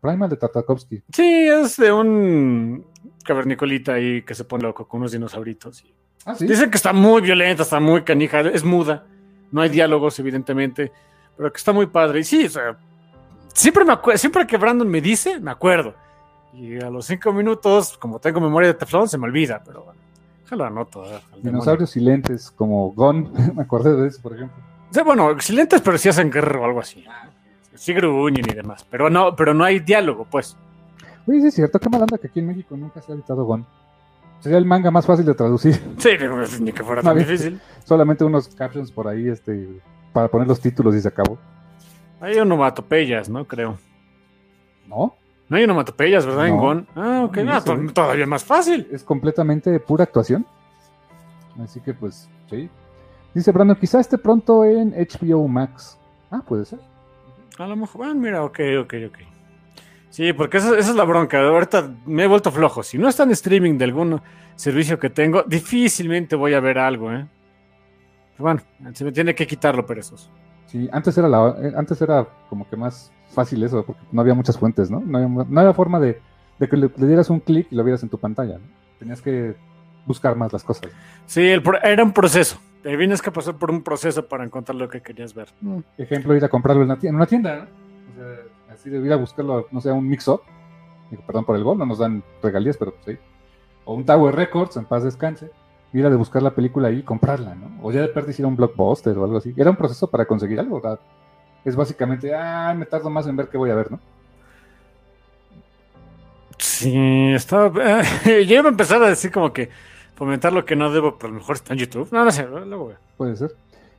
Primal de Tartakovsky. Sí, es de un cavernicolita ahí que se pone loco con unos dinosauritos. y- Ah, sí. Dicen que está muy violenta, está muy canija, es muda. No hay diálogos, evidentemente, pero que está muy padre. Y sí, o sea, siempre me siempre que Brandon me dice, me acuerdo. Y a los cinco minutos, como tengo memoria de teflón, se me olvida, pero bueno, déjalo anoto. ah, al demonio. Dinosaurios silentes como Gon. me acordé de eso, por ejemplo. Sea, bueno, excelentes, pero sí hacen guerra o algo así. Sí gruñen y demás, pero no, pero no hay diálogo, pues. Oye, sí es cierto, qué mal anda que aquí en México nunca se ha editado Gon. Sería el manga más fácil de traducir. Sí, pero ni que fuera No, tan ¿viste? difícil. Solamente unos captions por ahí, este, para poner los títulos y se acabó. Hay onomatopeyas, ¿no? Creo. ¿No? No hay onomatopeyas, ¿verdad? En No. Gon. Ah, ok. No, Ah, eso- todavía más fácil. es completamente pura actuación. Así que pues, sí. Dice Brandon, quizá esté pronto en HBO Max. Ah, puede ser. A lo mejor, bueno, mira, ok, ok, ok. Sí, porque esa, esa es la bronca. Ahorita me he vuelto flojo. Si no está en streaming de algún servicio que tengo, difícilmente voy a ver algo, ¿eh? Bueno, se me tiene que quitarlo, perezoso. Sí, antes era, la, eh, antes era como que más fácil eso, porque no había muchas fuentes, ¿no? No había, no había forma de, de que le, le dieras un clic y lo vieras en tu pantalla, ¿no? Tenías que buscar más las cosas. Sí, el era un proceso. Te vienes que pasar por un proceso para encontrar lo que querías ver. Ejemplo, ir a comprarlo en una tienda, en una tienda ¿no? O sea, así de ir a buscarlo, no sé, un mix-up. Perdón por el gol, no nos dan regalías, pero pues, sí. O un Tower Records, en paz descanse. Ir a de buscar la película ahí y comprarla, ¿no? O ya de perder ir a un blockbuster o algo así. Era un proceso para conseguir algo, ¿verdad? Es básicamente, ah, me tardo más en ver qué voy a ver, ¿no? Sí, estaba. yo iba a empezar a decir como que fomentar lo que no debo, pero a lo mejor está en YouTube. No, no sé, luego veo. Puede ser.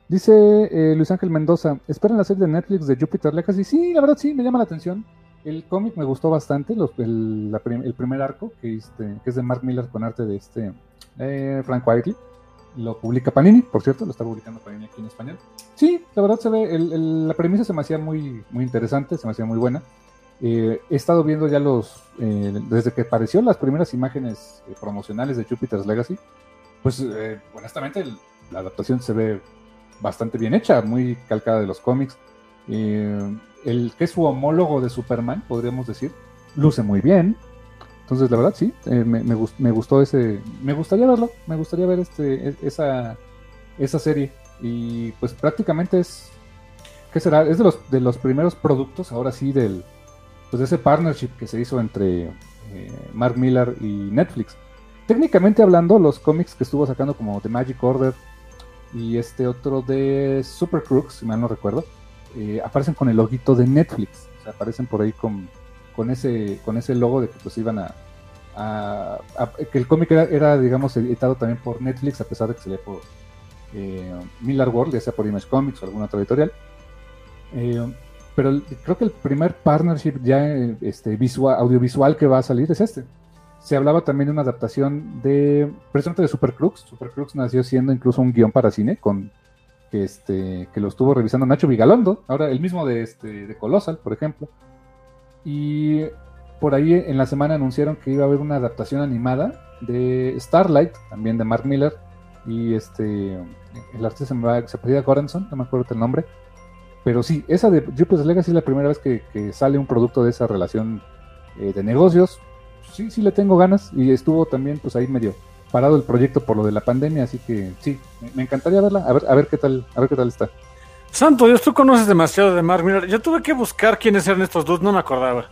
Dice eh, Luis Ángel Mendoza, ¿esperan la serie de Netflix de Jupiter Legacy? Sí, la verdad sí, me llama la atención. El cómic me gustó bastante, los- el, la prim- el primer arco, que, este, que es de Mark Miller con arte de este eh, Frank Whiteley. Lo publica Panini, por cierto, lo está publicando Panini aquí en español. Sí, la verdad se ve, el- el- la premisa se me hacía muy, muy interesante, se me hacía muy buena. Eh, he estado viendo ya los, eh, desde que apareció las primeras imágenes eh, promocionales de Jupiter's Legacy, pues eh, honestamente la adaptación se ve bastante bien hecha, muy calcada de los cómics. Eh, el que es su homólogo de Superman, podríamos decir, luce muy bien. Entonces, la verdad, sí, eh, me, me gust- me gustó ese. Me gustaría verlo, me gustaría ver este, e- esa, esa serie. Y pues prácticamente es. ¿Qué será? Es de los, de los primeros productos, ahora sí, del. Pues de ese partnership que se hizo entre eh, Mark Miller y Netflix. técnicamente hablando, los cómics que estuvo sacando como The Magic Order y este otro de Super Crooks, si mal no recuerdo, eh, aparecen con el loguito de Netflix. Aparecen por ahí con, con, ese, con ese logo de que pues iban a... que el cómic era, era, digamos, editado también por Netflix, a pesar de que se lee por eh, Miller World, ya sea por Image Comics o alguna otra editorial. Eh, pero creo que el primer partnership ya este, visual, audiovisual que va a salir es este. Se hablaba también de una adaptación de, precisamente de Super Crooks. Super Crooks nació siendo incluso un guion para cine con que, este, que lo estuvo revisando Nacho Vigalondo, ahora el mismo de, este, de Colossal, por ejemplo. Y por ahí en la semana anunciaron que iba a haber una adaptación animada de Starlight, también de Mark Miller, y este, el artista se me va, apellida Goranson, no me acuerdo el nombre. Pero sí, esa de Jupiter's Legacy es la primera vez que, que sale un producto de esa relación eh, de negocios. Sí, sí le tengo ganas y estuvo también pues ahí medio parado el proyecto por lo de la pandemia, así que sí, me, encantaría verla, a ver, a ver qué tal, a ver qué tal está. Santo Dios, tú conoces demasiado de Mark Miller. Yo tuve que buscar quiénes eran estos dos, no me acordaba.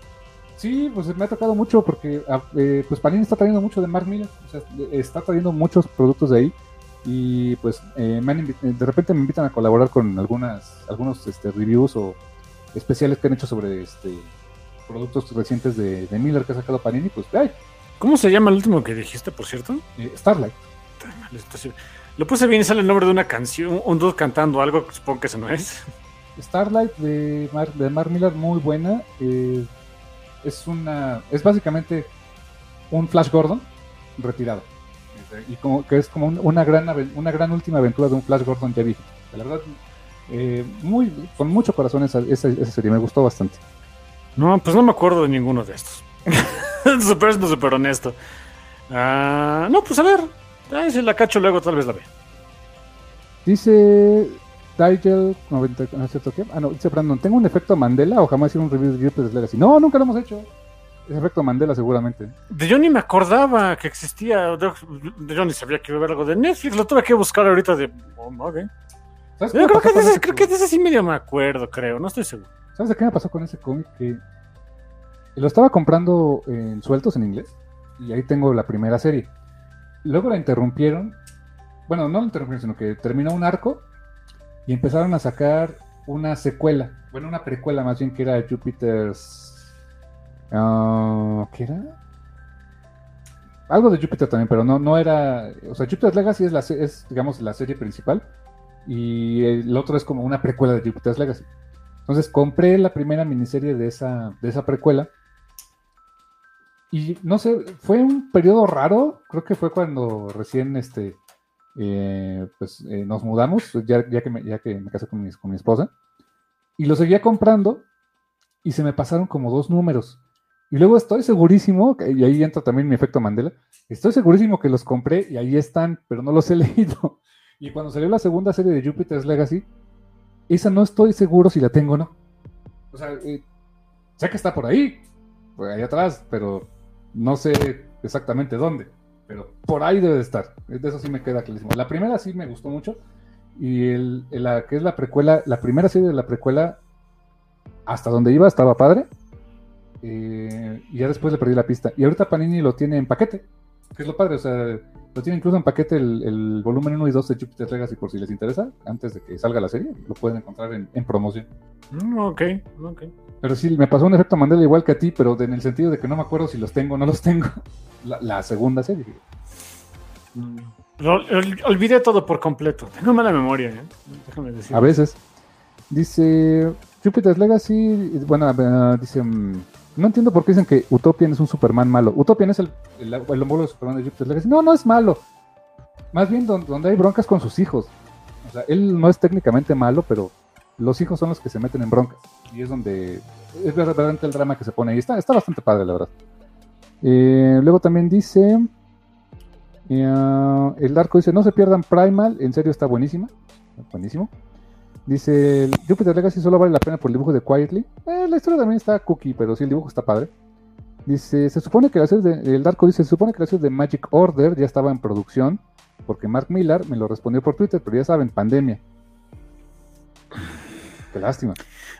Sí, pues me ha tocado mucho porque ah, eh, pues Panini está trayendo mucho de Mark Miller, o sea, está trayendo muchos productos de ahí y pues eh, me han eh, de repente me invitan a colaborar con algunas algunos este, reviews o especiales que han hecho sobre este productos recientes de, de Miller que ha sacado Panini, pues ay, ¿Cómo se llama el último que dijiste, por cierto? eh, Starlight. Lo puse bien y sale el nombre de una canción, un dude cantando algo, supongo que ese no es. Starlight de Mark, de Mark Miller muy buena. eh, es una es básicamente un Flash Gordon retirado y como que es como un- una gran una gran última aventura de un Flash Gordon ya viejo. La verdad eh, muy con mucho corazón esa, esa, esa serie me gustó bastante. No, pues no me acuerdo de ninguno de estos. super, no super honesto. Ah, no, pues a ver. Ay, si la cacho luego, tal vez la ve. Dice Digel 90, ¿no cierto qué? Ah, no, dice Brandon, ¿tengo un efecto Mandela o jamás hice un review de Jupiter's Legacy? No, nunca lo hemos hecho. Es efecto Mandela seguramente. De yo ni me acordaba que existía. De, de yo ni sabía que iba a haber algo de Netflix. Lo tuve que buscar ahorita de. oh, ok. ¿Sabes qué Yo creo que, de ese, ese creo que de ese sí medio me acuerdo, creo. No estoy seguro. ¿Sabes de qué me pasó con ese cómic? Que lo estaba comprando en sueltos en inglés y ahí tengo la primera serie. Luego la interrumpieron, bueno, no la interrumpieron, sino que terminó un arco y empezaron a sacar una secuela, bueno, una precuela más bien que era Jupiter's... ah, ¿Qué era? Algo de Jupiter también, pero no, no era... O sea, Jupiter's Legacy es, la, es, digamos, la serie principal y el otro es como una precuela de Jupiter's Legacy. Entonces compré la primera miniserie de esa, de esa precuela. Y no sé, fue un periodo raro. Creo que fue cuando recién este, eh, pues, eh, nos mudamos, ya, ya, que me, ya que me casé con mi, con mi esposa. Y lo seguía comprando y se me pasaron como dos números. Y luego estoy segurísimo, y ahí entra también mi efecto Mandela, estoy segurísimo que los compré y ahí están, pero no los he leído. Y cuando salió la segunda serie de Jupiter's Legacy, esa no estoy seguro si la tengo o no. O sea, eh, sé que está por ahí, por ahí atrás, pero no sé exactamente dónde. Pero por ahí debe de estar. De eso sí me queda clarísimo. La primera sí me gustó mucho. Y el, la que es la precuela, la primera serie de la precuela, hasta donde iba estaba padre. Eh, y ya después le perdí la pista. Y ahorita Panini lo tiene en paquete. Que es lo padre, o sea, lo tiene incluso en paquete el, el volumen 1 y 2 de Jupiter Legacy por si les interesa, antes de que salga la serie, lo pueden encontrar en, en promoción. Mm, ok, ok. Pero sí, me pasó un efecto Mandela igual que a ti, pero en el sentido de que no me acuerdo si los tengo o no los tengo. La, la segunda serie. Ol- olvidé todo por completo. Tengo mala memoria, ¿eh? Déjame decir. A veces. Dice Jupiter's Legacy, bueno, eh, dice, mm, no entiendo por qué dicen que Utopian es un Superman malo. Utopian es el, el, el homólogo de Superman de Jupiter's Legacy. No, no es malo. Más bien don- donde hay broncas con sus hijos. O sea, él no es técnicamente malo, pero los hijos son los que se meten en broncas. Y es donde es verdaderamente el drama que se pone ahí. Está, está bastante padre, la verdad. Eh, luego también dice, eh, el arco dice, no se pierdan Primal, en serio está buenísima. Buenísimo. Dice, Jupiter Legacy solo vale la pena por el dibujo de Quietly. Eh, la historia también está cookie, pero sí el dibujo está padre. Dice, se supone que la serie de, el Darko dice, se supone que la serie de Magic Order ya estaba en producción, porque Mark Millar me lo respondió por Twitter, pero ya saben, pandemia. Qué lástima.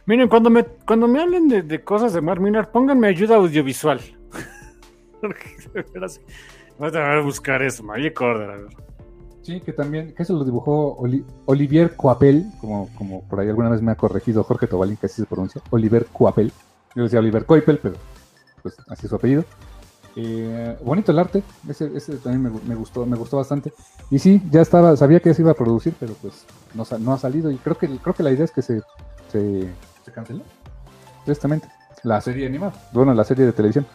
Miren, cuando me, cuando me hablen de, de cosas de Mark Miller, pónganme ayuda audiovisual. Voy a buscar eso, Magic Order. Sí, que también, que eso lo dibujó Oli- Olivier Coapel, como, como por ahí alguna vez me ha corregido Jorge Tobalín, que así se pronuncia, Oliver Coapel. Yo decía Oliver Coipel, pero pues así es su apellido. Eh, bonito el arte, ese, ese también me, me gustó, me gustó bastante. Y sí, ya estaba, sabía que se iba a producir, pero pues no, ha salido. Y creo que creo que la idea es que se, se, se canceló. Tristemente. La serie animada. Bueno, la serie de televisión.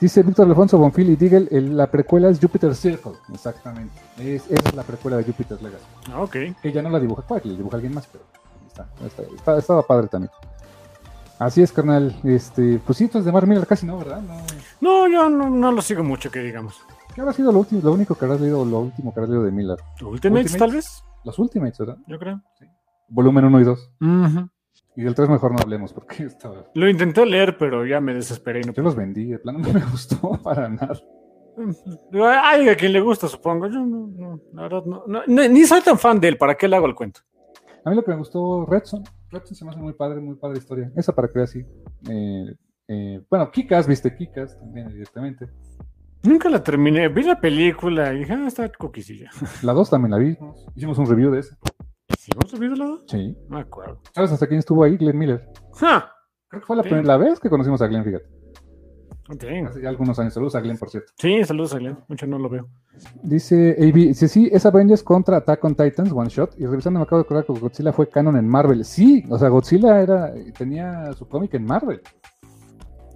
Dice Víctor Alfonso Bonfil y Digel, el- la precuela es Jupiter Circle. Exactamente. Es, esa es la precuela de Jupiter's Legacy. Ah, ok. Que ya no la dibuja Quack, la dibuja alguien más, pero está, está, está- estaba padre también. Así es, carnal. Este, pues sí, entonces de Mar Miller casi no, ¿verdad? No. No, yo no, no lo sigo mucho, que digamos. ¿Qué habrá sido lo, último, lo único que habrás leído, lo último que habrás leído de Miller? Ultimates, Ultimates. tal vez, Los Ultimates, ¿verdad? yo creo. Volumen 1 y 2. Ujú. Y del 3 mejor no hablemos porque estaba... Lo intenté leer, pero ya me desesperé y no Yo los vendí, de plano no me gustó para nada. Digo, Ay, a quien le gusta, supongo. Yo no, no, la verdad, no, no, ni soy tan fan de él. ¿Para qué le hago el cuento? A mí lo que me gustó, Redson. Redson se me hace muy padre, muy padre historia. Esa para que así. Eh, eh, bueno, Kikas, viste Kikas también, directamente. Nunca la terminé. Vi la película y dije, ah, está coquisilla. La 2 también la vimos. Hicimos un review de esa. ¿Hicimos el video de la dos? Sí. No me acuerdo. ¿Sabes hasta quién estuvo ahí? Glenn Miller. ¡Ja! Creo que fue la Sí. primera vez que conocimos a Glenn, fíjate. Damn. Hace ya algunos años. Saludos a Glenn, por cierto. Sí, saludos a Glenn. Mucho no lo veo. Dice AB, dice sí, es Avengers contra Attack on Titans, one shot. Y revisando me acabo de acordar que Godzilla fue canon en Marvel. Sí, o sea, Godzilla era, tenía su cómic en Marvel.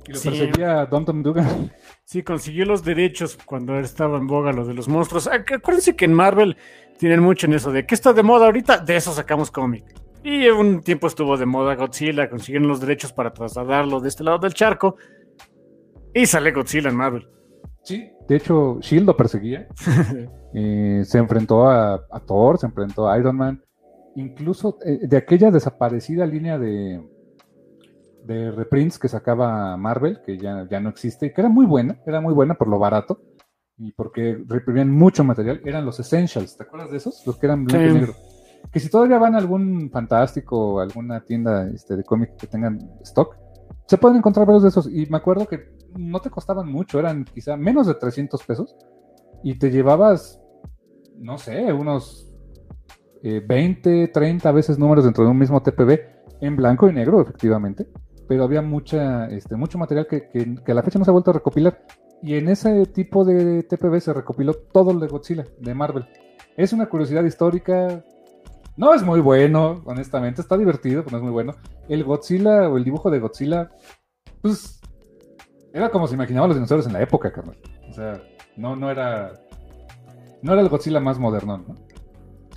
Y lo Sí. perseguía Dum Dum Dugan. Sí, consiguió los derechos cuando estaba en boga lo de los monstruos. Ah, Acuérdense que en Marvel tienen mucho en eso de que está de moda ahorita, de eso sacamos cómic. Y un tiempo estuvo de moda Godzilla, consiguieron los derechos para trasladarlo de este lado del charco. Y sale Godzilla en Marvel. Sí. De hecho, Shield lo perseguía. Eh, se enfrentó a, a Thor, se enfrentó a Iron Man. Incluso eh, de aquella desaparecida línea de, de reprints que sacaba Marvel, que ya, ya no existe, y que era muy buena, era muy buena por lo barato y porque reprimían mucho material, eran los Essentials, ¿te acuerdas de esos? Los que eran blanco y negro. Que si todavía van a algún fantástico o alguna tienda este, de cómic que tengan stock, se pueden encontrar varios de esos. Y me acuerdo que no te costaban mucho, eran quizá menos de 300 pesos y te llevabas, no sé, unos eh, 20, 30 veces números dentro de un mismo TPB en blanco y negro, efectivamente. Pero había mucha, este, mucho material que, que- a la fecha no se ha vuelto a recopilar. Y en ese tipo de TPB se recopiló todo el de Godzilla, de Marvel. Es una curiosidad histórica. No es muy bueno, honestamente. Está divertido, pero no es muy bueno. El Godzilla o el dibujo de Godzilla, pues era como se imaginaban los dinosaurios en la época, carnal. O sea, no, no era. No era el Godzilla más moderno, ¿no?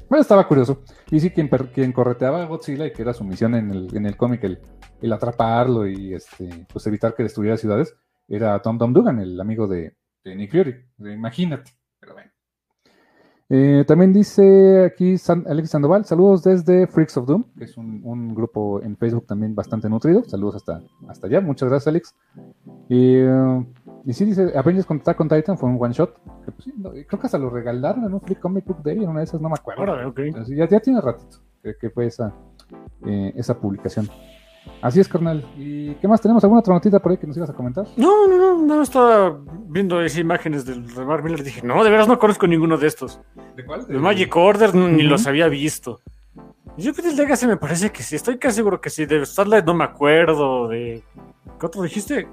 Bueno, estaba curioso. Y sí, quien, quien correteaba a Godzilla y que era su misión en el, en el cómic, el, el atraparlo y este, pues evitar que destruyera ciudades, era Tom Tom Dugan, el amigo de, de Nick Fury. Imagínate. Eh, también dice aquí San- Alex Sandoval, saludos desde Freaks of Doom, que es un, un grupo en Facebook también bastante nutrido. Saludos hasta, hasta allá, muchas gracias Alex. Y, eh, y sí dice, Avengers contra Attack on Titan fue un one shot. que, pues, sí, no, creo que hasta lo regalaron en un Free Comic Book Day, en una de esas no me acuerdo. Órale, ok. Pero sí, ya, ya tiene ratito que, que fue esa, eh, esa publicación. Así es, carnal. ¿Y qué más tenemos? ¿Alguna otra notita por ahí que nos ibas a comentar? No, no, no, no estaba viendo esas imágenes del Remar Miller. Dije, no, de veras no conozco ninguno de estos. ¿De cuál? De Magic Order ni los había visto. Y Jupiter's Legacy me parece que sí, estoy casi seguro que sí. De Starlight no me acuerdo. De. ¿Qué otro dijiste?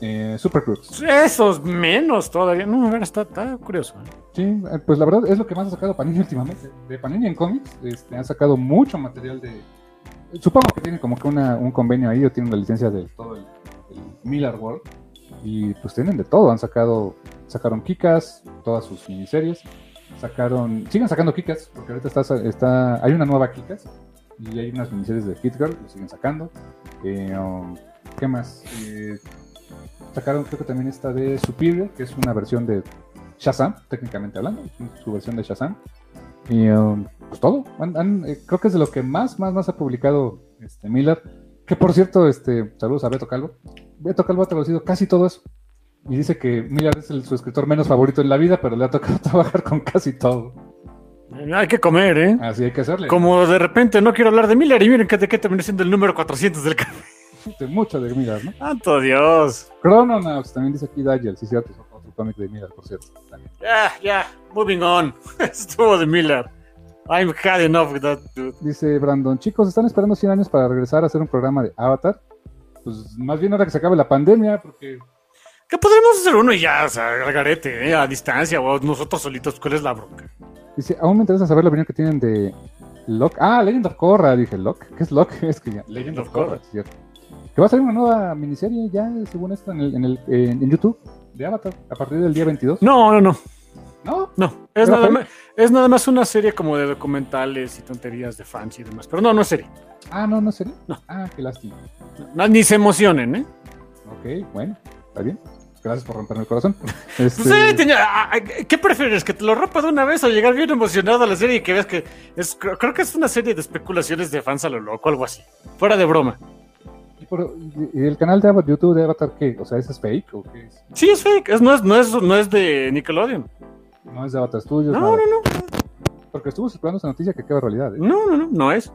Eh, Super Cruz. Esos menos todavía. No, a ver, está, está curioso. ¿eh? Sí, eh, pues la verdad es lo que más ha sacado Panini últimamente. De Panini en cómics, este, han sacado mucho material de. Supongo que tienen como que una, un convenio ahí o tienen la licencia de todo el, el Miller World. Y pues tienen de todo. Han sacado. Sacaron Kikas, todas sus miniseries. Sacaron. Siguen sacando Kikas, porque ahorita está, está. Hay una nueva Kikas. Y hay unas miniseries de Hit Girl, lo siguen sacando. Eh, um, ¿Qué más? Eh, sacaron, creo que también esta de Superior, que es una versión de Shazam, técnicamente hablando, su versión de Shazam. Y um, pues todo. Han- han, eh, creo que es de lo que más, más, más ha publicado este, Miller. Que por cierto, este, saludos a Beto Calvo. Beto Calvo ha traducido casi todo eso. Y dice que Miller es el- su escritor menos favorito en la vida, pero le ha tocado trabajar con casi todo. Eh, Hay que comer, ¿eh? Así hay que hacerle. Como de repente no quiero hablar de Miller y miren que de qué terminó siendo el número 400 del café. De mucho de Miller, ¿no? ¡Santo Dios! Chrononauts, también dice aquí Daniel, sí, cierto, otro cómic de Miller, por cierto. Ya, ya, moving on. Estuvo de Miller. I'm had enough with that dude. Dice Brandon, chicos, ¿están esperando 100 años para regresar a hacer un programa de Avatar? Pues más bien ahora que se acabe la pandemia, porque Que podremos hacer uno y ya, o sea, al garete, eh, a distancia, o nosotros solitos, ¿cuál es la bronca? Dice, aún me interesa saber la opinión que tienen de Locke. Ah, Legend of Korra, dije Locke. ¿Qué es Locke? Es que ya, Legend of Korra, cierto. Que va a salir una nueva miniserie ya, según esto, en, el, en, el, en- en YouTube de Avatar, a partir del día 22. No, no, no, ¿No? no. Es ¿Era nada, más, es nada más una serie como de documentales y tonterías de fans y demás. Pero no, no es serie. Ah, no, no es serie. No. Ah, qué lástima. No, ni se emocionen, ¿eh? Ok, bueno, está bien. Gracias por romperme el corazón. Este, tenía- ah, ah, ¿Qué prefieres? ¿Que te lo rompa de una vez o llegar bien emocionado a la serie y que veas que es, creo, que es una serie de especulaciones de fans a lo loco, algo así? Fuera de broma. ¿y el canal de YouTube de Avatar qué? O sea, ¿ese es fake o qué es? Sí, es fake. Es, no, es, no, es, no es de Nickelodeon. No es de Avatar Studios. No, nada. no, no. Porque estuvo circulando esa noticia que queda realidad. ¿eh? No, no, no. No es.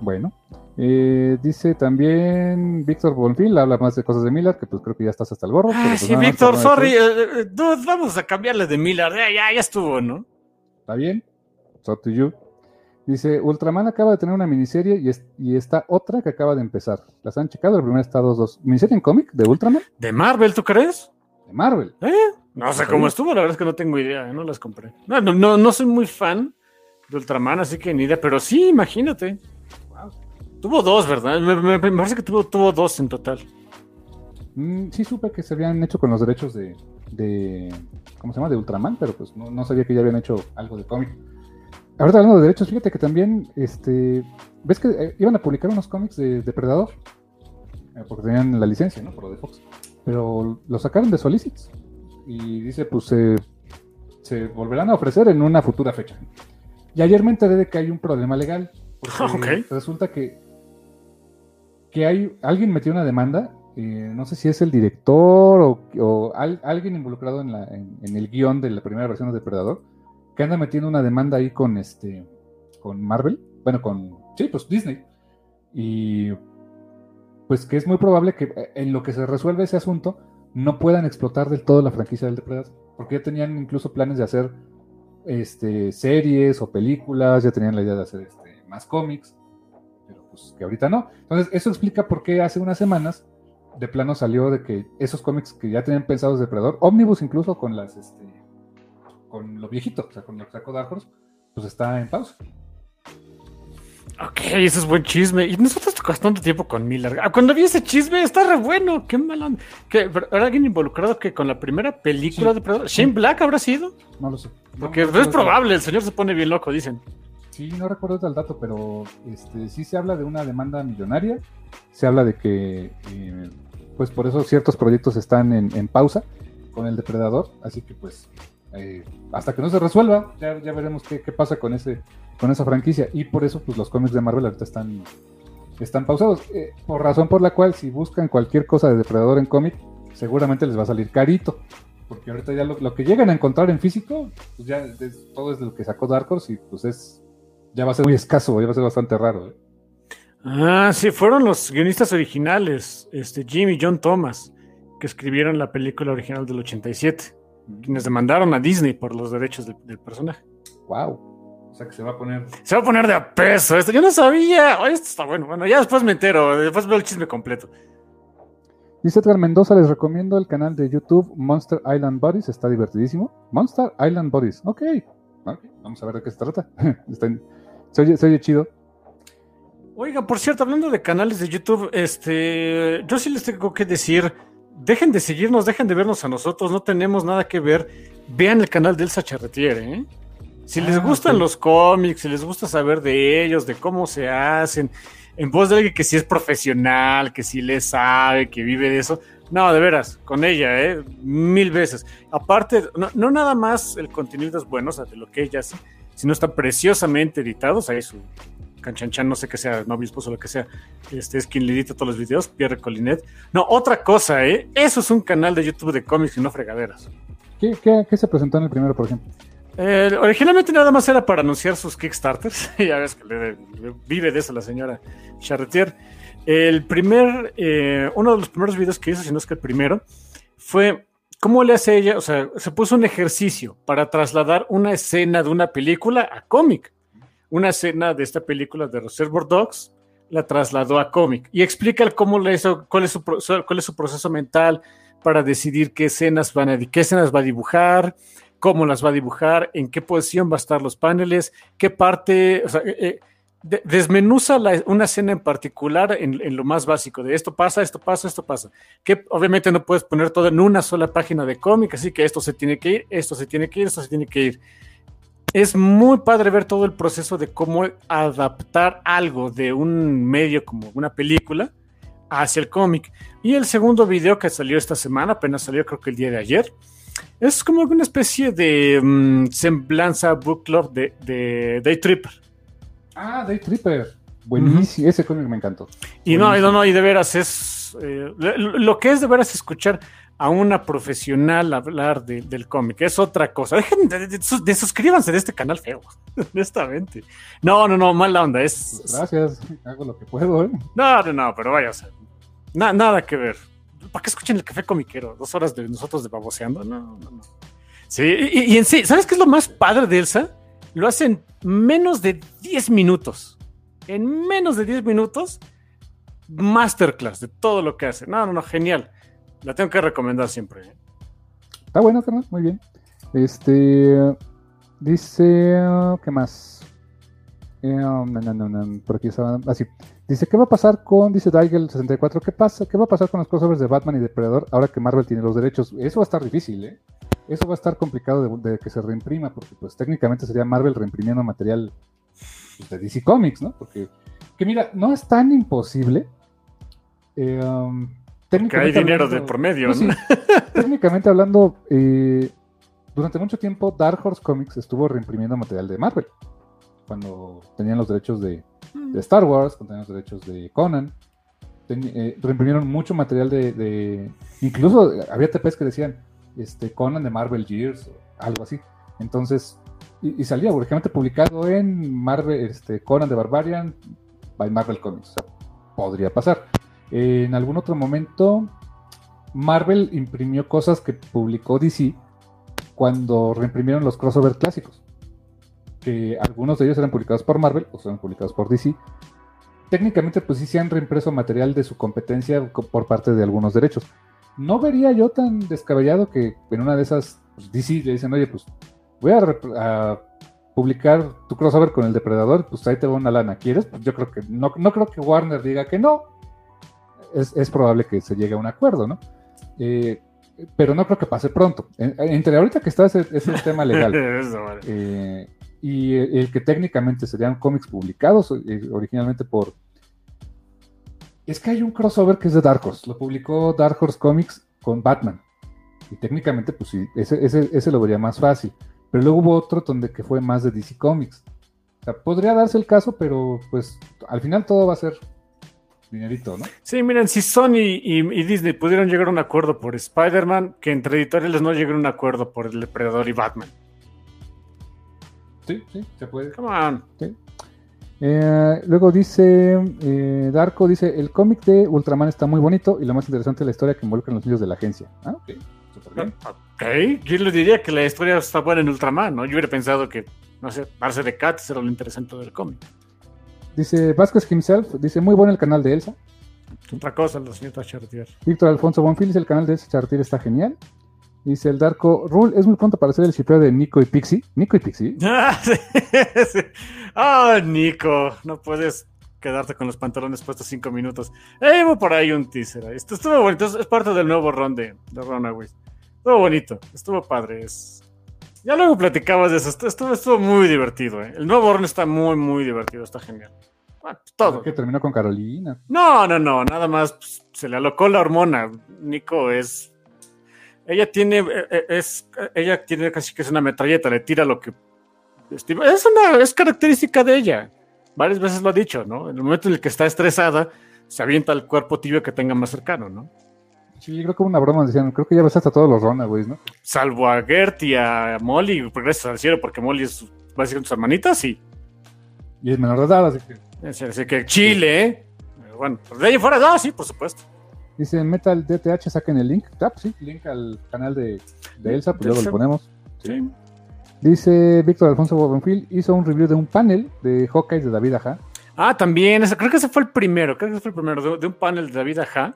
Bueno, eh, dice también Víctor Bonfil, habla más de cosas de Miller, que pues creo que ya estás hasta el gorro. Ah, pues, sí, Víctor, sorry. eh, eh, dude, vamos a cambiarle de Miller. Ya, ya, ya estuvo, ¿no? Está bien, so to you. Dice, Ultraman acaba de tener una miniserie y, es- y está otra que acaba de empezar. ¿Las han checado? La primera está 2-2. ¿Miniserie en cómic de Ultraman? ¿De Marvel, tú crees? De Marvel. ¿Eh? No sé cómo estuvo, la verdad es que no tengo idea, ¿eh? no las compré. No, no, no, soy muy fan de Ultraman, así que ni idea, pero sí, imagínate. Tuvo dos, ¿verdad? Me, me- me parece que tuvo, tuvo dos en total. Mm, sí supe que se habían hecho con los derechos de, de ¿cómo se llama? De Ultraman, pero pues no, no sabía que ya habían hecho algo de cómic. Ahorita hablando de derechos, fíjate que también, este, ¿ves que eh, iban a publicar unos cómics de Depredador? Eh, porque tenían la licencia, ¿no? Por lo de Fox. Pero lo sacaron de Solicits. Y dice, pues se se volverán a ofrecer en una futura fecha. Y ayer me enteré de que hay un problema legal. Resulta que, que hay alguien metió una demanda, eh, no sé si es el director o, o al- alguien involucrado en, la, en, en el guion de la primera versión de Depredador, que anda metiendo una demanda ahí con este con Marvel, bueno, con sí, pues Disney. Y pues que es muy probable que eh, en lo que se resuelve ese asunto no puedan explotar del todo la franquicia del Depredador, porque ya tenían incluso planes de hacer este, series o películas, ya tenían la idea de hacer este, más cómics, pero pues que ahorita no. Entonces, eso explica por qué hace unas semanas de plano salió de que esos cómics que ya tenían pensados de Depredador, Omnibus incluso con las este, con lo viejito, o sea, con lo que sacó Dark Horse, pues está en pausa. Ok, eso es buen chisme. Y nosotros gastando tiempo con Miller. Ah, cuando vi ese chisme, está re bueno. Qué malo. ¿Qué, ¿Era alguien involucrado que con la primera película Sí. de Predador? ¿Shane Black habrá sido? No lo sé. Porque No, no es probable, el señor se pone bien loco, dicen. Sí, no recuerdo el dato, pero este, sí se habla de una demanda millonaria. Se habla de que, eh, pues por eso ciertos proyectos están en, en pausa con el depredador. Así que, pues, eh, hasta que no se resuelva, ya, veremos qué, pasa con ese con esa franquicia. Y por eso, pues, los cómics de Marvel ahorita están, están pausados. Eh, por razón por la cual, si buscan cualquier cosa de depredador en cómic, seguramente les va a salir carito. Porque ahorita ya lo, que llegan a encontrar en físico, pues ya todo es lo que sacó Dark Horse y pues es ya va a ser muy escaso, ya va a ser bastante raro. ¿eh? Ah, sí, fueron los guionistas originales, este, Jim y John Thomas, que escribieron la película original del 87, quienes demandaron a Disney por los derechos del, del personaje. Wow. O sea que se va a poner. Se va a poner de a peso esto. Yo no sabía. Ay, esto está bueno. Bueno, ya después me entero. Después veo el chisme completo. Dice Edgar Mendoza, les recomiendo el canal de YouTube Monster Island Buddies, está divertidísimo. Monster Island Buddies, ok. Ok, Vamos a ver de qué se trata. Está en- se, oye, se oye chido. Oiga, por cierto, hablando de canales de YouTube, este, yo sí les tengo que decir, dejen de seguirnos, dejen de vernos a nosotros, no tenemos nada que ver. Vean el canal de Elsa Charretier, ¿eh? Si les Ah, gustan los cómics, si les gusta saber de ellos, de cómo se hacen, en voz de alguien que sí es profesional, que sí le sabe, que vive de eso. No, de veras, con ella, ¿eh? Mil veces. Aparte, no, no nada más el contenido es bueno, o sea, de lo que ella hace, sino está preciosamente editado, o sea, hay su canchanchan, no sé qué sea, no obispo o lo que sea, este es quien le edita todos los videos, Pierre Colinet. No, otra cosa, ¿eh? Eso es un canal de YouTube de cómics y no fregaderas. ¿Qué, qué, qué se presentó en el primero, por ejemplo? Eh, originalmente nada más era para anunciar sus Kickstarters. ya ves que le- le- vive de eso la señora Charretier. El primer, eh, uno de los primeros videos que hizo, si no es que el primero, fue ¿cómo le hace ella? O sea, se puso un ejercicio para trasladar una escena de una película a cómic. Una escena de esta película de Reservoir Dogs la trasladó a cómic y explica cómo le hizo, cuál, es su, cuál es su proceso mental para decidir qué escenas, van a, qué escenas va a dibujar, cómo las va a dibujar, en qué posición va a estar los paneles, qué parte, o sea, eh, eh, desmenuza una escena en particular en, lo más básico de esto pasa, esto pasa, esto pasa. Que obviamente no puedes poner todo en una sola página de cómic, así que esto se tiene que ir, esto se tiene que ir, esto se tiene que ir. Es muy padre ver todo el proceso de cómo adaptar algo de un medio como una película hacia el cómic. Y el segundo video que salió esta semana, apenas salió creo que el día de ayer, es como una especie de mm, semblanza book club de, de Day Tripper Ah, Day Tripper. Buenísimo, ese cómic me encantó. Y no, no, no, y de veras es. Eh, lo que es de veras escuchar a una profesional hablar del cómic es otra cosa. Dejen de, suscríbanse de este canal feo, honestamente. No, no, no, mala onda. Es, gracias, hago lo que puedo. ¿eh? No, no, no, pero vaya, o sea, nada que ver. ¿Para qué escuchen el café comiquero? Dos horas de nosotros de baboseando. No, no, no. Sí, y, y en sí, ¿sabes qué es lo más padre de Elsa? Lo hacen menos de 10 minutos. En menos de 10 minutos, masterclass de todo lo que hace. No, no, no, genial. La tengo que recomendar siempre. ¿eh? Está bueno, carnal, muy bien. Este dice, ¿qué más? Eh, por aquí estaba así. Ah, dice, ¿qué va a pasar con, dice Daigel64, ¿qué pasa? ¿Qué va a pasar con los crossovers de Batman y Depredador ahora que Marvel tiene los derechos? Eso va a estar difícil, ¿eh? eso va a estar complicado de, que se reimprima, porque pues técnicamente sería Marvel reimprimiendo material pues, de DC Comics, ¿no? Porque, que mira, no es tan imposible. Eh, um, que hay dinero de por medio, pues ¿no? técnicamente hablando, eh, durante mucho tiempo Dark Horse Comics estuvo reimprimiendo material de Marvel. Cuando tenían los derechos de, mm. Star Wars, cuando tenían los derechos de Conan. Eh, reimprimieron mucho material de, de, Incluso había TPs que decían, este, Conan de Marvel Years o algo así. Entonces, y, salía urgentemente publicado en Marvel, este, Conan de Barbarian by Marvel Comics. O sea, podría pasar. En algún otro momento, Marvel imprimió cosas que publicó DC cuando reimprimieron los crossover clásicos. Que algunos de ellos eran publicados por Marvel, o eran publicados por DC. Técnicamente, pues sí se han reimpreso material de su competencia por parte de algunos derechos no vería yo tan descabellado que en una de esas pues, DC le dicen, oye, pues voy a, publicar tu crossover con el depredador, pues ahí te va una lana, ¿quieres? Yo creo que no, no creo que Warner diga que no. Es, probable que se llegue a un acuerdo, ¿no? Eh, pero no creo que pase pronto. entre ahorita que está ese, tema legal eh, y el, que técnicamente serían cómics publicados eh, originalmente por es que hay un crossover que es de Dark Horse. Lo publicó Dark Horse Comics con Batman. Y técnicamente, pues sí, ese, ese, lo vería más fácil. Pero luego hubo otro donde que fue más de DC Comics. O sea, podría darse el caso, pero pues al final todo va a ser dinerito, ¿no? Sí, miren, si Sony y, Disney pudieron llegar a un acuerdo por Spider-Man, que entre editoriales no lleguen a un acuerdo por el Depredador y Batman. Sí, sí, se puede. Come on. Sí. Eh, luego dice eh, Darko, dice, el cómic de Ultraman está muy bonito y lo más interesante es la historia que involucra a los niños de la agencia. Ah, ok, Ok, yo le diría que la historia está buena en Ultraman, ¿no? Yo hubiera pensado que, no sé, Barce de Cat era lo interesante del cómic. Dice Vázquez himself, dice, muy bueno el canal de Elsa. Otra cosa, los señor Chartier. Víctor Alfonso Bonfil dice, el canal de Elsa Chartier está genial. Dice el Darko, Rule, es muy pronto para hacer el cifreo de Nico y Pixie. Nico y Pixie. Ah, Nico, no puedes quedarte con los pantalones puestos cinco minutos. Eh, por ahí un teaser. Esto estuvo bonito, es parte del nuevo ron de, de Runaways. Estuvo bonito, estuvo padre. Ya luego platicabas de eso, estuvo, estuvo muy divertido. ¿eh? El nuevo ron está muy, muy divertido, está genial. todo. Que terminó con Carolina. No, no, no, nada más pues, se le alocó la hormona. Nico es ella tiene, eh, eh, es, ella tiene casi que es una metralleta, le tira lo que... Es una, es característica de ella. Varias veces lo ha dicho, ¿no? En el momento en el que está estresada, se avienta al cuerpo tibio que tenga más cercano, ¿no? Sí, creo que una broma decían, creo que ya ves hasta todos los Runaways, ¿no? Salvo a Gert y a Molly, regresas al cielo porque Molly es básicamente sus hermanitas, sí. Y es menor de edad, así que. Así que Chile, ¿eh? Bueno, de ahí fuera, no, sí, por supuesto. Dice Metal DTH, saquen el link. Ah, pues sí, link al canal de, de Elsa, pues luego lo ponemos. Sí. Dice Víctor Alfonso Bobenfield, hizo un review de un panel de Hawkeye de David Aja. Ah, también, creo que ese fue el primero, creo que ese fue el primero, de, de un panel de David Aja,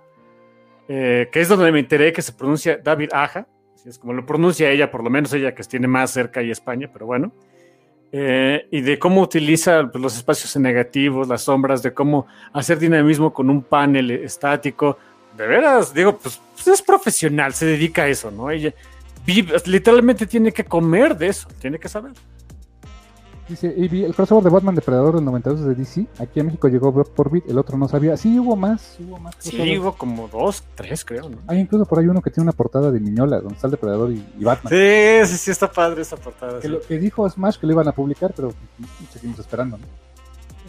eh, que es donde me enteré que se pronuncia David Aja, así es como lo pronuncia ella, por lo menos ella que tiene más cerca y España, pero bueno. Eh, y de cómo utiliza pues, los espacios negativos, las sombras, de cómo hacer dinamismo con un panel estático. De veras, digo, pues, pues, es profesional, se dedica a eso, ¿no? Ella vive, literalmente tiene que comer de eso, tiene que saber. Dice AB, el crossover de Batman Depredador del 92 de DC. Aquí a México llegó por bit, el otro no sabía. Sí, hubo más, hubo más. Sí, hubo como dos, tres, creo, ¿no? Hay incluso por ahí uno que tiene una portada de Miñola, donde está el Depredador y, y Batman. Sí, sí, sí, está padre esa portada. Que, sí. lo, que dijo Smash que lo iban a publicar, pero seguimos esperando. ¿no?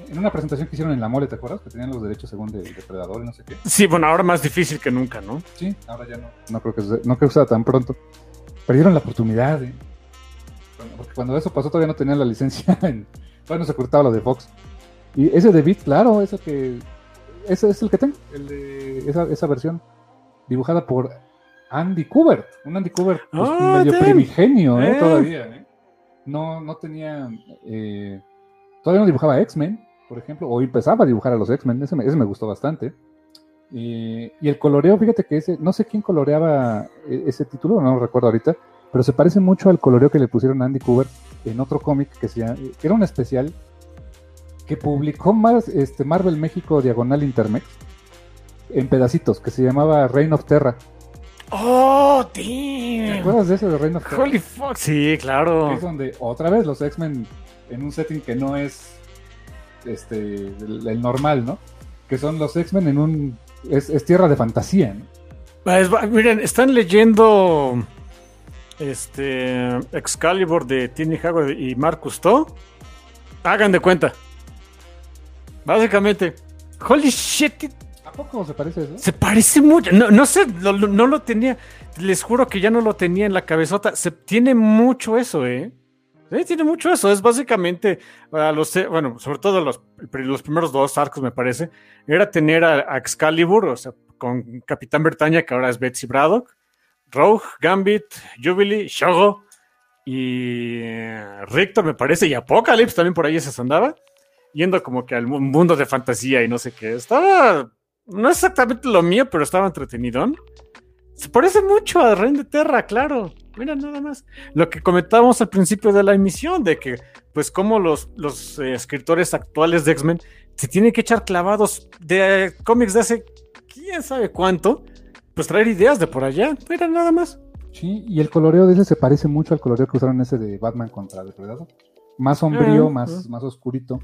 En una presentación que hicieron en la mole, ¿te acuerdas? Que tenían los derechos según de Depredador y no sé qué. Sí, bueno, ahora más difícil que nunca, ¿no? Sí, ahora ya no. No creo que, no creo que sea tan pronto. Perdieron la oportunidad, ¿eh? Cuando, porque cuando eso pasó todavía no tenían la licencia. En, todavía no se ocultaba lo de Fox. Y ese de Beat, claro, ese que. Ese es el que tengo. El de esa, esa versión dibujada por Andy Kubert. Un Andy Kubert pues, Ah, medio primigenio, ¿eh? Eh. Todavía, ¿eh? No, no tenía. eh, todavía no dibujaba X-Men, por ejemplo, o empezaba a dibujar a los X-Men. Ese, me- ese me gustó bastante. Eh, y el coloreo, fíjate que ese, no sé quién coloreaba e- ese título, no lo recuerdo ahorita, pero se parece mucho al coloreo que le pusieron a Andy Kubert en otro cómic que, se llama- que era un especial que publicó más este, Marvel México Diagonal Intermex en pedacitos, que se llamaba Reign of Terra. ¡Oh, ¿Te damn! acuerdas de ese de Reign of Terra? Holy fuck, sí, claro. Es donde otra vez los X-Men en un setting que no es este el, el normal, ¿no? Que son los X-Men en un es, es tierra de fantasía, ¿no? Miren, están leyendo este Excalibur de Tiny Howard y Marcus To. Hagan de cuenta. Básicamente, holy shit, ¿A poco se parece eso? se parece mucho. No, no sé, lo- lo- no lo tenía. Les juro que ya no lo tenía en la cabezota. Se tiene mucho eso, ¿eh? Sí, tiene mucho eso. Es básicamente, a los, bueno, sobre todo los, los primeros dos arcos, me parece, era tener a, a Excalibur, o sea, con Capitán Bretaña, que ahora es Betsy Braddock, Rogue, Gambit, Jubilee, Shogo y eh, Rictor, me parece, y Apocalypse también por ahí se andaba, yendo como que al mu- mundo de fantasía y no sé qué. Estaba, no exactamente lo mío, pero estaba entretenido. Se parece mucho a Reino de Terra, claro. Mira, nada más. Lo que comentábamos al principio de la emisión, de que, pues, como los, los eh, escritores actuales de X-Men se tienen que echar clavados de eh, cómics de hace quién sabe cuánto, pues traer ideas de por allá. Mira, nada más. Sí, y el coloreo de ese se parece mucho al coloreo que usaron ese de Batman contra Depredador. Más sombrío, Ah, más, más oscurito.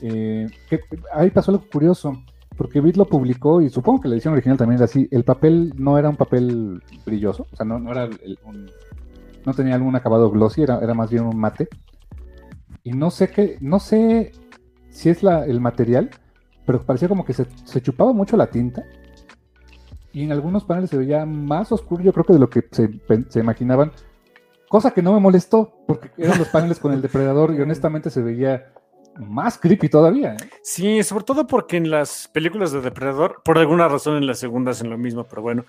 Eh, que- ahí pasó algo curioso, porque Beat lo publicó y supongo que la edición original también era así. El papel no era un papel brilloso, o sea, no, no era el- un- no tenía algún acabado glossy, era, era más bien un mate. Y no sé qué, no sé si es la, el material, pero parecía como que se, se chupaba mucho la tinta. Y en algunos paneles se veía más oscuro, yo creo que de lo que se, imaginaban. Cosa que no me molestó, porque eran los paneles con el depredador y honestamente se veía más creepy todavía. ¿eh? Sí, sobre todo porque en las películas de Depredador, por alguna razón en las segundas en lo mismo, pero bueno,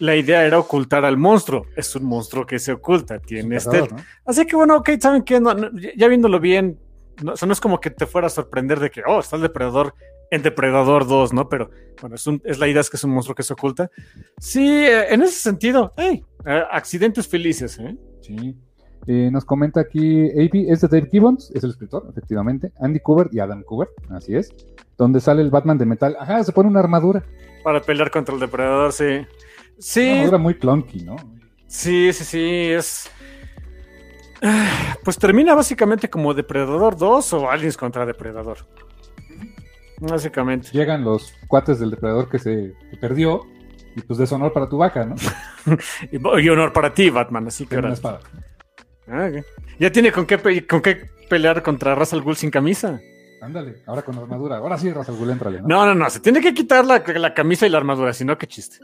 la idea era ocultar al monstruo. Es un monstruo que se oculta, tiene Es. ¿no? Así que bueno, ok, ¿saben qué? No, no, ya- ya viéndolo bien, no, o sea, no es como que te fuera a sorprender de que, oh, está el depredador en Depredador 2, ¿no? Pero bueno, es, un- es la idea es que es un monstruo que se oculta. Sí, eh, en ese sentido, hey, eh, accidentes felices, ¿eh? Sí. Eh, nos comenta aquí, AP es de Dave Gibbons, es el escritor, efectivamente. Andy Kubert y Adam Kubert, así es. Donde sale el Batman de metal. Ajá, se pone una armadura. Para pelear contra el depredador, sí. Una Sí, armadura muy clunky, ¿no? Sí, sí, sí, es... Pues termina básicamente como Depredador 2 o Aliens contra Depredador. Básicamente. Llegan los cuates del depredador que se que perdió y pues deshonor para tu vaca, ¿no? Y, y honor para ti, Batman, así que una ahora... espada. Ah, ok. Ya tiene con qué, pe- con qué pelear contra Ra's al Ghul sin camisa. Ándale, ahora con armadura. Ahora sí, Ra's al Ghul, éntrale, ¿no? No, no, no, se tiene que quitar la, la camisa y la armadura, si no, qué chiste.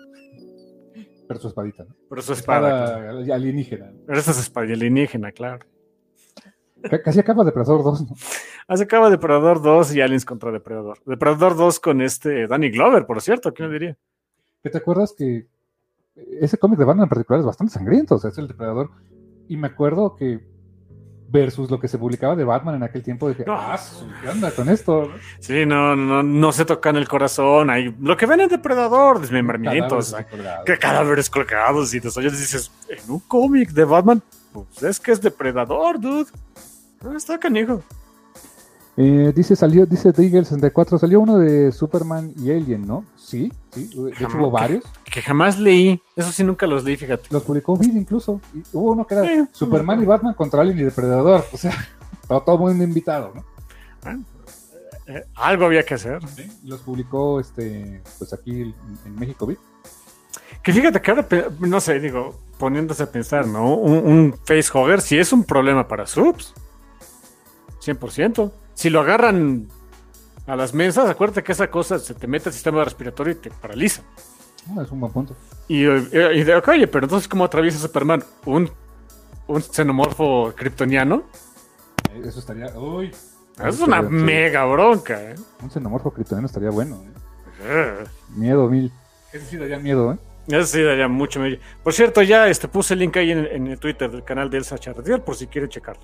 Pero su espadita, ¿no? Pero su espada. claro. Alienígena. Pero esa es espada alienígena, claro. C- Casi acaba Depredador 2, ¿no? Hace acaba Depredador 2 y Aliens contra Depredador. Depredador 2 con este Danny Glover, por cierto, ¿quién lo diría? que te acuerdas que ese cómic de Batman en particular es bastante sangriento, o sea, es el depredador. Y me acuerdo que versus lo que se publicaba de Batman en aquel tiempo, dije, No. ah, ¿qué onda con esto? Sí, no, no, no se tocan el corazón. Ahí, lo que ven es depredador, desmembramientos, Cadáveres colgados. que cadáveres colgados y desoyes dices, en un cómic de Batman, pues es que es depredador, dude. No está canijo. Eh, dice, salió, dice Diggle64, salió uno de Superman y Alien, ¿no? Sí, sí, de hecho Jamás. hubo varios. Que jamás leí. Eso sí, nunca los leí, fíjate. Los publicó Vid incluso. Y hubo uno que era Sí. Superman y Batman contra Alien y Depredador. O sea, todo, todo mundo invitado, ¿no? Eh, algo había que hacer. Sí, Los publicó este, pues aquí en, en México, Vid. Que fíjate que ahora, no sé, digo, poniéndose a pensar, ¿no? Un, un facehugger sí es un problema para subs. 100%. Si lo agarran a las mesas, acuérdate que esa cosa se te mete al sistema respiratorio y te paraliza. Ah, es un buen punto. Y, eh, y de, oye, pero entonces, ¿cómo atraviesa Superman? ¿Un, un xenomorfo kryptoniano? Eh, Eso estaría. Uy. Es una mega bronca, ¿eh? Un xenomorfo kryptoniano estaría bueno. ¿eh? Eh, Miedo mil. Ese sí daría miedo, ¿eh? Eso sí daría mucho medio. Por cierto, ya este, puse el link ahí en, en el Twitter del canal de Elsa Charretier por si quieren checarlo.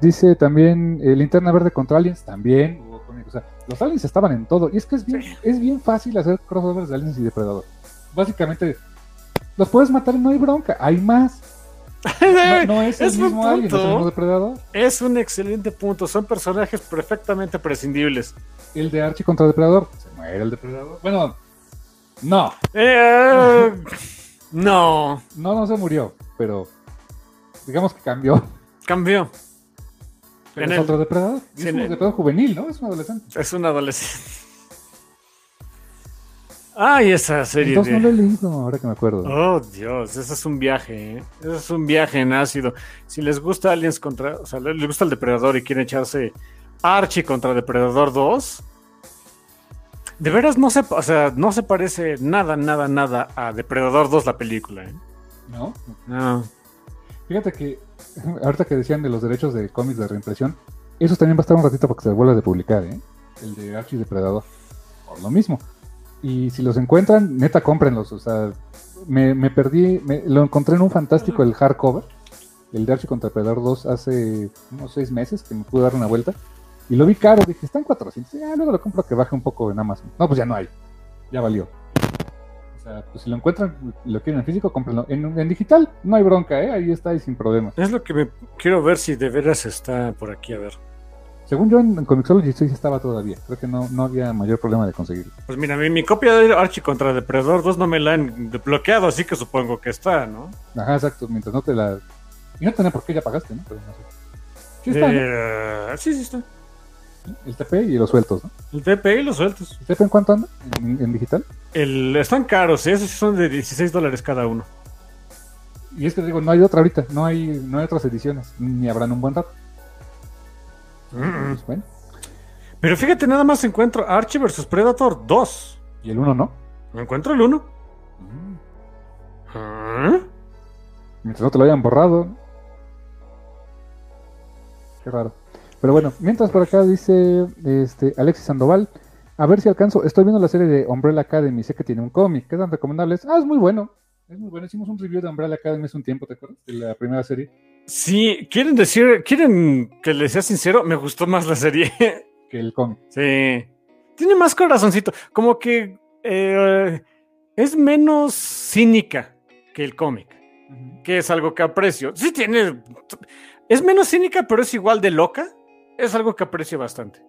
Dice también eh, Linterna Verde contra Aliens, también. O sea, los aliens estaban en todo. Y es que es bien, es bien fácil hacer crossovers de aliens y depredador. Básicamente, los puedes matar y no hay bronca. Hay más. No, no es el Es mismo alien, no es el mismo depredador. Es un excelente punto. Son personajes perfectamente prescindibles. El de Archie contra Depredador. Se muere el depredador. Bueno, no. Eh, no, No, no se murió. Pero digamos que cambió. cambió. Pero es el- otro depredador. Es un el- depredador juvenil, ¿no? Es un adolescente. Es un adolescente. Ay, esa serie Entonces de... no lo he leído ahora que me acuerdo. Oh, Dios, ese es un viaje, ¿eh? Ese es un viaje en ácido. Si les gusta Aliens contra... O sea, les gusta el Depredador y quieren echarse Archie contra Depredador 2... De veras no se, o sea, no se parece nada, nada, nada a Depredador 2 la película, ¿eh? ¿No? No. Fíjate que ahorita que decían de los derechos de cómics de reimpresión, esos también va a estar un ratito para que se vuelva a publicar, ¿eh? El de Archie Depredador. Por lo mismo. Y si los encuentran, neta, cómprenlos. O sea, me, me perdí, me- lo encontré en un fantástico, el hardcover, el de Archie contra Depredador 2, hace unos seis meses que me pude dar una vuelta. Y lo vi caro, dije, está en 400. Ah, luego lo compro que baje un poco en Amazon. No, pues ya no hay. Ya valió. Sea, pues si lo encuentran y lo quieren en físico, cómprenlo. En, en digital no hay bronca, ¿eh? Ahí está y sin problemas. Es lo que me quiero ver si de veras está por aquí, a ver. Según yo en, en Comixology sí estaba todavía. Creo que no, no había mayor problema de conseguirlo. Pues mira, mi, mi copia de Archie contra Depredador 2 no me la han bloqueado, así que supongo que está, ¿no? Ajá, exacto. Mientras no te la... Y no tenía por qué ya pagaste, ¿no? Pero no sé. Sí está, ¿no? Eh, sí, sí está. El TP y los sueltos, ¿no? El TP y los sueltos. ¿El TP en cuánto anda? ¿En, en digital? El, están caros, ¿eh? esos son de 16 dólares cada uno. Y es que digo, no hay otra ahorita. No hay, no hay otras ediciones. Ni habrán un buen rato. Pues, bueno. Pero fíjate, nada más encuentro Archie vs Predator 2. Y el uno no. No encuentro el 1. Mientras no te lo hayan borrado. Qué raro. Pero bueno, mientras por acá dice este Alexis Sandoval, a ver si alcanzo. Estoy viendo la serie de Umbrella Academy, sé que tiene un cómic. ¿Qué tan recomendable es? Ah, es muy bueno. Es muy bueno. Hicimos un review de Umbrella Academy hace un tiempo, ¿te acuerdas? De la primera serie. Sí, quieren decir, quieren que les sea sincero, me gustó más la serie. Que el cómic. sí. Tiene más corazoncito. Como que eh, es menos cínica que el cómic. que es algo que aprecio. Sí tiene... Es menos cínica, pero es igual de loca. Es algo que aprecio bastante.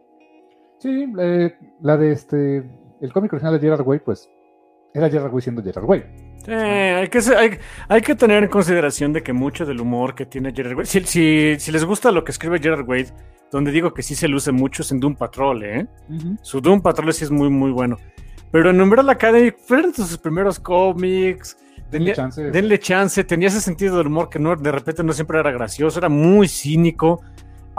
Sí, eh, la de este. El cómic original de Gerard Way, pues. Era Gerard Way siendo Gerard Way. Sí, hay, que, hay, hay que tener en consideración de que mucho del humor que tiene Gerard Way... Si, si, si les gusta lo que escribe Gerard Way, donde digo que sí se luce mucho es en Doom Patrol, ¿eh? Su Doom Patrol sí es muy, muy bueno. Pero en Umbrella Academy fueron sus primeros cómics. Denle chance. Denle chance, tenía ese sentido del humor que no, de repente no siempre era gracioso, era muy cínico.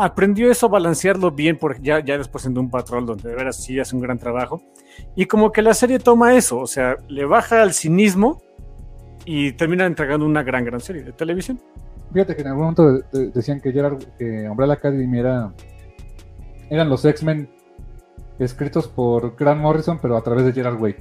Aprendió eso a balancearlo bien, por, ya, ya después en Doom Patrol, donde de veras sí hace un gran trabajo. Y como que la serie toma eso, o sea, le baja al cinismo y termina entregando una gran, gran serie de televisión. Fíjate que en algún momento de- de- decían que Gerard, que Umbrella Academy era. Eran los X-Men escritos por Grant Morrison, pero a través de Gerard Way.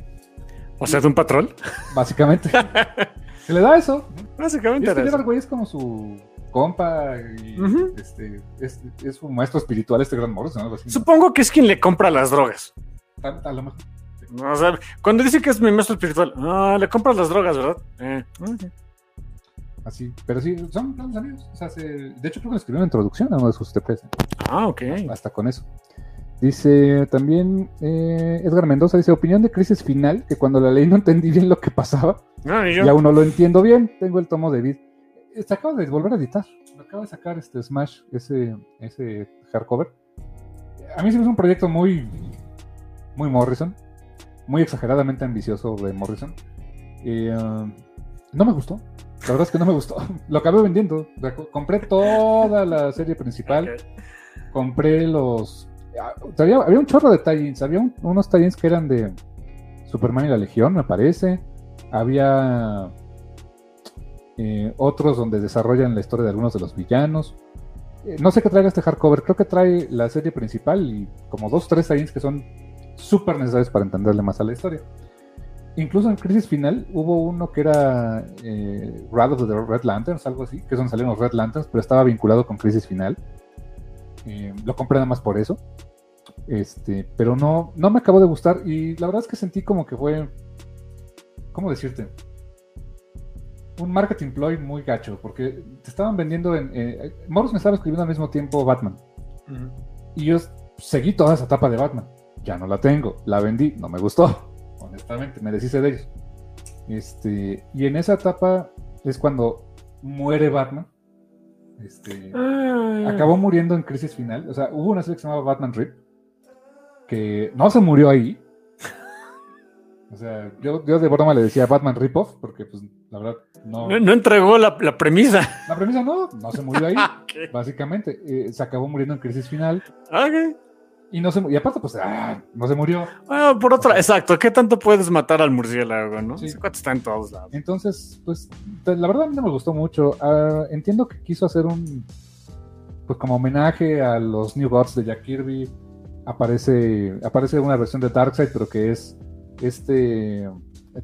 O sea, de un patrón. Básicamente. Se le da eso. Básicamente este Gerard. Way es como su compa y este, es, es su maestro espiritual, este Gran Morrison. ¿no? Supongo que es quien le compra las drogas. A, a lo mejor. O sea, cuando dice que es mi maestro espiritual, ah, le compras las drogas, ¿verdad? Eh, ok. Así. Pero sí, son grandes amigos. O sea, se- de hecho, creo que le escribió una introducción a uno de sus TPs. Ah, ok. Hasta con eso. Dice también eh, Edgar Mendoza, dice, opinión de crisis final, que cuando la leí no entendí bien lo que pasaba. No, yo. Y aún no lo entiendo bien. Tengo el tomo de Vid. Se acaba de volver a editar. Acaba de sacar este Smash, ese, ese hardcover. A mí se me hizo un proyecto muy, muy Morrison. Muy exageradamente ambicioso de Morrison. Eh, no me gustó. La verdad es que no me gustó. Lo acabé vendiendo. Compré toda la serie principal compré los. ah, Había, había un chorro de tie-ins. Había un- unos tie-ins que eran de Superman y la Legión, me parece. Había eh, otros donde desarrollan la historia de algunos de los villanos. Eh, no sé qué traiga este hardcover. Creo que trae la serie principal y como dos tres tie-ins que son súper necesarios para entenderle más a la historia. Incluso en Crisis Final hubo uno que era eh, of the Red Lanterns, algo así, que donde salieron los Red Lanterns, pero estaba vinculado con Crisis Final. Eh, lo compré nada más por eso. Este, pero no, no me acabó de gustar. Y la verdad es que sentí como que fue. ¿Cómo decirte? Un marketing ploy muy gacho. Porque te estaban vendiendo en. Eh, Morris me estaba escribiendo al mismo tiempo Batman. Y yo seguí toda esa etapa de Batman. Ya no la tengo. La vendí. No me gustó. Honestamente, me deshice de ellos. Este, y en esa etapa es cuando muere Batman. Este, Ah, acabó muriendo en Crisis Final. O sea, hubo una serie que se llamaba Batman Rip, que no se murió ahí. O sea, yo, yo de broma le decía Batman Rip-Off, porque pues la verdad no... No, no entregó la, la premisa. La premisa no, no se murió ahí, básicamente. Eh, se acabó muriendo en Crisis Final. Y no se y aparte, pues, ah, no se murió. Bueno, por otra, exacto. ¿Qué tanto puedes matar al murciélago, no? Sí. Está en todos lados. Entonces, pues, la verdad a mí no me gustó mucho. Ah, entiendo que quiso hacer un, pues, como homenaje a los New Gods de Jack Kirby. Aparece, aparece una versión de Darkseid, pero que es este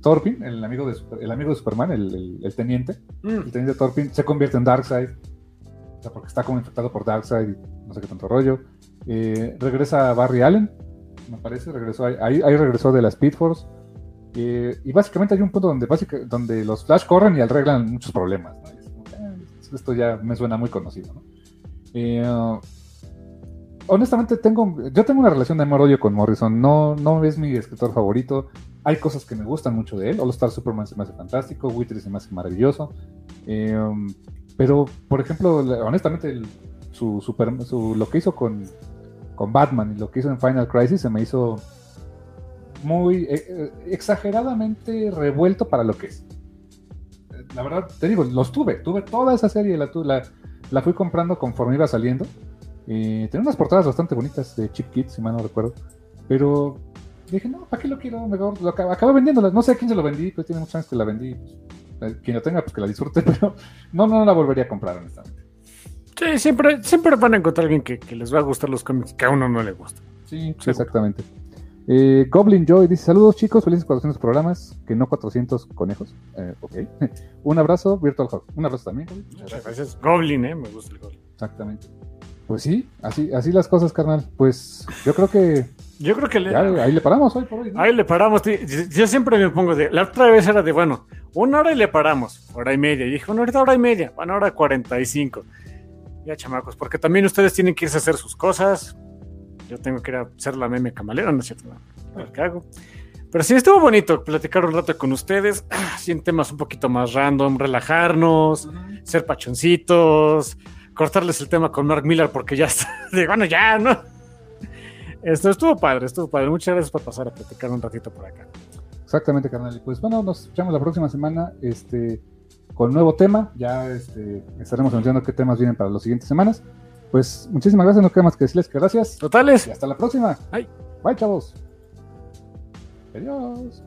Thorpin, el amigo de, el amigo de Superman, el, el- el teniente. Mm. El teniente se convierte en Darkseid. O sea, porque está como infectado por Darkseid y no sé qué tanto rollo. Eh, regresa Barry Allen, me parece, regresó ahí, ahí, ahí regresó de la Speed Force. Eh, y básicamente hay un punto donde, donde los Flash corren y arreglan muchos problemas. ah, esto ya me suena muy conocido. ¿no? Eh, honestamente, tengo, yo tengo una relación de amor-odio con Morrison. No, no es mi escritor favorito. Hay cosas que me gustan mucho de él. All Star Superman se me hace fantástico. Wither se me hace maravilloso. Eh, pero, por ejemplo, honestamente, su, super- su- lo que hizo con, con Batman y lo que hizo en Final Crisis se me hizo muy eh, eh, exageradamente revuelto para lo que es. Eh, La verdad, te digo, los tuve, tuve toda esa serie, la, la, la fui comprando conforme iba saliendo. Eh, tenía unas portadas bastante bonitas de Chip Kit, si mal no recuerdo. Pero dije, no, ¿para qué lo quiero? Mejor lo acabo, acabé vendiéndola. No sé a quién se lo vendí, pues tiene muchas años que la vendí. pues, eh, quien lo tenga, pues que la disfrute, pero no, no la volvería a comprar, honestamente. Sí, siempre, siempre van a encontrar alguien que, que les va a gustar los cómics que a uno no le gusta. Sí, Seguro. exactamente. Eh, Goblin Joy dice: Saludos chicos, felices 400 programas, que no 400 conejos. Eh, ok. Un abrazo, Virtual Hawk. Un abrazo también. Muchas Muchas gracias. gracias. Goblin, ¿eh? Me gusta el Goblin. Exactamente. Pues sí, así, así las cosas, carnal. Pues yo creo que Yo creo que le, ya, ahí le paramos hoy por hoy. ¿no? ahí le paramos. tío. Yo siempre me pongo de. La otra vez era de, bueno, una hora y le paramos. Hora y media. Y dije, bueno, ahorita hora y media. Bueno, hora 45. Ya, chamacos, porque también ustedes tienen que irse a hacer sus cosas. Yo tengo que ir a hacer la meme camalera, ¿no es cierto? No, a ver qué hago. Pero sí, estuvo bonito platicar un rato con ustedes. En temas un poquito más random, relajarnos, ser pachoncitos, cortarles el tema con Mark Miller porque ya está. De, bueno, ya, ¿no? Esto estuvo padre, estuvo padre. Muchas gracias por pasar a platicar un ratito por acá. Exactamente, carnal. Y Pues bueno, nos escuchamos la próxima semana este, con nuevo tema. Ya este, estaremos anunciando qué temas vienen para las siguientes semanas. Pues muchísimas gracias, no queda más que decirles que gracias. Totales. Y hasta la próxima. Bye. Bye, chavos. Adiós.